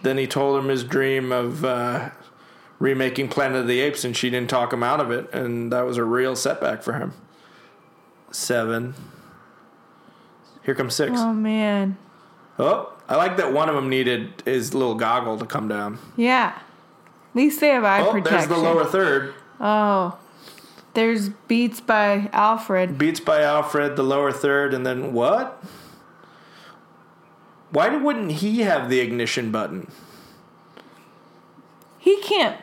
A: then he told him his dream of. Uh, Remaking Planet of the Apes, and she didn't talk him out of it, and that was a real setback for him seven. Here comes six.
B: Oh man.
A: Oh, I like that one of them needed his little goggle to come down.
B: Yeah. At least they have eye
A: Oh,
B: protection.
A: there's the lower third.
B: Oh. There's Beats by Alfred.
A: Beats by Alfred, the lower third, and then what? Why wouldn't he have the ignition button?
B: He can't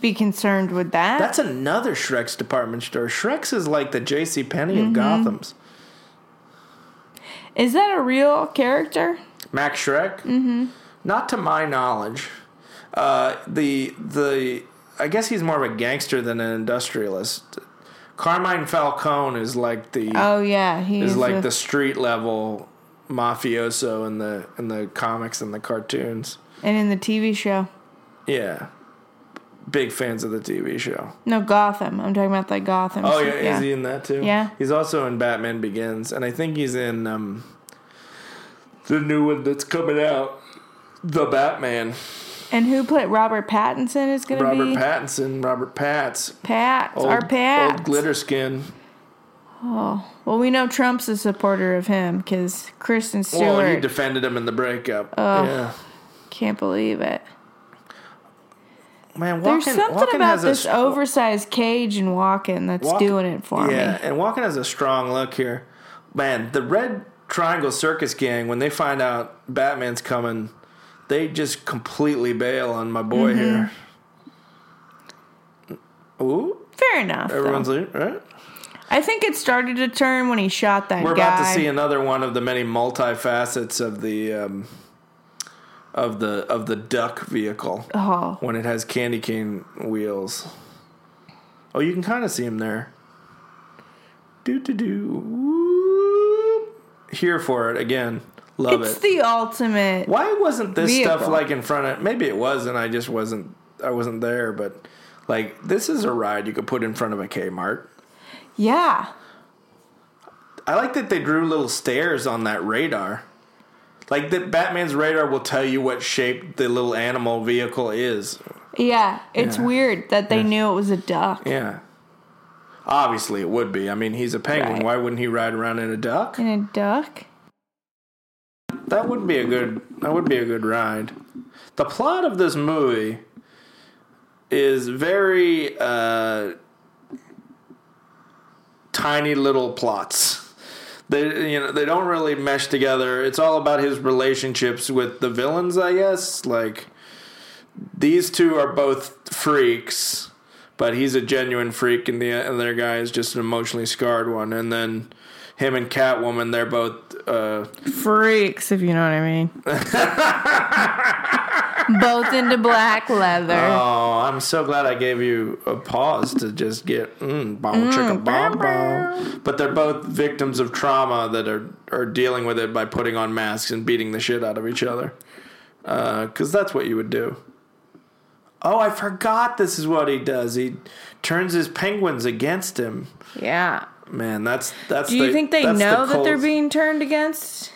B: be concerned with that.
A: That's another Shreck's department store. Shreck's is like the J.C. Penney
B: Mm-hmm.
A: of Gotham's.
B: Is that a real character?
A: Max Shreck? Mm-hmm. Not to my knowledge. Uh, the the I guess he's more of a gangster than an industrialist. Carmine Falcone is like the
B: Oh yeah, he
A: is
B: is
A: like
B: a-
A: the street level mafioso in the in the comics and the cartoons.
B: and in the TV show.
A: Yeah. Big fans of the TV show.
B: No, Gotham. I'm talking about like Gotham.
A: Oh
B: So-
A: yeah, is he in that too?
B: Yeah.
A: He's also in Batman Begins, and I think he's in um, the new one that's coming out, The Batman.
B: And who played Robert Pattinson is going to be Robert
A: Pattinson, Robert Pats,
B: Pats.
A: old,
B: our Pats.
A: old glitter skin.
B: Oh well, we know Trump's a supporter of him because Kristen Stewart
A: Well, he defended him in the breakup. Oh, yeah,
B: can't believe it.
A: Man. Walken,
B: There's something
A: Walken
B: about
A: has
B: this
A: str-
B: oversized cage and walking that's
A: Walken-
B: doing it for
A: yeah,
B: me.
A: Yeah, and Walken has a strong look here. Man, the Red Triangle Circus Gang, when they find out Batman's coming, they just completely bail on my boy
B: Mm-hmm.
A: here. Ooh,
B: Fair enough.
A: everyone's leaving, right?
B: I think it started to turn when he shot that
A: We're
B: guy.
A: about to see another one of the many multifacets of the um, of the of the duck vehicle
B: oh,
A: when it has candy cane wheels. Oh, you can kind of see him there. Do do do. Here for it again. Love
B: it's
A: it.
B: It's the ultimate.
A: Why wasn't this stuff like in front of? Maybe it was, and I just wasn't. I wasn't there, but like this is a ride you could put in front of a Kmart.
B: Yeah.
A: I like that they drew little stairs on that radar. Like that Batman's radar will tell you what shape the little animal vehicle is.
B: Yeah. It's
A: Yeah.
B: weird that they knew it was a duck
A: Yeah. Obviously it would be. I mean, he's a penguin.
B: Right.
A: Why wouldn't he ride around in a duck?
B: in a duck.
A: That would be a good that would be a good ride. The plot of this movie is very uh tiny little plots. They you know they don't really mesh together. It's all about his relationships with the villains, I guess. Like these two are both freaks, but he's a genuine freak, and the other guy is just an emotionally scarred one. And then him and Catwoman, they're both uh,
B: Freaks, if you know what I mean. Both into black leather.
A: Oh, I'm so glad I gave you a pause to just get mm, bomb chicka bomb bomb. But they're both victims of trauma that are are dealing with it by putting on masks and beating the shit out of each other. Because that's what you would do. Oh, I forgot. This is what he does. He turns his penguins against him.
B: yeah.
A: Man, that's that's.
B: Do you
A: the-
B: think they
A: that's the
B: know that they're being turned against?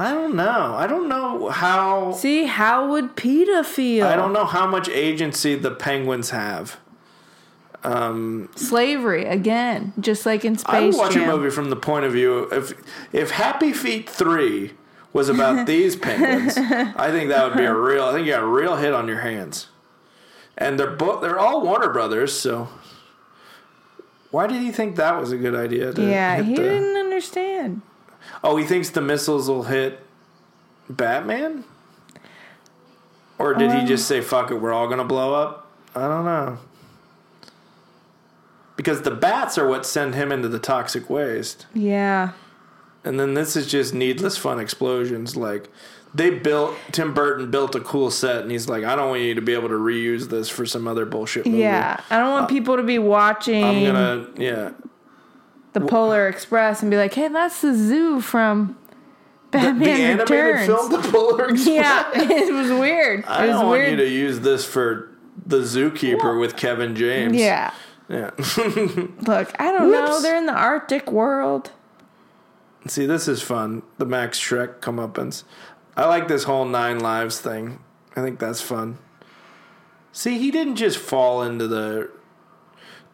A: I don't know. I don't know how.
B: See, how would PETA feel?
A: I don't know how much agency the penguins have.
B: Um, Slavery again, just like in Space
A: I would watch
B: Jam.
A: a movie from the point of view if if Happy Feet three was about these penguins. I think that would be a real. I think you got a real hit on your hands. And they're both they're all Warner Brothers, so why did he think that was a good idea? To
B: Yeah, he
A: the-
B: didn't understand.
A: Oh, he thinks the missiles will hit Batman, or did he just um, say "fuck it"? We're all gonna blow up. I don't know. Because the bats are what send him into the toxic waste.
B: Yeah.
A: And then this is just needless fun explosions. Like they built Tim Burton built a cool set, and he's like, I don't want you to be able to reuse this for some other bullshit movie.
B: Yeah, I don't want uh, people to be watching
A: I'm gonna yeah.
B: The Polar Express and be like, "Hey, that's the zoo from
A: The,
B: Batman
A: the animated
B: Returns."
A: film, The Polar Express.
B: Yeah, it was weird.
A: I
B: it was
A: don't want you to use this for the Zookeeper with Kevin James.
B: yeah,
A: yeah.
B: look, I don't know. They're in the Arctic world.
A: See, this is fun. The Max Shreck comeuppance. I like this whole Nine Lives thing. I think that's fun. See, he didn't just fall into the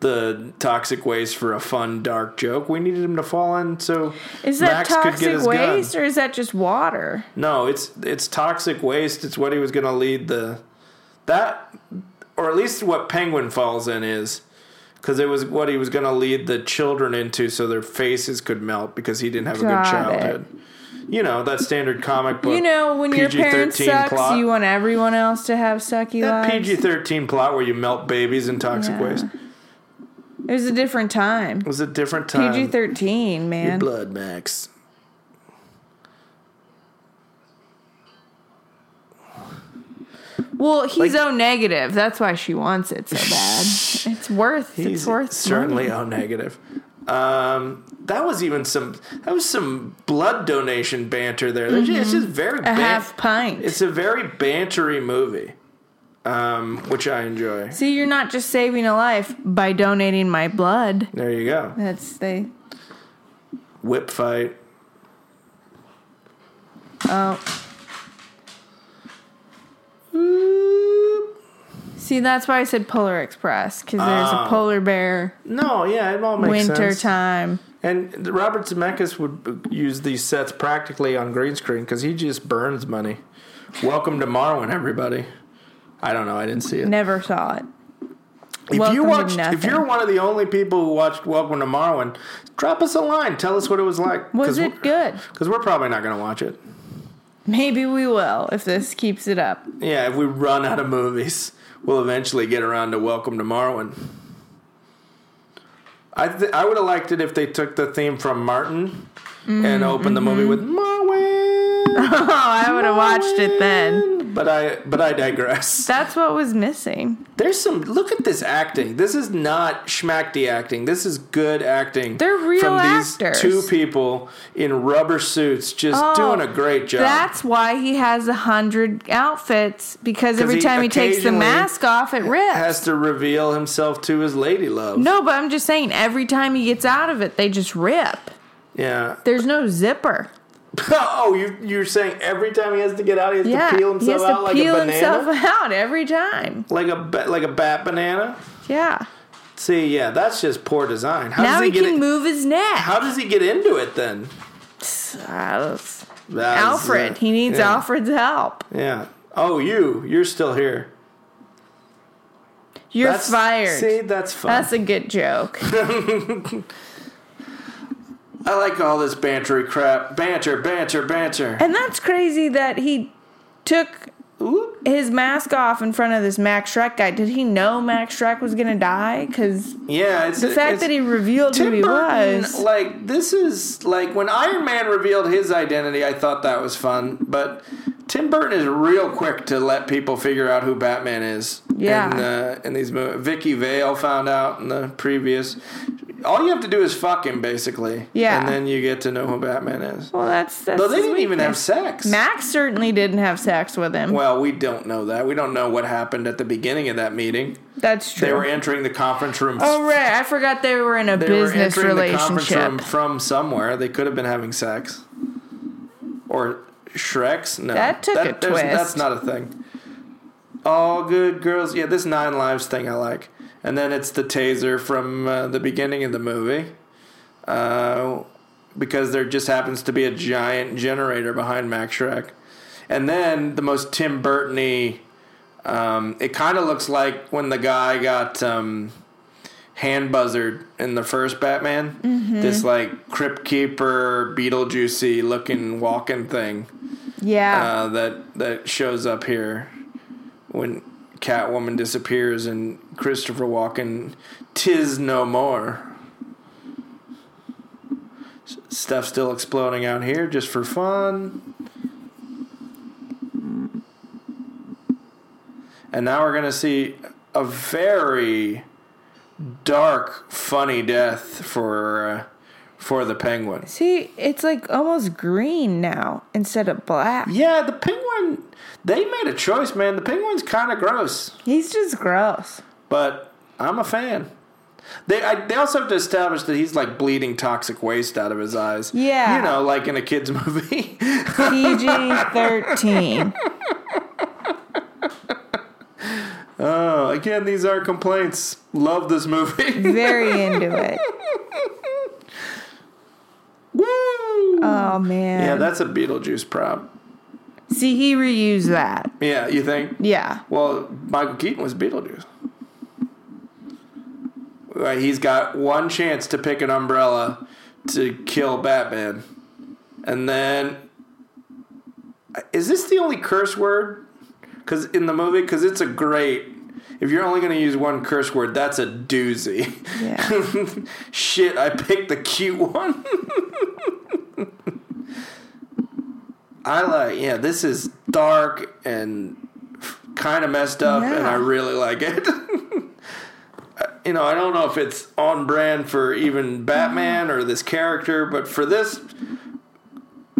A: the toxic waste for a fun dark joke. We needed him to fall in so
B: Is that
A: Max could get
B: toxic
A: his
B: waste
A: gun.
B: or is that just water?
A: No, it's it's toxic waste. It's what he was going to lead the that or at least what Penguin falls in is because it was what he was going to lead the children into so their faces could melt because he didn't have a good
B: Got it.
A: childhood. You know that standard comic book.
B: You know, when your parents
A: PG-13
B: sucks,
A: plot.
B: you want everyone else to have sucky
A: that
B: lives.
A: PG thirteen plot where you melt babies in toxic
B: Yeah.
A: waste.
B: It was a different time.
A: It was a different time.
B: PG thirteen,
A: Your
B: man.
A: blood, Max.
B: Well, he's
A: Like-
B: O negative. That's why she wants it so bad. it's worth.
A: He's
B: it's worth
A: certainly
B: money.
A: O negative. Um, that was even some. That was some blood donation banter there. It's just- It's just very.
B: Mm-hmm. a
A: ban-
B: half pint.
A: It's a very bantery movie, um, which I enjoy.
B: See, you're not just saving a life by donating my blood.
A: There you go.
B: That's they.
A: Whip fight.
B: Oh, see, that's why I said Polar Express because there's
A: Oh.
B: a polar bear
A: No, yeah, it all makes
B: winter
A: sense.
B: time.
A: And Robert Zemeckis would use these sets practically on green screen because he just burns money. Welcome to Marwen, everybody. I don't know. I didn't see it.
B: Never saw it.
A: If
B: Welcome
A: you watched, if you're one of the only people who watched Welcome to Marwen, drop us a line. Tell us what it was like.
B: Was it good?
A: Because we're probably not going to watch it.
B: Maybe we will if this keeps it up.
A: Yeah, if we run out of movies, we'll eventually get around to Welcome to Marwen. I th- I would have liked it if they took the theme from Martin and opened the movie mm-hmm. with Marwin.
B: Oh, I would have watched it then.
A: But I but I digress.
B: That's what was missing.
A: There's some look at this acting. This is not schmackty acting. This is good acting.
B: They're real
A: from these
B: actors.
A: two people in rubber suits just
B: Oh,
A: doing a great job.
B: That's why he has a hundred outfits because every
A: he
B: time he takes the mask off, it rips.
A: has to reveal himself to his lady love.
B: no, but I'm just saying, every time he gets out of it, they just rip.
A: Yeah.
B: There's no zipper.
A: oh, you you're saying every time he has to get out, he has
B: Yeah,
A: to peel himself
B: to
A: out like a banana,
B: himself out every time.
A: like a like a bat banana.
B: Yeah.
A: See, yeah, that's just poor design. How
B: now
A: does
B: he,
A: he, get
B: can
A: it?
B: move his neck.
A: How does he get into it then? That's,
B: Alfred.
A: uh,
B: he needs
A: yeah.
B: Alfred's help.
A: Yeah. Oh, you. You're still here.
B: You're
A: That's-
B: fired.
A: See, that's fun.
B: That's a good joke.
A: I like all this bantery crap. Banter, banter, banter.
B: and that's crazy that he took
A: Ooh.
B: his mask off in front of this Max Shreck guy. Did he know Max Shreck was gonna die? Because
A: Yeah, it's
B: the fact that he revealed who
A: Tim
B: he
A: Burton,
B: was.
A: like this is like when Iron Man revealed his identity. I thought that was fun, but Tim Burton is real quick to let people figure out who Batman is.
B: Yeah.
A: in, uh, in these movies, Vicki Vale found out in the previous. All you have to do is fuck him, basically.
B: Yeah.
A: and then you get to know who Batman is.
B: well, that's that's.
A: Though they didn't even have sex.
B: Max certainly didn't have sex with him.
A: well, we don't know that. We don't know what happened at the beginning of that meeting.
B: that's true.
A: They were entering the conference room.
B: oh right, I forgot they were in a
A: They were
B: business
A: entering the conference room
B: relationship.
A: from somewhere. They could have been having sex. Or Shrecks? No.
B: That took a twist.
A: That's not a thing. All good girls. Yeah, this Nine Lives thing I like. And then it's the taser from uh, the beginning of the movie. Uh, because there just happens to be a giant generator behind Max Shreck. And then the most Tim Burton-y, um, it kind of looks like when the guy got um, hand buzzard in the first Batman.
B: Mm-hmm.
A: This like crypt keeper, Beetlejuicy looking walking thing
B: Yeah,
A: uh, that that shows up here when Catwoman disappears and Christopher Walken, tis no more. Stuff still exploding out here just for fun. And now we're going to see a very dark, funny death for uh, for the penguin.
B: See, it's like almost green now instead of black.
A: Yeah, the penguin they made a choice, man. The penguin's kind of gross,
B: He's just gross.
A: but I'm a fan. They I, they also have to establish that he's like bleeding toxic waste out of his eyes.
B: Yeah.
A: you know, like in a kids movie.
B: PG 13.
A: oh, again, these are complaints. Love this movie.
B: Very into it.
A: Woo!
B: Oh, man.
A: yeah, that's a Beetlejuice prop.
B: See, he reused that.
A: Yeah, you think?
B: Yeah.
A: Well, Michael Keaton was Beetlejuice. Right, He's got one chance to pick an umbrella to kill Batman. And then. Is this the only curse word? Because in the movie, because it's a great. If you're only going to use one curse word, that's a doozy.
B: Yeah.
A: Shit, I picked the cute one. I like, yeah, this is dark and kind of messed up, and I really like it. you know, I don't know if it's on brand for even Batman or this character, but for this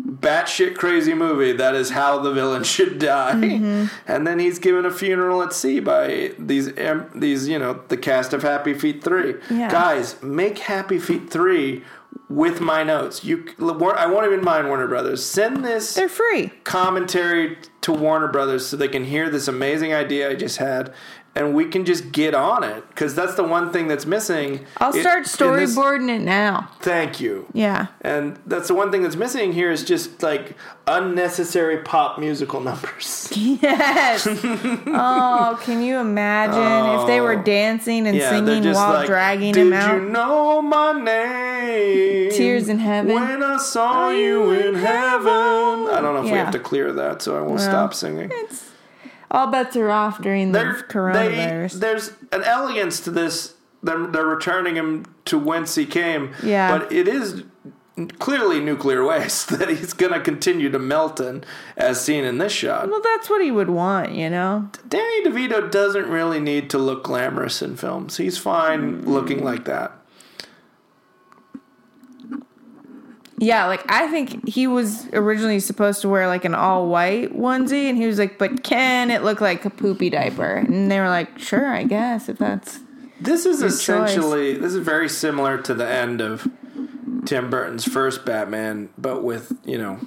A: batshit crazy movie, that is how the villain should die.
B: Mm-hmm.
A: And then he's given a funeral at sea by these these you know the cast of Happy Feet three
B: Yeah.
A: guys. Make Happy Feet three with my notes. You, I won't even mind Warner Brothers. Send this
B: They're free.
A: commentary to Warner Brothers so they can hear this amazing idea I just had. And we can just get on it because that's the one thing that's missing.
B: I'll
A: It-
B: start
A: in this-
B: storyboarding it now.
A: Thank you.
B: Yeah.
A: And that's the one thing that's missing here is just like unnecessary pop musical numbers.
B: Yes. oh, can you imagine if they were oh. dancing and
A: Yeah,
B: singing
A: just
B: while
A: like,
B: dragging him out?
A: Did you know my name?
B: Tears in heaven?
A: When I saw you in heaven. I don't know if we have to clear that, so I won't
B: Well,
A: stop singing.
B: It's all bets are off during the
A: There-
B: coronavirus.
A: they- there's an elegance to this. They're, they're returning him to whence he came.
B: Yeah.
A: But it is clearly nuclear waste that he's going to continue to melt in, as seen in this shot.
B: well, that's what he would want, you know.
A: Danny DeVito doesn't really need to look glamorous in films. He's fine looking like that.
B: Yeah, like I think he was originally supposed to wear like an all white onesie, and he was like, "But can it look like a poopy diaper?" And they were like, "Sure, I guess if that's."
A: This is essentially this is very similar to the end of Tim Burton's first Batman, but with you know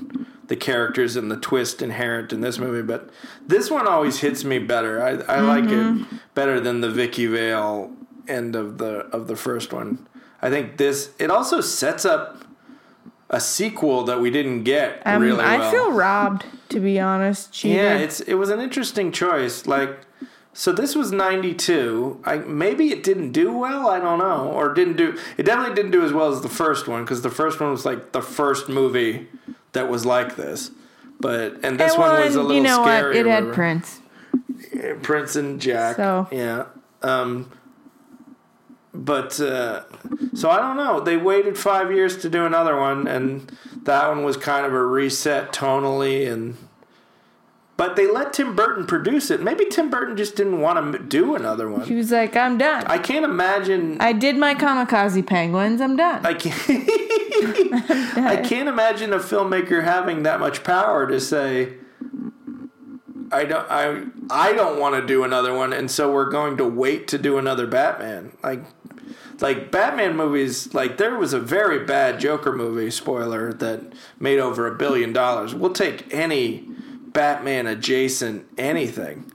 A: the characters and the twist inherent in this movie. But this one always hits me better. I, I like
B: Mm-hmm.
A: it better than the Vicki Vale end of the of the first one. I think this it also sets up a sequel that we didn't get
B: Um,
A: really well.
B: I feel robbed, to be honest. Cheater.
A: Yeah, it's it was an interesting choice. Like, so this was '92. I maybe it didn't do well. I don't know, or didn't do. It definitely didn't do as well as the first one because the first one was like the first movie that was like this. But and this
B: And
A: one was a little
B: you know
A: scary.
B: what? It had. Prince.
A: Prince and Jack.
B: So-
A: yeah. Um, but uh, so I don't know. They waited five years to do another one, and that one was kind of a reset tonally, and but they let Tim Burton produce it. Maybe Tim Burton just didn't want to do another one.
B: He was like, "I'm done. I,
A: I can't imagine.
B: I did my kamikaze penguins. I'm done."
A: I can't. I can't imagine a filmmaker having that much power to say, "I don't, I, I don't want to do another one," and so we're going to wait to do another Batman. Like, like Batman movies. Like there was a very bad Joker movie. Spoiler that made over a billion dollars. We'll take any Batman adjacent anything.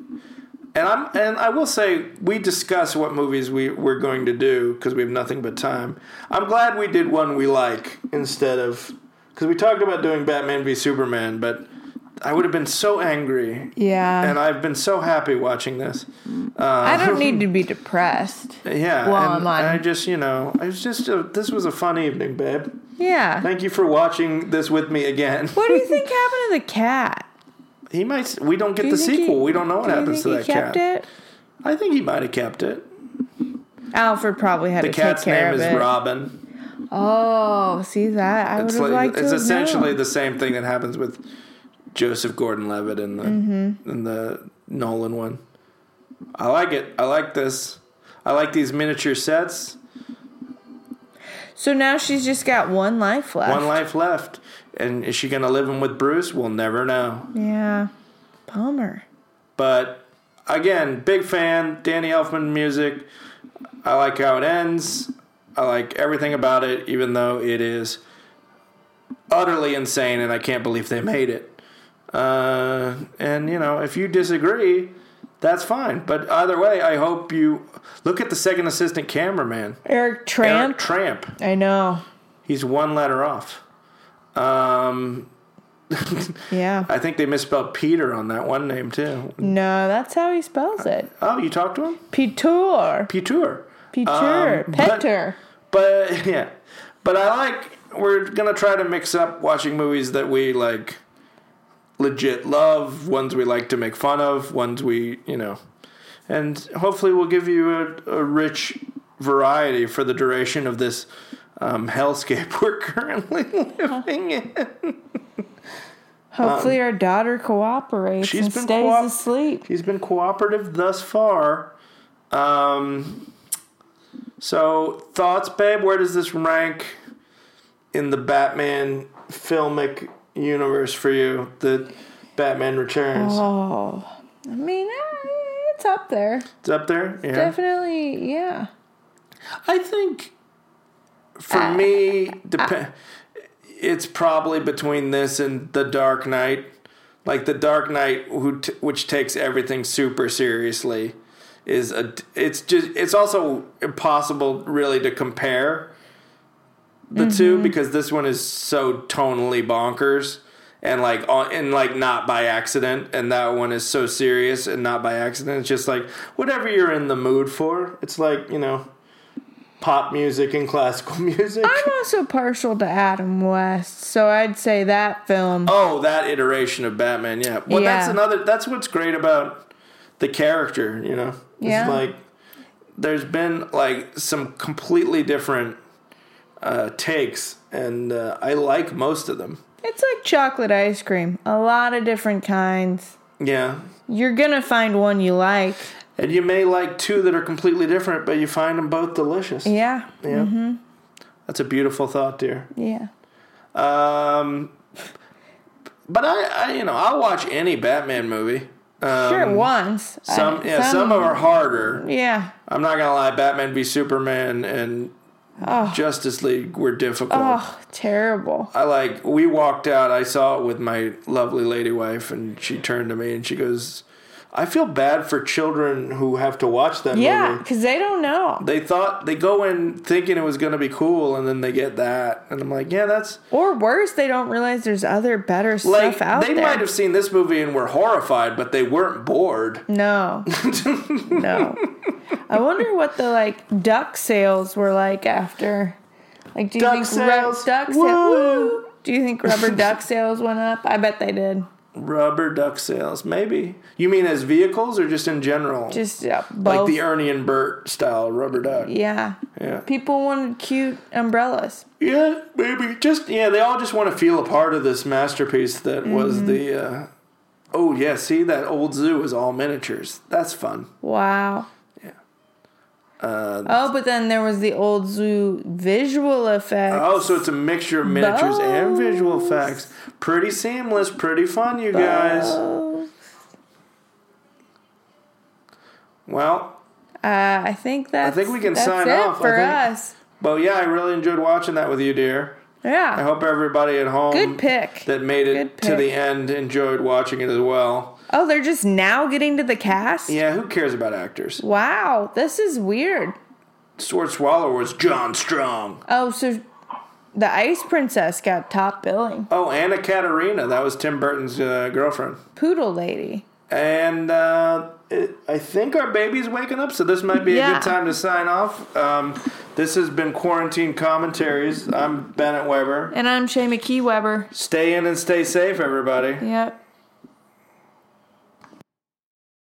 A: And I'm and I will say we discuss what movies we we're going to do because we have nothing but time. I'm glad we did one we like instead of because we talked about doing Batman v Superman, but I would have been so angry,
B: yeah.
A: and I've been so happy watching this.
B: Uh, I don't need to be depressed.
A: Yeah,
B: Well,
A: and
B: I'm on-
A: I just you know I was just a, this was a fun evening, babe.
B: Yeah.
A: Thank you for watching this with me again.
B: What do you think happened to the cat?
A: He might. We don't get
B: Do
A: the
B: think he-
A: sequel. we don't know what
B: do
A: happens to that
B: he kept
A: cat.
B: It?
A: I think he might have kept it.
B: Alfred probably had
A: The
B: to take
A: cat's
B: care
A: name
B: of
A: is
B: it.
A: Robin.
B: Oh, see that? I would have
A: like
B: liked
A: it's essentially
B: known.
A: the same thing that happens with Joseph Gordon-Levitt in the
B: Mm-hmm.
A: in the Nolan one. I like it. I like this. I like these miniature sets.
B: So now she's just got one life left.
A: One life left. And is she going to live in with Bruce? We'll never know.
B: Yeah. Bummer.
A: But again, big fan. Danny Elfman music. I like how it ends. I like everything about it, even though it is utterly insane and I can't believe they made it. Uh, and, you know, if you disagree, that's fine. But either way, I hope you look at the second assistant cameraman,
B: Eric Tramp.
A: Eric Tramp.
B: I know.
A: He's one letter off. Um,
B: Yeah.
A: I think they misspelled Peter on that one name too.
B: No, that's how he spells it.
A: Oh, you talked to him?
B: Peter.
A: Peter.
B: Peter.
A: Um, but-
B: Peter.
A: But yeah, but I like. We're gonna try to mix up watching movies that we like, legit love, ones we like to make fun of, ones we you know, and hopefully we'll give you a, a rich variety for the duration of this um, hellscape we're currently living in.
B: Hopefully our daughter cooperates
A: Um, she's
B: and
A: been
B: stays
A: coop-
B: asleep.
A: He's been cooperative thus far. Um, so thoughts, babe? Where does this rank in the Batman filmic universe for you? The Batman Returns.
B: Oh. I mean, eh, it's up there.
A: It's up there. Yeah.
B: Definitely, yeah.
A: I think for
B: Uh,
A: me, dep- it's probably between this and The Dark Knight. Like The Dark Knight, who t- which takes everything super seriously, is a. It's just. It's also impossible really to compare the two mm-hmm. because this one is so tonally bonkers and like and like not by accident. And that one is so serious and not by accident. It's just like whatever you're in the mood for it's like you know pop music and classical music.
B: I'm also partial to Adam West, so I'd say that film.
A: oh that iteration of batman yeah. Well that's another that's what's great about the character you know? It's
B: Yeah.
A: like there's been like some completely different uh, takes and uh, i like most of them
B: It's like chocolate ice cream, a lot of different kinds.
A: yeah
B: You're gonna find one you like.
A: And you may like two that are completely different, but you find them both delicious.
B: Yeah,
A: Yeah. That's a beautiful thought, dear.
B: yeah.
A: Um, but I, I, you know, I'll watch any Batman movie. Um,
B: Sure, once.
A: Some,
B: I-
A: yeah, some, of are harder.
B: Yeah.
A: I'm not gonna lie. Batman v Superman and Oh. Justice League were difficult.
B: Oh, terrible.
A: I like. We walked out. I saw it with my lovely lady wife, and she turned to me and she goes, "I feel bad for children who have to watch that
B: Yeah,
A: movie."
B: because they don't know.
A: they thought they go in thinking it was going to be cool and then they get that and i'm like yeah that's
B: Or worse, they don't realize there's other better
A: like
B: stuff out
A: they
B: there.
A: They might have seen this movie and were horrified but they weren't bored
B: No. no. I wonder what the like duck sales were like after. Like, do you
A: Duck
B: think
A: sales?
B: duck sales? Do you think rubber duck sales went up? I bet they did.
A: Rubber duck sales maybe you mean as vehicles or just in general
B: Just yeah,
A: like
B: both.
A: the ernie and bert style rubber duck
B: yeah.
A: yeah
B: People wanted cute umbrellas.
A: yeah maybe just yeah they all just want to feel a part of this masterpiece that
B: Mm-hmm.
A: was the uh oh yeah see that old zoo is all miniatures that's fun
B: Wow.
A: Uh,
B: oh, but then there was the old zoo visual effects.
A: Oh, so it's a mixture of miniatures and visual effects. Pretty seamless, pretty fun, you guys.
B: Oh.
A: Well,
B: Uh, I think that's.
A: I think we can sign off.
B: For
A: think-
B: us.
A: well, yeah, I really enjoyed watching that with you, dear.
B: Yeah.
A: I hope everybody at home
B: Good pick.
A: that made it to the end enjoyed watching it as well.
B: Oh, they're just now getting to the cast.
A: Yeah, who cares about actors?
B: Wow, this is weird.
A: Sword Swallower was John Strong.
B: Oh, so the Ice Princess got top billing.
A: Oh, Anna Katarina, that was Tim Burton's uh, girlfriend.
B: Poodle lady.
A: And uh, it, I think our baby's waking up, so this might be a good time to sign off. Um, this has been Quarantine Commentaries. I'm Bennett Weber.
B: And I'm Shay McKee Weber.
A: Stay in and stay safe, everybody.
B: Yep.